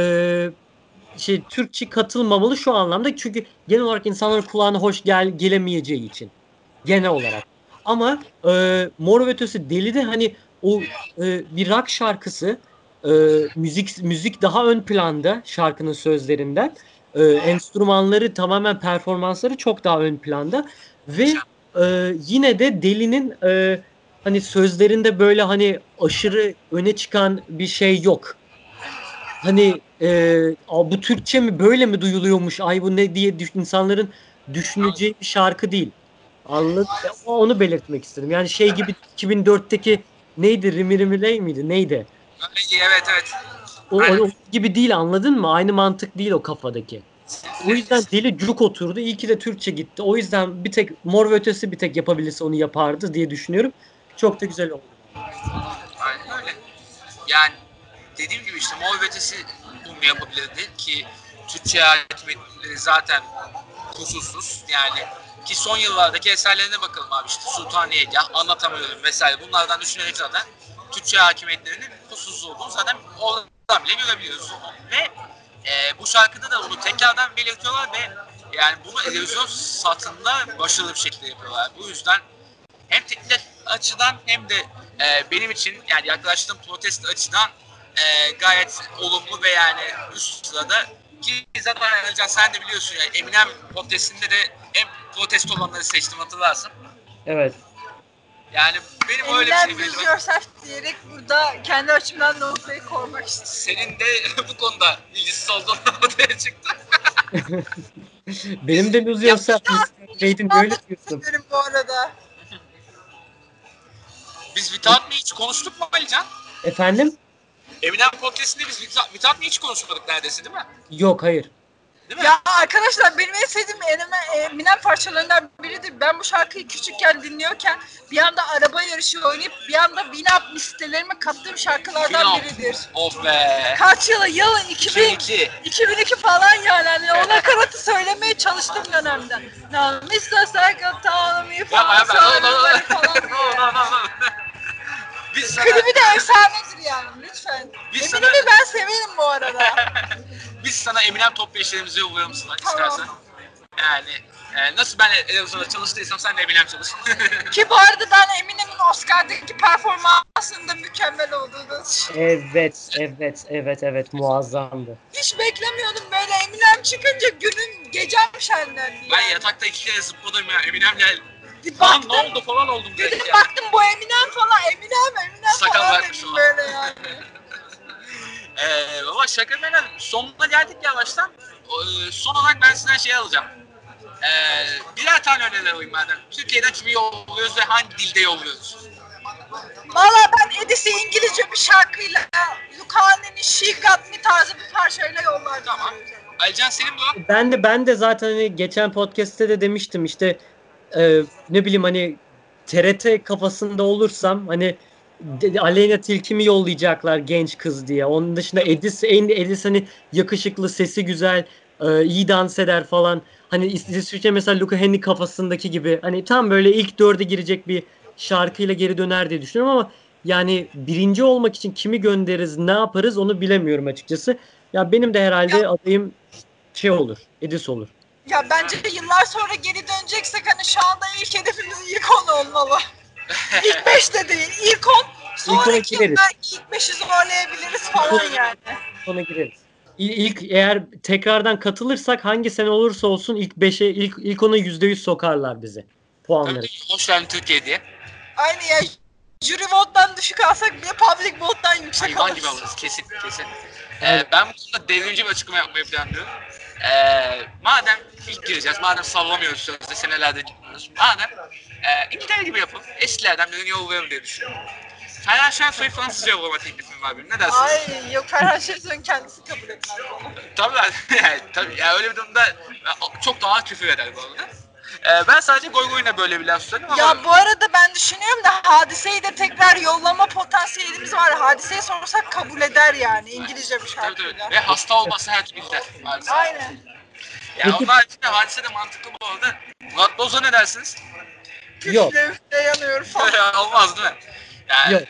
şey Türkçe katılmamalı şu anlamda çünkü genel olarak insanların kulağına hoş gel gelemeyeceği için genel olarak. Ama e, Mor ve Ötesi Deli de hani o e, bir rock şarkısı e, müzik müzik daha ön planda şarkının sözlerinden. E, enstrümanları tamamen performansları çok daha ön planda ve e, yine de Deli'nin e, hani sözlerinde böyle hani aşırı öne çıkan bir şey yok. Hani e, "Aa, bu Türkçe mi böyle mi duyuluyormuş ay bu ne diye düş- insanların düşüneceği bir şarkı değil. Anladın? Onu belirtmek istedim. Yani şey gibi 2004'teki neydi Rimi Rimi Ley miydi neydi? Evet evet. O, Aynen. o gibi değil anladın mı? Aynı mantık değil o kafadaki. O yüzden deli cuk oturdu. İyi ki de Türkçe gitti. O yüzden bir tek Mor ve Ötesi bir tek yapabilirse onu yapardı diye düşünüyorum. Çok da güzel oldu. Aynen öyle. Yani dediğim gibi işte Mor ve Ötesi bunu yapabilirdi ki Türkçe hakimiyetleri zaten kusursuz. Yani ki son yıllardaki eserlerine bakalım abi işte Sultaniyegah, Anlatamıyorum vesaire bunlardan düşünerek zaten Türkçe hakimiyetlerinin kusursuz olduğunu zaten oradan bile görebiliyoruz. Ve e, bu şarkıda da bunu tekrardan belirtiyorlar ve yani bunu televizyon satında başarılı bir şekilde yapıyorlar. Bu yüzden hem teknik açıdan hem de e, benim için yani yaklaştığım protest açıdan e, gayet olumlu ve yani üst sırada ki zaten Ercan sen de biliyorsun ya Eminem protestinde de en protesto olanları seçtim hatırlarsın. Evet. Yani benim öyle bir şey bildim. yourself diyerek burada kendi açımdan noktayı koymak istedim. Senin de <laughs> bu konuda bilgisiz olduğun <laughs> ortaya çıktı. <laughs> Benim de Lose Yourself listeydin öyle diyorsun. Severim bu arada. Biz Vitat mı hiç konuştuk mu Alican? Efendim? Eminem protestinde biz mı hiç konuşmadık neredeyse değil mi? Yok hayır. Değil mi? Ya arkadaşlar benim en sevdiğim Eminem, Eminem parçalarından biridir. Ben bu şarkıyı küçükken dinliyorken bir anda araba yarışı oynayıp bir anda Winamp listelerime kattığım şarkılardan Winamp. biridir. Of be. Kaç yılı? Yıl 2000, 2002. 2002 falan yani. Hani o nakaratı söylemeye çalıştım dönemden. Now Mr. Cycle Town me <laughs> falan. No, no, no. söylemeleri falan Biz sana, Klibi de efsanedir yani lütfen. Biz Eminem'i sana- ben severim bu arada. <laughs> biz sana Eminem top 5'lerimizi yollayalım sana Tamam. istersen. Yani e, nasıl ben Elazığ'da çalıştıysam sen de Eminem çalış. <laughs> Ki bu arada ben Eminem'in Oscar'daki performansının da mükemmel olduğunu Evet, evet, evet, evet muazzamdı. hiç beklemiyordum böyle Eminem çıkınca günüm gecem şenlendi. ben yani. yatakta iki kere zıpladım ya Eminem geldi. Bir Lan baktım, ne oldu falan oldum dedim direkt ya. baktım bu Eminem falan Eminem Eminem Sakal falan bırakmış dedim falan. böyle yani. <laughs> Ee, baba şaka yana sonuna geldik yavaştan. Ee, son olarak ben sizden şey alacağım. Ee, birer tane öneriler alayım madem. Türkiye'den kimi yolluyoruz ve hangi dilde yolluyoruz? Valla ben Edis'i İngilizce bir şarkıyla Lukane'nin She Got Me tarzı bir parçayla yollardım. Tamam. Alican senin bu. Ben de ben de zaten hani geçen podcast'te de demiştim işte e, ne bileyim hani TRT kafasında olursam hani Aleyna Tilki yollayacaklar genç kız diye. Onun dışında Edis, Edis hani yakışıklı, sesi güzel, e, iyi dans eder falan. Hani İs- İsviçre mesela Luca Henny kafasındaki gibi. Hani tam böyle ilk dörde girecek bir şarkıyla geri döner diye düşünüyorum ama yani birinci olmak için kimi göndeririz, ne yaparız onu bilemiyorum açıkçası. Ya benim de herhalde adayım şey olur, Edis olur. Ya bence yıllar sonra geri döneceksek hani şu anda ilk hedefimiz ilk 10 olmalı. <laughs> ilk 5 de değil, ilk 10. Sonraki belki ilk 5'i zorlayabiliriz falan yani. Sona gireriz. İlk eğer tekrardan katılırsak hangi sene olursa olsun ilk 5'e ilk ilk ona %100 sokarlar bizi puanları. Tabii, Hoş geldin Türkiye diye. Aynı ya. Jüri vote'dan düşük alsak bile public vote'dan yüksek Hayvan gibi alırız. alırız kesin kesin. Ee, ben bu konuda devrimci bir açıklama yapmayı planlıyorum. Ee, madem ilk gireceğiz, madem sallamıyoruz sözde senelerde gitmiyoruz. Madem e, İngiltere gibi yapalım. Eskilerden birini yollayalım diye düşünüyorum. Ferhan Şensoy Fransızca yollama teklifim var benim. Ne dersiniz? Ay yok Ferhan Şensoy'un kendisi kabul etmez. Tabii <laughs> yani, tabii ya öyle bir durumda e, çok daha küfür eder bu arada. Ee, ben sadece goy goyuna böyle bir laf söyledim ama Ya bu arada ben düşünüyorum da hadiseyi de tekrar yollama potansiyelimiz var. Hadiseyi sorsak kabul eder yani İngilizce bir tabii, tabii. şarkıyla. ve hasta olmasa her türlü gider. Hadise. Aynen. Ya Peki- onun haricinde hadise de mantıklı bu arada. Murat Boz'a ne dersiniz? Yok. Üfle üfle yanıyor falan. <laughs> Olmaz değil mi? Yani Yok.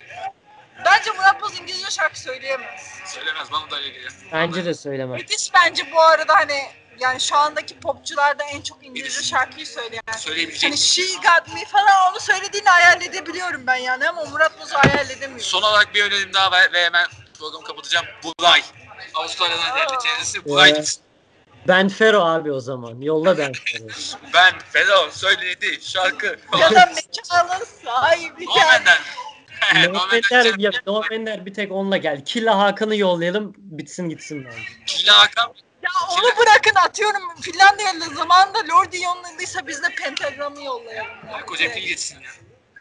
Bence Murat Boz İngilizce şarkı söyleyemez. söylemez bana da öyle geliyor. Bence de söylemem. Edis bence bu arada hani yani şu andaki popçularda en çok İngilizce şarkıyı söyleyen. Söyleyebilecek. Hani She Got Me falan onu söylediğini hayal edebiliyorum ben yani ama Murat Boz'u hayal edemiyorum. Son olarak bir önerim daha var ve hemen programı kapatacağım. Bulay. Avustralya'dan geldi kendisi. Bulay Ee, gitsin. Ben Fero abi o zaman. Yolla ben Fero. <laughs> Ben Fero söyledi şarkı. ya da mekanın sahibi. Noam Ender, ya, Noam Ender bir tek onunla gel. Killa Hakan'ı yollayalım bitsin gitsin bence. Killa Hakan Ya onu bırakın atıyorum Finlandiyalı zamanında Lordi yolladıysa biz de pentagramı yollayalım. ya. koca pil geçsin ya.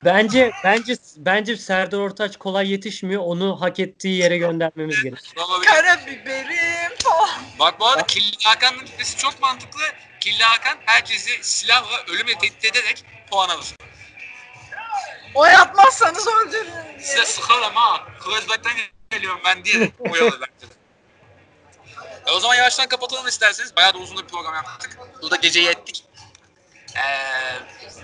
Bence bence bence Serdar Ortaç kolay yetişmiyor. Onu hak ettiği yere göndermemiz gerek. Karabiberim falan. Bak bu arada Killa Hakan'ın gitmesi çok mantıklı. Killa Hakan herkesi silahla ölümle tehdit ederek puan alır. O yapmazsanız öldürürüm diye. Size sıkarım ha. Kreuzberg'den geliyorum ben diye uyarır bence. E o zaman yavaştan kapatalım isterseniz. Bayağı da uzun da bir program yaptık. Burada geceyi ettik. Ee,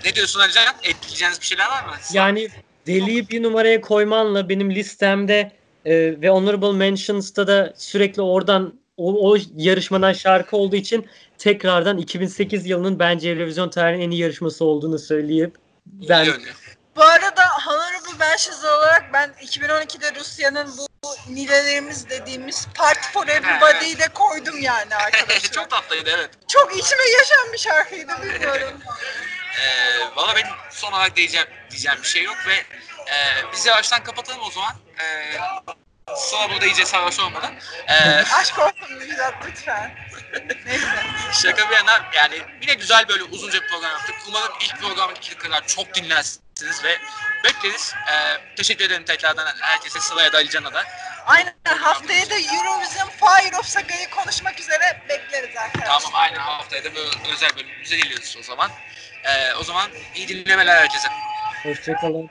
ne diyorsun Alican? Ekleyeceğiniz bir şeyler var mı? Yani deliği bir numaraya koymanla benim listemde e, ve Honorable Mentions'ta da sürekli oradan o, o yarışmadan şarkı olduğu için tekrardan 2008 yılının bence televizyon tarihinin en iyi yarışması olduğunu söyleyip ben. Bu arada Honorable Mentions olarak ben 2012'de Rusya'nın bu Nilelerimiz dediğimiz Party for Everybody'yi de koydum yani <laughs> arkadaşlar. çok tatlıydı evet. Çok içime yaşayan bir şarkıydı bilmiyorum. <laughs> Ee, Valla benim son olarak diyeceğim, diyeceğim bir şey yok ve e, biz yavaştan kapatalım o zaman. Ee, sonra burada iyice sarhoş olmadan. Ee, <laughs> Aşk olsun Müjdat lütfen. Neyse. Şaka bir yana yani yine güzel böyle uzunca bir program yaptık. Umarım ilk programdaki kadar çok dinlersiniz ve bekleriz. Ee, teşekkür ederim tekrardan herkese Sıla'ya da Alican'a da. Aynen haftaya da Eurovision Fire of Saga'yı konuşmak üzere bekleriz arkadaşlar. Tamam aynı haftaya da böyle özel bölümümüze geliyoruz o zaman. Ee, o zaman iyi dinlemeler herkese. hoşçakalın.